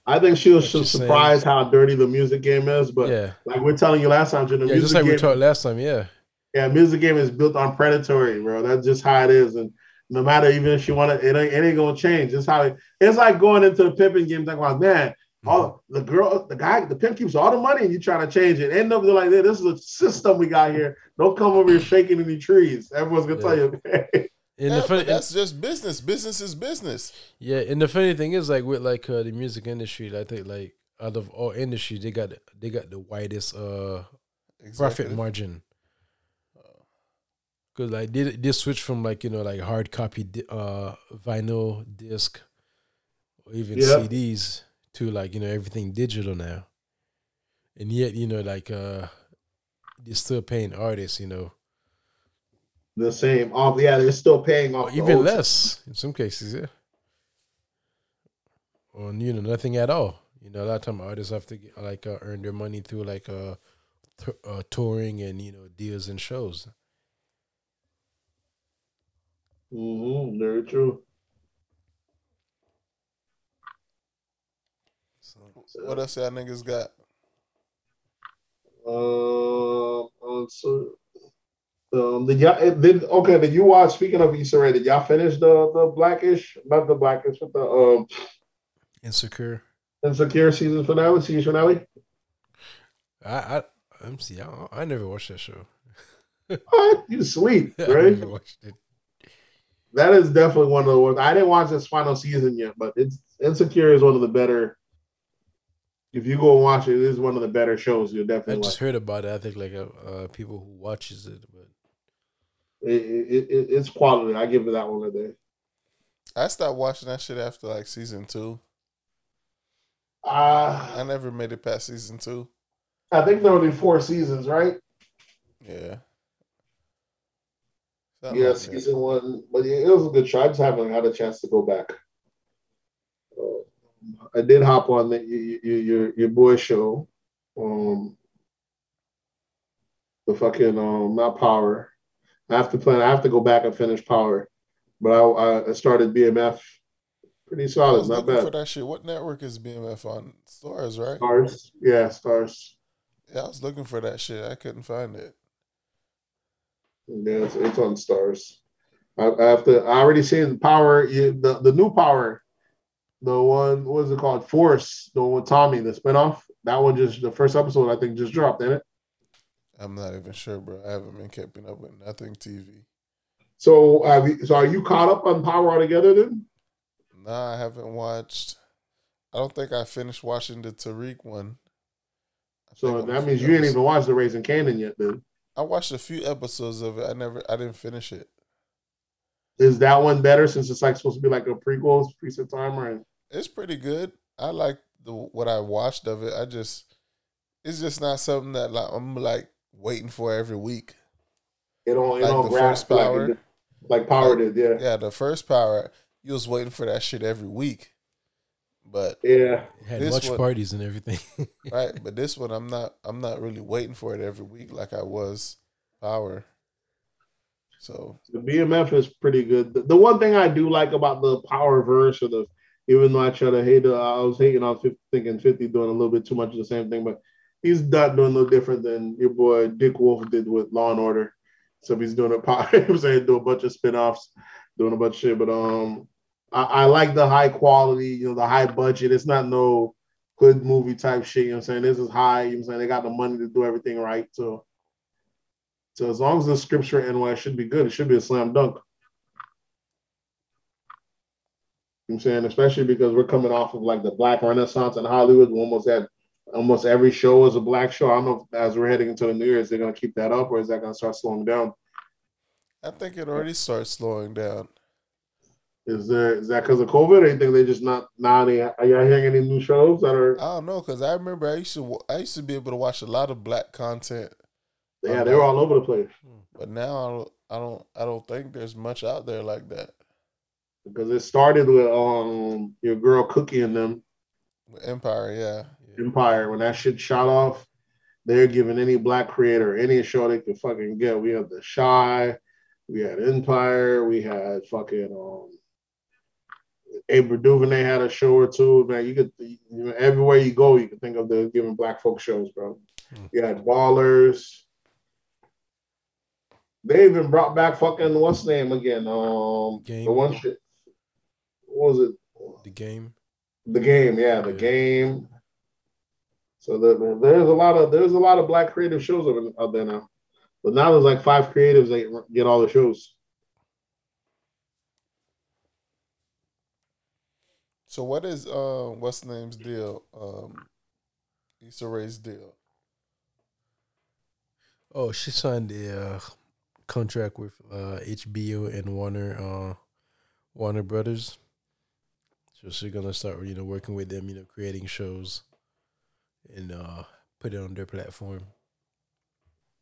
I think she was just surprised how dirty the music game is. But yeah, like we're telling you last time, Jim, the yeah. music Just like game, we talked last time. Yeah, yeah, music game is built on predatory, bro. That's just how it is, and no matter even if she want to, it ain't, it ain't gonna change. It's how it, it's like going into the pimping game. Like, well, man, all the girl, the guy, the pimp keeps all the money, and you trying to change it. End up they're like, this is a system we got here. Don't come over here shaking any trees. Everyone's gonna tell you. And yeah, the funny, but that's just business. Business is business. yeah, and the funny thing is, like with like uh, the music industry, I think like out of all industries, they got they got the widest uh profit Exactly. margin. Cause like they they switch from like you know like hard copy uh vinyl disc or even Yeah. CDs to like you know everything digital now, and yet you know like uh they're still paying artists you know the same. Off, yeah, they're still paying off. even less in some cases yeah, or you know nothing at all. You know a lot of time artists have to get, like uh, earn their money through like uh, t- uh touring and you know deals and shows. Mhm, very true. So, what else y'all niggas got? Um, uh, so, um, did y'all did okay? Did you watch? Speaking of Issa Rae, did y'all finish the the Blackish? Not the Blackish, but the um Insecure. Insecure season finale. Season finale. I I I'm see. I, I never watched that show. What? You sleep, I right? never watched it. That is definitely one of the ones. I didn't watch this final season yet, but it's Insecure is one of the better. If you go and watch it, it is one of the better shows. You'll definitely. I definitely just like. heard about it. I think like uh, uh, people who watches it, but It, it, it, it's quality. I give it that one a day. I stopped watching that shit after like season two. Uh, I never made it past season two. I think there were only four seasons, right? Yeah. Something Yeah, like that. season one, but yeah, it was a good show. I just haven't had a chance to go back. Uh, I did hop on the, your, your your boy show, um, the fucking um, not Power. I have to plan. I have to go back and finish Power, but I, I started BMF. Pretty I solid, was not looking for bad. that shit. What network is BMF on? Starz, right? Starz, yeah, Starz. Yeah, I was looking for that shit. I couldn't find it. Yeah, it's, it's on Starz. I, I have to. I already seen Power. You, the the new Power, the one what is it called? Force. The one with Tommy, the spinoff. That one just the first episode I think just dropped, didn't it? I'm not even sure, bro. I haven't been keeping up with nothing TV. So have you, so are you caught up on Power altogether then? Nah, I haven't watched. I don't think I finished watching the Tariq one. I So that means you ain't even watched the Raising Kanan yet. Then I watched a few episodes of it. I never. I didn't finish it. is that one better since it's like supposed to be like a prequel, preset timer? And It's pretty good. I like the what I watched of it. I just. It's just not something that like I'm like waiting for every week. it don't it Like don't grasp first like, Power? it like Power Like- did. Yeah, Yeah, the first power, you was waiting for that shit every week. But yeah. had This watch one- parties and everything. right, but this one I'm not I'm not really waiting for it every week like I was power. So The BMF is pretty good. The, the one thing I do like about the Power verse, or the even though I try to hate, uh, I was hating on 50, thinking Fifty doing a little bit too much of the same thing, but he's not doing no different than your boy Dick Wolf did with Law and Order. So he's doing a power. He was saying do a bunch of spin-offs, doing a bunch of shit. But um, I, I like the high quality, you know, the high budget. It's not no hood movie type shit. You know what I'm saying? This is high. You know what I'm saying? They got the money to do everything right. So so as long as the scripts are NY, it should be good. It should be a slam dunk. You know I'm saying, especially because we're coming off of like the Black Renaissance in Hollywood. We almost had almost every show is a black show. I don't know if as we're heading into the new year, is they gonna keep that up or is that gonna start slowing down? I think it already starts slowing down. Is there is that because of COVID or you think they just not now they are y'all hearing any new shows that are I don't know because I remember I used to I used to be able to watch a lot of black content, yeah, they were all over the place. but now I don't I don't I don't think there's much out there like that. Because it started with um your girl Cookie and them Empire, yeah. Empire, when that shit shot off, they're giving any black creator any show they could fucking get. We had the Chi, we had Empire, we had fucking um Ava DuVernay had a show or two. Man, you could you know, everywhere you go, you can think of the giving black folk shows, bro. Hmm. You had ballers. They even brought back fucking what's name again? Um Game. the one shit. What was it? the game. The game, yeah, the Yeah. game. So the, there's a lot of there's a lot of black creative shows out there now, but now there's like five creatives that get all the shows. So what is uh what's the name's deal? Um Issa Rae's deal. Oh, she signed a uh, contract with uh, HBO and Warner uh, Warner Brothers. So she's gonna start, you know, working with them, you know, creating shows and uh, put it on their platform.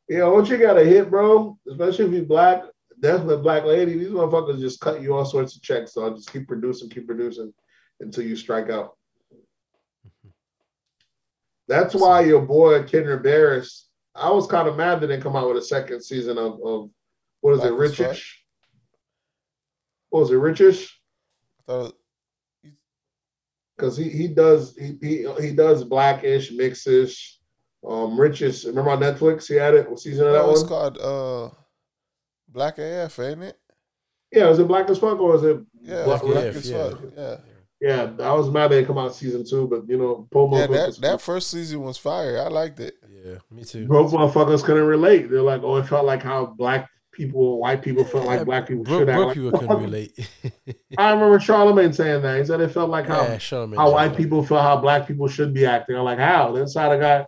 Yeah, once you got a hit, bro, especially if you're black, definitely black lady, these motherfuckers just cut you all sorts of checks. So I'll just keep producing, keep producing until you strike out. That's why your boy Kenya Barris, I was kind of mad they didn't come out with a second season of, of what is Black it, as fuck? Richish? What was it, Richish? Because he, he does he, he he does blackish mixish um richish remember on netflix he had it what season of that that was one called uh Black AF, ain't it? yeah was it black as fuck or was it Yeah, Black- Black, AF, as yeah. fuck. Yeah. Yeah, I was mad they come out season two, but you know, Paul Yeah, that that first season was fire. I liked it. Yeah, me too. broke motherfuckers couldn't relate. They're like, oh, it felt like how black people, white people felt Yeah, like black people Broke, should act. broke Like, people couldn't the- relate. I remember Charlemagne saying that. He said it felt like how yeah, Charlemagne how white that. people feel how black people should be acting. I'm like, how? The inside of guy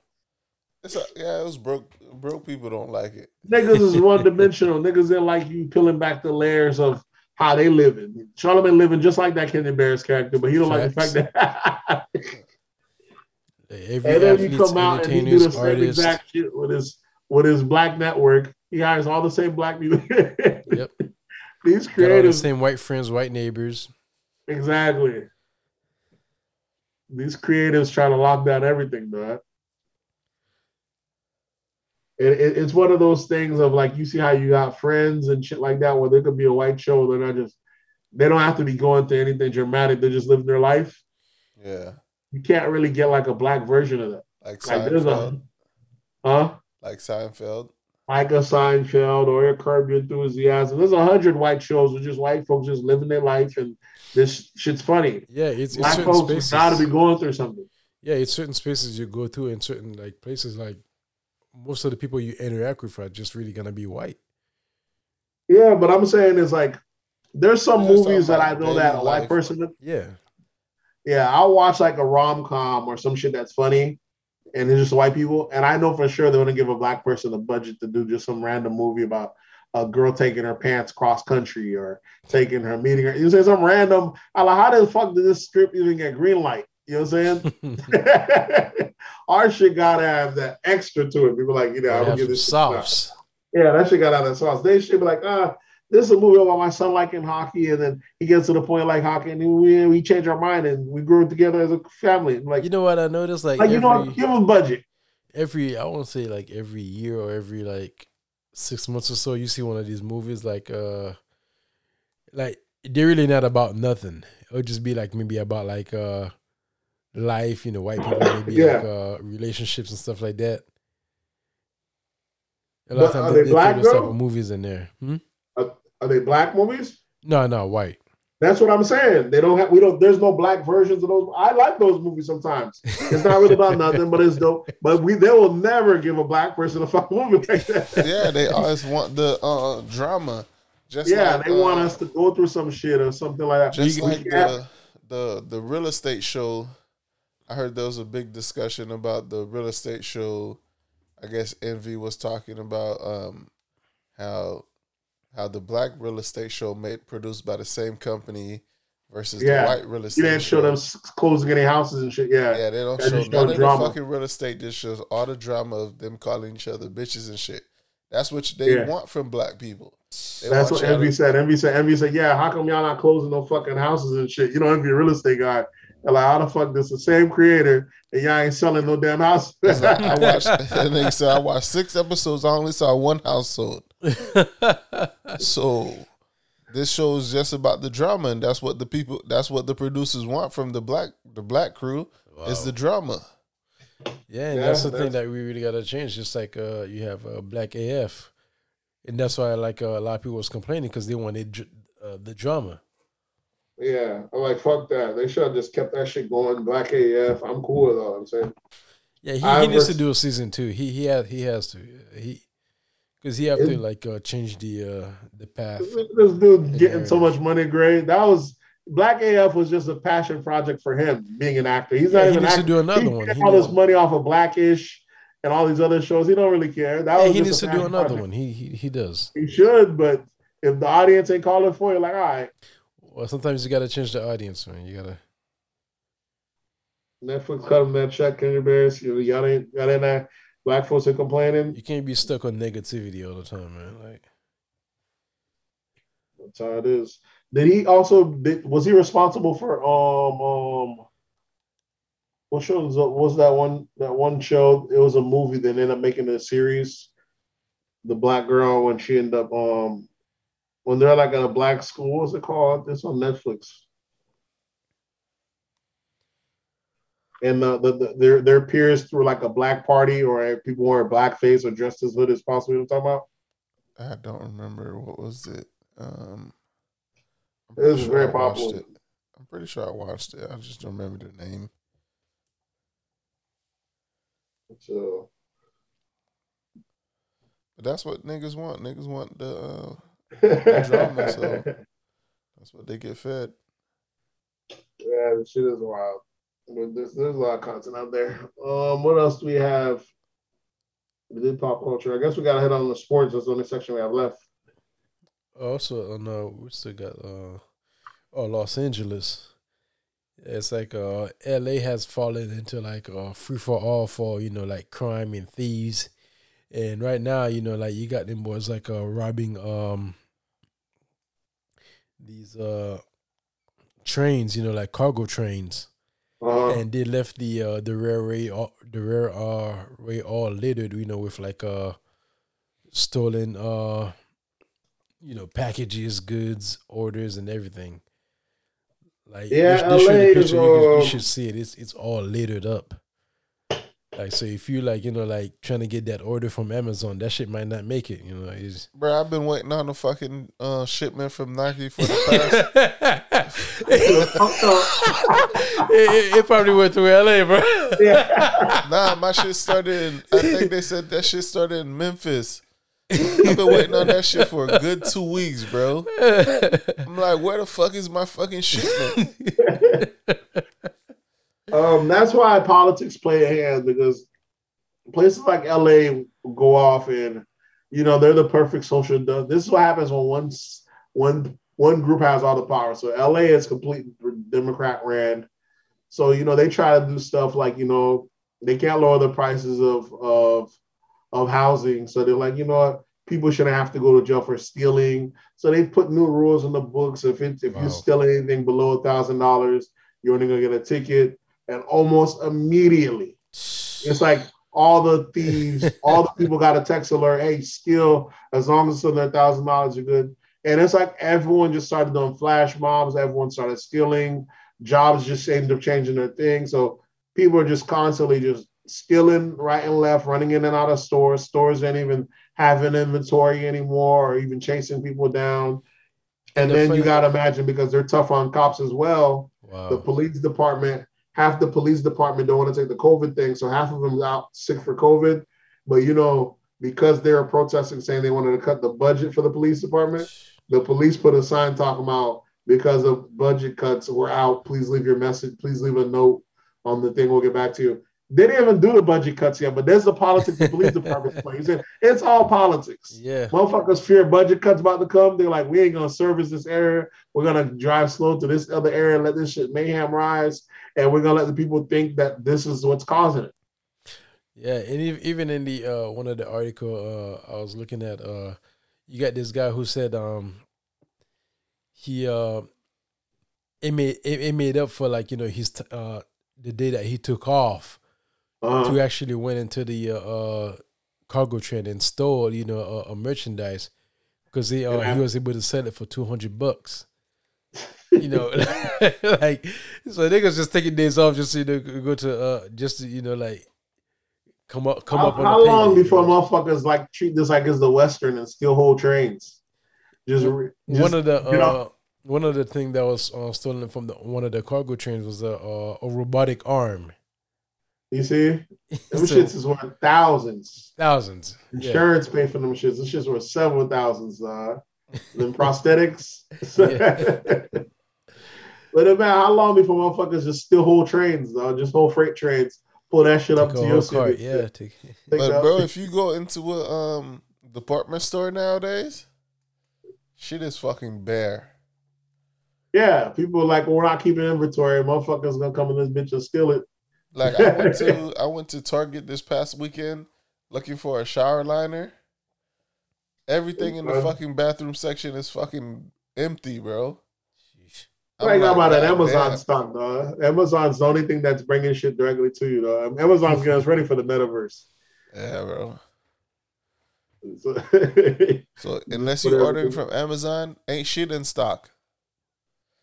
It's a, yeah, it was broke. Broke people don't like it. niggas is one dimensional. niggas didn't like you peeling back the layers of how they living. Charlemagne living just like that Kenya Barris character, but he don't like the fact that Every and then you come out and he do the same exact shit with his with his black network. He hires all the same black people. Yep. These all the same white friends, white neighbors. Exactly. These creatives trying to lock down everything, dog. It, it, it's one of those things of like you see how you got friends and shit like that where there could be a white show. They're not just they don't have to be going through anything dramatic. They're just living their life. Yeah, You can't really get like a black version of that. like Like there's Seinfeld. a huh? Like Seinfeld. Like a Seinfeld or a Curb Your Enthusiasm. There's a hundred white shows with just white folks just living their life and this shit's funny. Yeah, it's, it's Black certain folks spaces. got to be going through something. yeah, it's certain spaces you go to and certain like places like most of the people you interact with are just really gonna be white. Yeah, but I'm saying is like there's some There's movies that I know that a daily white life. person. Yeah. Yeah, I'll watch like a rom com or some shit that's funny, and it's just white people, and I know for sure they're gonna give a black person a budget to do just some random movie about a girl taking her pants cross country or taking her meeting her. You say some random. I like how the fuck did this script even get green light? You know what I'm saying? Our shit gotta have that extra to it. People like, you know, Have gonna give this sauce. Yeah, that shit got out of sauce. They should be like, ah, this is a movie about my son liking hockey, and then he gets to the point like hockey, and we we change our mind and we grew together as a family. Like, You know what I noticed? Like, like you know, what? give them budget. every I won't say like every year or every like six months or so, you see one of these movies like uh like they're really not about nothing. It'll just be like maybe about like uh life, you know, white people, maybe Yeah. like uh relationships and stuff like that. A lot But of times they, they they black, throw those type of movies in there. Hmm? Are they black movies? No, no, white. That's what I'm saying. They don't have. We don't. There's no black versions of those. I like those movies sometimes. It's not really about nothing, but it's dope. But we they will never give a black person a fucking movie like that. Yeah, they always want the uh, drama. Just yeah, like, they want uh, us to go through some shit or something like that. Just We- like we the the the real estate show, I heard there was a big discussion about the real estate show. I guess Envy was talking about um how how the black real estate show made produced by the same company versus Yeah. the white real estate. you didn't show them closing any houses and shit. Yeah, Yeah, they don't That show none drama. the fucking real estate. Just shows all the drama of them calling each other bitches and shit. That's what they Yeah. want from black people. They That's what Envy to- said. Envy said, Envy said, yeah, how come y'all not closing no fucking houses and shit? You know, Envy a real estate guy. And like, how the fuck this the same creator and y'all ain't selling no damn house? Like, I watched. And they said I watched six episodes. I only saw one house sold. So this show is just about the drama, and that's what the people, that's what the producers want from the black, the black crew is the drama. Yeah, and Yeah, that's the thing that we really gotta change. Just like uh, you have uh, Black AF, and that's why like uh, a lot of people was complaining because they wanted uh, the drama. Yeah, I'm like, fuck that. They should have just kept that shit going. Black AF. I'm cool with all I'm saying. Yeah, he, I he needs to do a season two. He he has he has to he because he have to like uh, change the uh, the path. This dude getting so much money, great. That was Black AF was just a passion project for him being an actor. He's Yeah, not he even needs to do another he one. He all this money off of Blackish and all these other shows. He don't really care. That Yeah, was he needs a to do another project. one. He he he does. He should, but if the audience ain't calling for you, like, all right, Well, sometimes you gotta change the audience, man. You gotta. Netflix cut him that check, Kenya Barris. Y'all ain't y'all ain't that black folks are complaining. You can't be stuck on negativity all the time, man. Like That's how it is. Did he also did, was he responsible for um um what show was, was that one that one show? It was a movie that ended up making a series. The black girl when she ended up um when they're like at a black school, what's it called? This on Netflix. And the, the, the their their peers through like a black party or people wearing blackface or dressed as hood as possible. You know what I'm talking about? I don't remember what was it. Um, It was pretty very popular. I'm pretty sure I watched it. I just don't remember the name. So But that's what niggas want. Niggas want the uh, drama, so- that's what they get fed. Yeah, the shit is wild. But there's, there's a lot of content out there. Um, what else do we have? We did pop culture. I guess we gotta hit on the sports. That's the only section we have left. Also, uh, no, we still got uh, oh Los Angeles. It's like uh, L.A. has fallen into like a free for all for you know like crime and thieves, and right now you know like you got them boys like uh robbing um these uh trains you know like cargo trains. Uh, and they left the uh the railway all the rail uh way all littered you know with like uh stolen uh you know packages goods orders and everything. Like Yeah, LA the is, picture, you, you um, should see it. It's it's all littered up like so if you like you know like trying to get that order from amazon that shit might not make it you know it's Bro, I've been waiting on a fucking uh, shipment from Nike for the past. it, it- it probably went through LA, bro. nah, my shit started in. I think they said that shit started in Memphis. I've been waiting on that shit for a good two weeks, bro. I'm like, where the fuck is my fucking shipment? Um, that's why politics play a hand because places like LA go off and you know they're the perfect social. This is what happens when one one one group has all the power. So LA is complete Democrat ran. So you know they try to do stuff like you know they can't lower the prices of of of housing. So they're like you know what people shouldn't have to go to jail for stealing. So they put new rules in the books. If it, if Wow. you're stealing anything below a thousand dollars, you're only gonna get a ticket. And almost immediately, it's like all the thieves, all the people got a text alert. Hey, steal as long as it's under a thousand dollars, you're good. And it's like everyone just started doing flash mobs. Everyone started stealing. Jobs just ended up changing their thing. So people are just constantly just stealing right and left, running in and out of stores. Stores didn't even have an inventory anymore, or even chasing people down. And, And the then you got to imagine because they're tough on cops as well the police department, half the police department don't want to take the COVID thing, so half of them out sick for COVID. But you know, because they're protesting saying they wanted to cut the budget for the police department, the police put a sign talking about because of budget cuts, we're out. Please leave your message. Please leave a note on the thing. We'll get back to you. They didn't even do the budget cuts yet, but there's the politics the police department's playing. He said, It's all politics. Yeah. Motherfuckers fear budget cuts about to come. They're like, we ain't gonna service this area. We're gonna drive slow to this other area, let this shit mayhem rise, and we're gonna let the people think that this is what's causing it. Yeah, and even in the uh one of the article uh I was looking at uh you got this guy who said um he uh it made it, it made up for like you know his t- uh the day that he took off Uh, to actually went into the uh, uh cargo train and stole you know a, a merchandise because he uh, Yeah. he was able to sell it for two hundred bucks. You know, like so niggas just taking days off just to you know, go to uh just to, you know like come up come how up on how the long before you know? motherfuckers like treat this like it's the Western and steal whole trains? Just, one of the you know- uh, one of the thing that was uh, stolen from the one of the cargo trains was a uh, a robotic arm. you see, them So, shits is worth thousands. thousands. Yeah. Insurance pay for them shits. This shit's worth several thousands. Uh, them prosthetics. But man, how long before motherfuckers just steal whole trains, though? Just whole freight trains, pull that shit up to your whole cart, city. yeah. Take, Take But bro, if you go into a um department store nowadays, shit is fucking bare. yeah, people are like, we're not keeping inventory. Motherfuckers gonna come in this bitch and steal it. Like I went to I went to Target this past weekend looking for a shower liner. Everything in the fucking bathroom section is fucking empty, bro. I ain't got about that Amazon damn." stock, dog. Amazon's the only thing that's bringing shit directly to you, dog. Amazon's getting us ready for the metaverse. Yeah, bro. So- So unless you're ordering from Amazon, ain't shit in stock.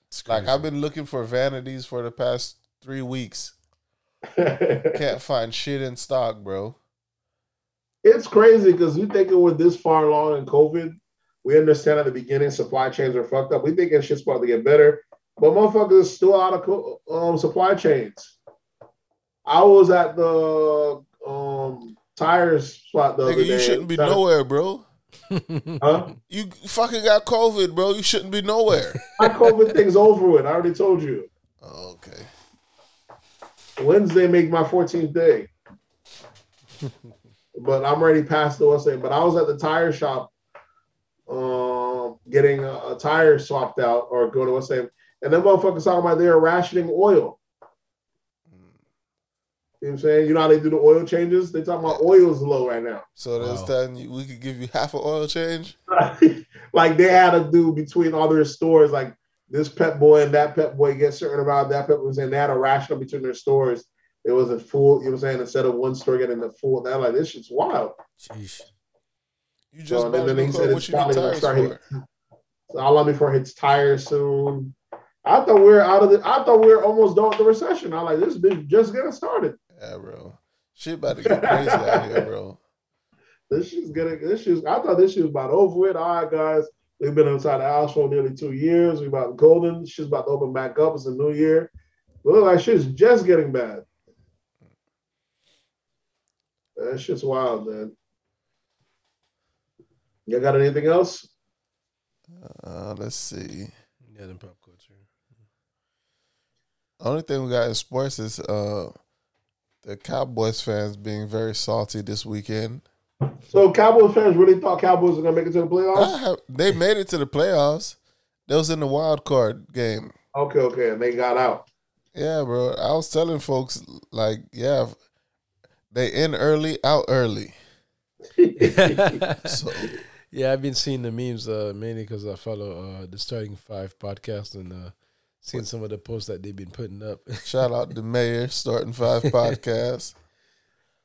it's Like. I've been looking for vanities for the past three weeks. Can't find shit in stock, bro. it's crazy because we thinking we're this far along in COVID. We understand at the beginning supply chains are fucked up. We think thinking shit's about to get better. But motherfuckers still out of um, supply chains. I was at the um, tires spot the other day. you shouldn't be to- nowhere, bro. Huh? You fucking got COVID, bro. You shouldn't be nowhere. My COVID thing's over with. I already told you. Oh, okay. Wednesday make my 14th day. but I'm already past the Wednesday. But I was at the tire shop um, getting a, a tire swapped out or going to Wednesday. And then motherfuckers talking about they're rationing oil. You know what I'm saying? You know how they do the oil changes? They talking about oil's low right now. So that's Wow. telling you we could give you half an oil change. like they had to do between all their stores, like this Pep Boy and that Pep Boy get certain about that pet was saying they had a ration between their stores. It was a full, you know what I'm saying, instead of one store getting the full, they're like, this shit's wild. Sheesh. You just So, bought and a then he said What it's you need probably gonna start for? hitting- So how long before it hits tires soon? I thought we were out of the I thought we were almost done with the recession. I like this bitch just getting started. Yeah, bro. Shit about to get crazy out here, bro. This shit's getting this shit's I thought this shit was about over with. All right, guys. We've been inside the house for nearly two years. We about golden. She's about to open back up. It's a new year. It look like shit's just getting bad. That shit's wild, man. You got anything else? Uh, let's see. Yeah, the pop culture. Only thing we got in sports is uh the Cowboys fans being very salty this weekend. So Cowboys fans really thought Cowboys were gonna make it to the playoffs? Have, they made it to the playoffs. They was in the wild card game. Okay, okay, and they got out. Yeah, bro. I was telling folks like, yeah, they in early, out early. So Yeah, I've been seeing the memes uh, mainly because I follow uh, the Starting Five podcast and uh, seeing some of the posts that they've been putting up. shout out to Mayor starting five podcast.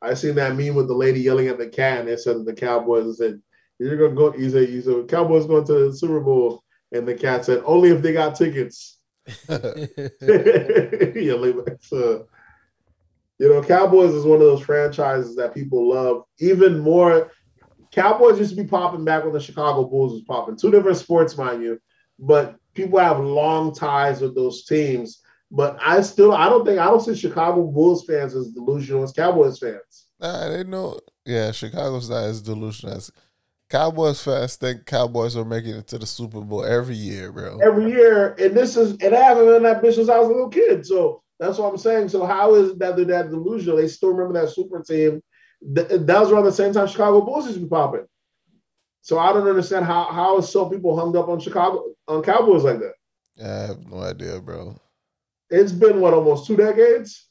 I seen that meme with the lady yelling at the cat, and it said the Cowboys said, "You're gonna go." He said, "You said Cowboys going to the Super Bowl," and the cat said, "Only if they got tickets." yeah, like, so, you know, Cowboys is one of those franchises that people love even more. Cowboys used to be popping back when the Chicago Bulls was popping. Two different sports, mind you, but people have long ties with those teams. But I still, I don't think, I don't see Chicago Bulls fans as delusional as Cowboys fans. Nah, they know. Yeah, Chicago's not as delusional as Cowboys fans think Cowboys are making it to the Super Bowl every year, bro. every year, and this is and I haven't been that bitch since I was a little kid. So that's what I'm saying. So how is that they're that delusional? They still remember that super team. That was around the same time Chicago Bulls used to be popping. So I don't understand how how is so people hung up on Chicago on Cowboys like that. I have no idea, bro. It's been what almost two decades.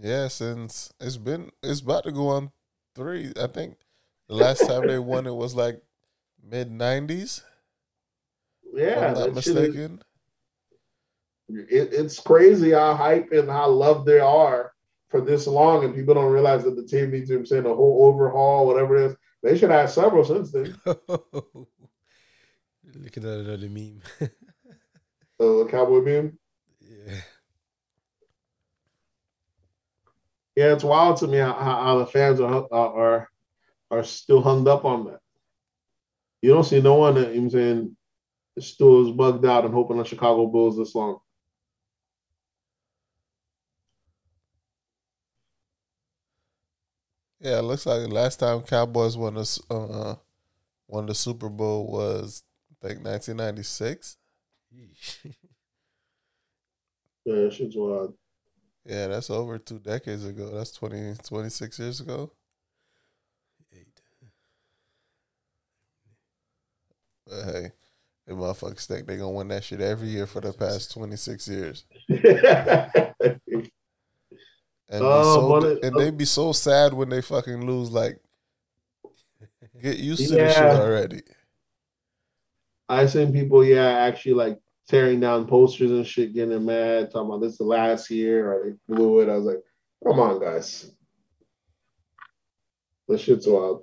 Yeah, since it's been it's about to go on three. I think the last time they won it was like mid nineties. Yeah, I'm not that shit is- mistaken. it, it's crazy how hype and how loved they are for this long, and people don't realize that the team needs to saying a whole overhaul, whatever it is. They should have several since then. Looking at another meme. So the Cowboy meme. yeah. Yeah, it's wild to me how, how the fans are, are are still hung up on that. You don't see no one that I'm saying still is bugged out and hoping on Chicago Bulls this long. Yeah, it looks like the last time Cowboys won the uh, won the Super Bowl was I think nineteen ninety six. Yeah, shit's wild. Yeah, that's over two decades ago. That's 20, 26 years ago. Eight. But hey, the motherfuckers think they're gonna win that shit every year for the past twenty six years. And, be Oh, so, it- and they be so sad when they fucking lose. Like, get used to this shit already. I seen people, yeah, actually like tearing down posters and shit, getting mad, talking about this is the last year or they blew it. I was like, come on, guys. This shit's wild.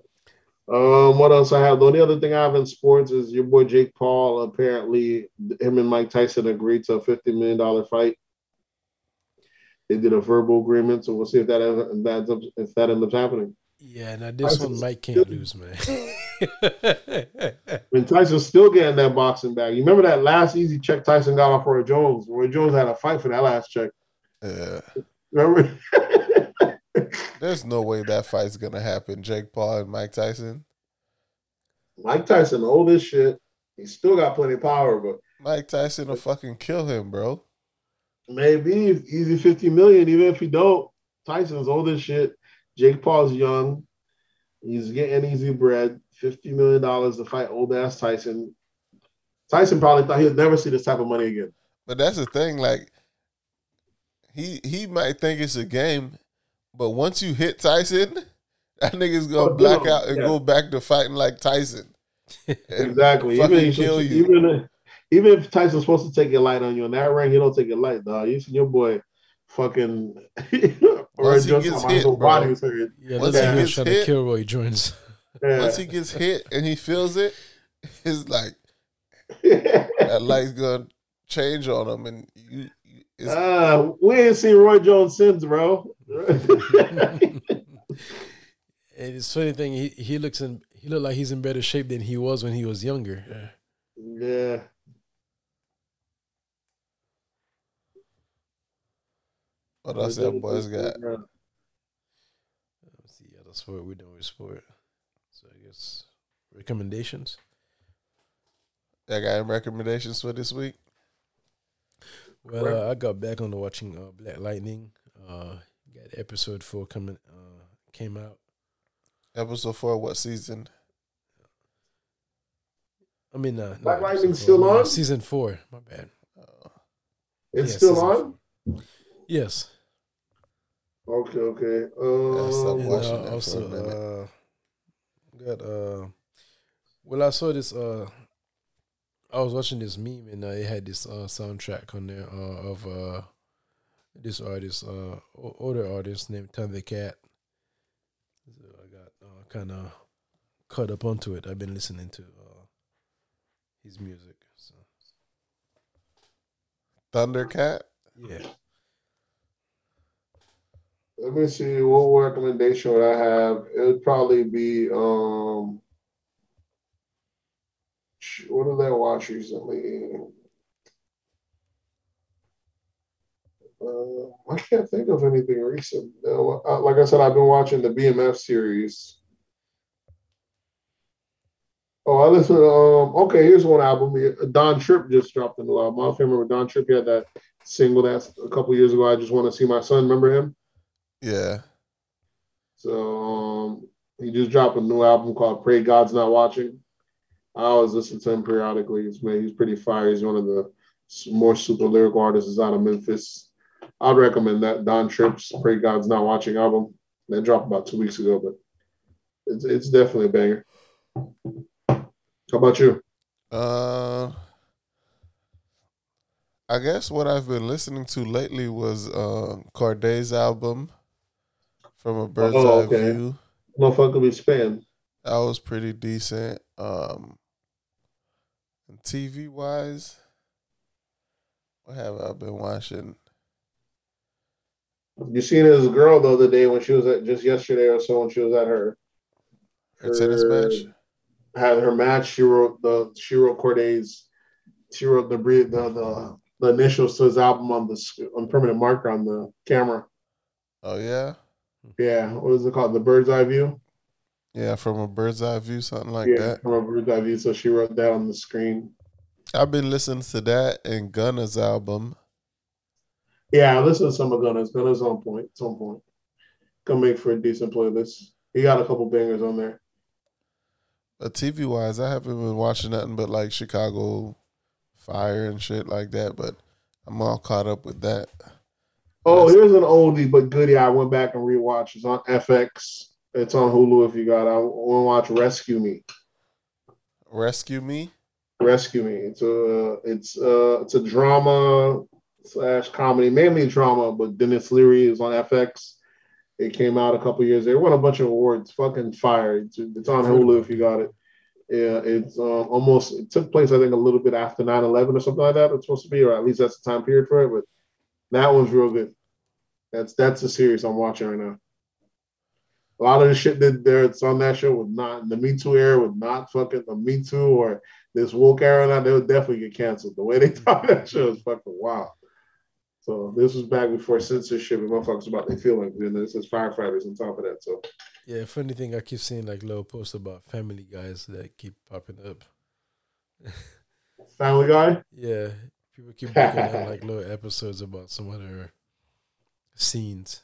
Um, what else I have? The only other thing I have in sports is your boy Jake Paul. Apparently, him and Mike Tyson agreed to a fifty million dollar fight. They did a verbal agreement, so we'll see if that ends- if that up if that ends up happening. Yeah, now this Tyson one Mike can't lose, man. When Tyson's still getting that boxing bag. You remember that last easy check Tyson got off Roy Jones? Roy Jones had a fight for that last check. Yeah. Remember? There's no way that fight's gonna happen. Jake Paul and Mike Tyson. Mike Tyson, old as shit. He still got plenty of power, but Mike Tyson will fucking kill him, bro. Maybe easy 50 million, even if he don't. Tyson's old as shit. Jake Paul's young. He's getting easy bread. $50 million to fight old ass Tyson. Tyson probably thought he'd never see this type of money again. But that's the thing, like he he might think it's a game, but once you hit Tyson, that nigga's gonna Oh, black no, out and yeah. go back to fighting like Tyson. Exactly. Even, kill you. even, if, even if Tyson's supposed to take your light on you in that ring, he don't take your light, dog. You seen your boy fucking or Once he just gets my hit, whole bro. body was hurt. yeah, Once let's he gets trying to hit- kill Roy Jones. Yeah. once he gets hit and he feels it, it's like that light's gonna change on him, and you. you- uh, we ain't seen Roy Jones since, bro. And it's funny thing he he looks in he looked like he's in better shape than he was when he was younger. Yeah. yeah. What else that boys got? Let's see other sport we doing with sport. So I guess recommendations. I got any recommendations for this week. Well, uh, I got back on to watching uh, Black Lightning. Uh, got episode four coming uh, came out. Episode four, what season? I mean, uh, Black not Lightning's episode four, still uh, on? Season four. My bad. Uh, It's Yeah, still on? four. Yes. Okay, okay. Yeah, stop Um, And watching uh, that for a also, minute. uh, got uh, well, I saw this. Uh, I was watching this meme and uh, it had this uh soundtrack on there uh, of uh this artist, uh, o- older artist named Thundercat. So I got uh, kind of caught up onto it. I've been listening to uh his music. So Thundercat. yeah, Let me see what recommendation would I have. It would probably be um what did I watch recently? Uh, I can't think of anything recent. Uh, like I said, I've been watching the BMF series. Oh, I listened. To, um, okay, here's one album. Don Trip just dropped a new album. I don't remember Don Trip. He had that single that's a couple years ago. I just want to see my son. Remember him? Yeah. So um, he just dropped a new album called "Pray God's Not Watching." I always listen to him periodically. He's man, he's pretty fire. He's one of the more super lyrical artists out of Memphis. I'd recommend that Don Trip's "Pray God's Not Watching" album. That dropped about two weeks ago, but it's it's definitely a banger. How about you? Uh, I guess what I've been listening to lately was uh Cordae's album from a bird's Oh, eye okay. view. Motherfucker be spam. That was pretty decent. Um, and TV wise, what have I been watching? You seen his girl the other day when she was at just yesterday or so when she was at her Her tennis match. had her match. She wrote the she wrote Cordae's she wrote the the the, the initials to his album on the on permanent marker on the camera. Oh yeah, Yeah, what is it called? The bird's eye view. yeah, from a bird's eye view, something like yeah, that. from a bird's eye view. So she wrote that on the screen. I've been listening to that and Gunna's album. Yeah, I listen to some of Gunna's. Gunna's on point. It's on point. Gonna make for a decent playlist. He got a couple bangers on there. But TV wise, I haven't been watching nothing but like Chicago Fire and shit like that. But I'm all caught up with that. Oh, here's an oldie but goodie. I went back and rewatched. It's on FX. It's on Hulu if you got. it. I want to watch Rescue Me. Rescue Me. Rescue Me. It's a it's uh it's a drama slash comedy, mainly drama, but Denis Leary is on FX. It came out a couple years. They won a bunch of awards. Fucking fire. It's, it's on Hulu if you got it. Yeah, it's um, almost it took place I think a little bit after 9-11 or something like that. It's supposed to be, or at least that's the time period for it. But that one's real good. That's that's the series I'm watching right now. A lot of the shit that there's on that show was not the Me Too era was not fucking the Me Too or this woke era. Now they would definitely get canceled. The way they talk that show is fucking wild. So this was back before censorship and motherfuckers about their feelings. And this is firefighters on top of that. So Yeah, funny thing, I keep seeing like little posts about Family Guys that keep popping up. Family Guy. Yeah, people keep making out like little episodes about some other scenes.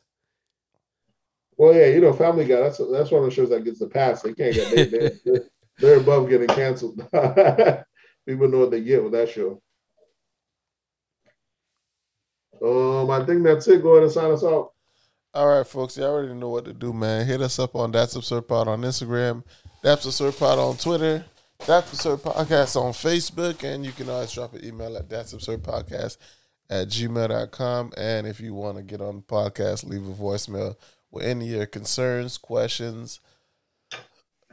Well, yeah, you know, Family Guy. That's that's one of the shows that gets the pass. They can't get. They, they, they're, they're above getting canceled. People know what they get with that show. Um, I think that's it. Go ahead and sign us out. All right, folks. You already know what to do, man. Hit us up on That's Absurd Pod on Instagram, That's Absurd Pod on Twitter, That's Absurd Podcast on Facebook, and you can always drop an email at That's Absurd Podcast at gmail.com. And if you want to get on the podcast, leave a voicemail with any of your concerns, questions,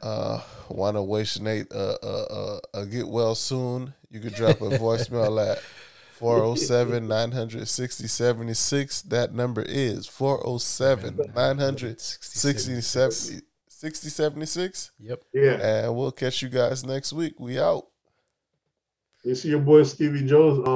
uh, want to wish Nate a, uh, uh, uh, get well soon, you could drop a voicemail at 407 960 76. That number is 407 960 76. Yep. Yeah, And we'll catch you guys next week. We out. you see your boy Stevie Jones. Um,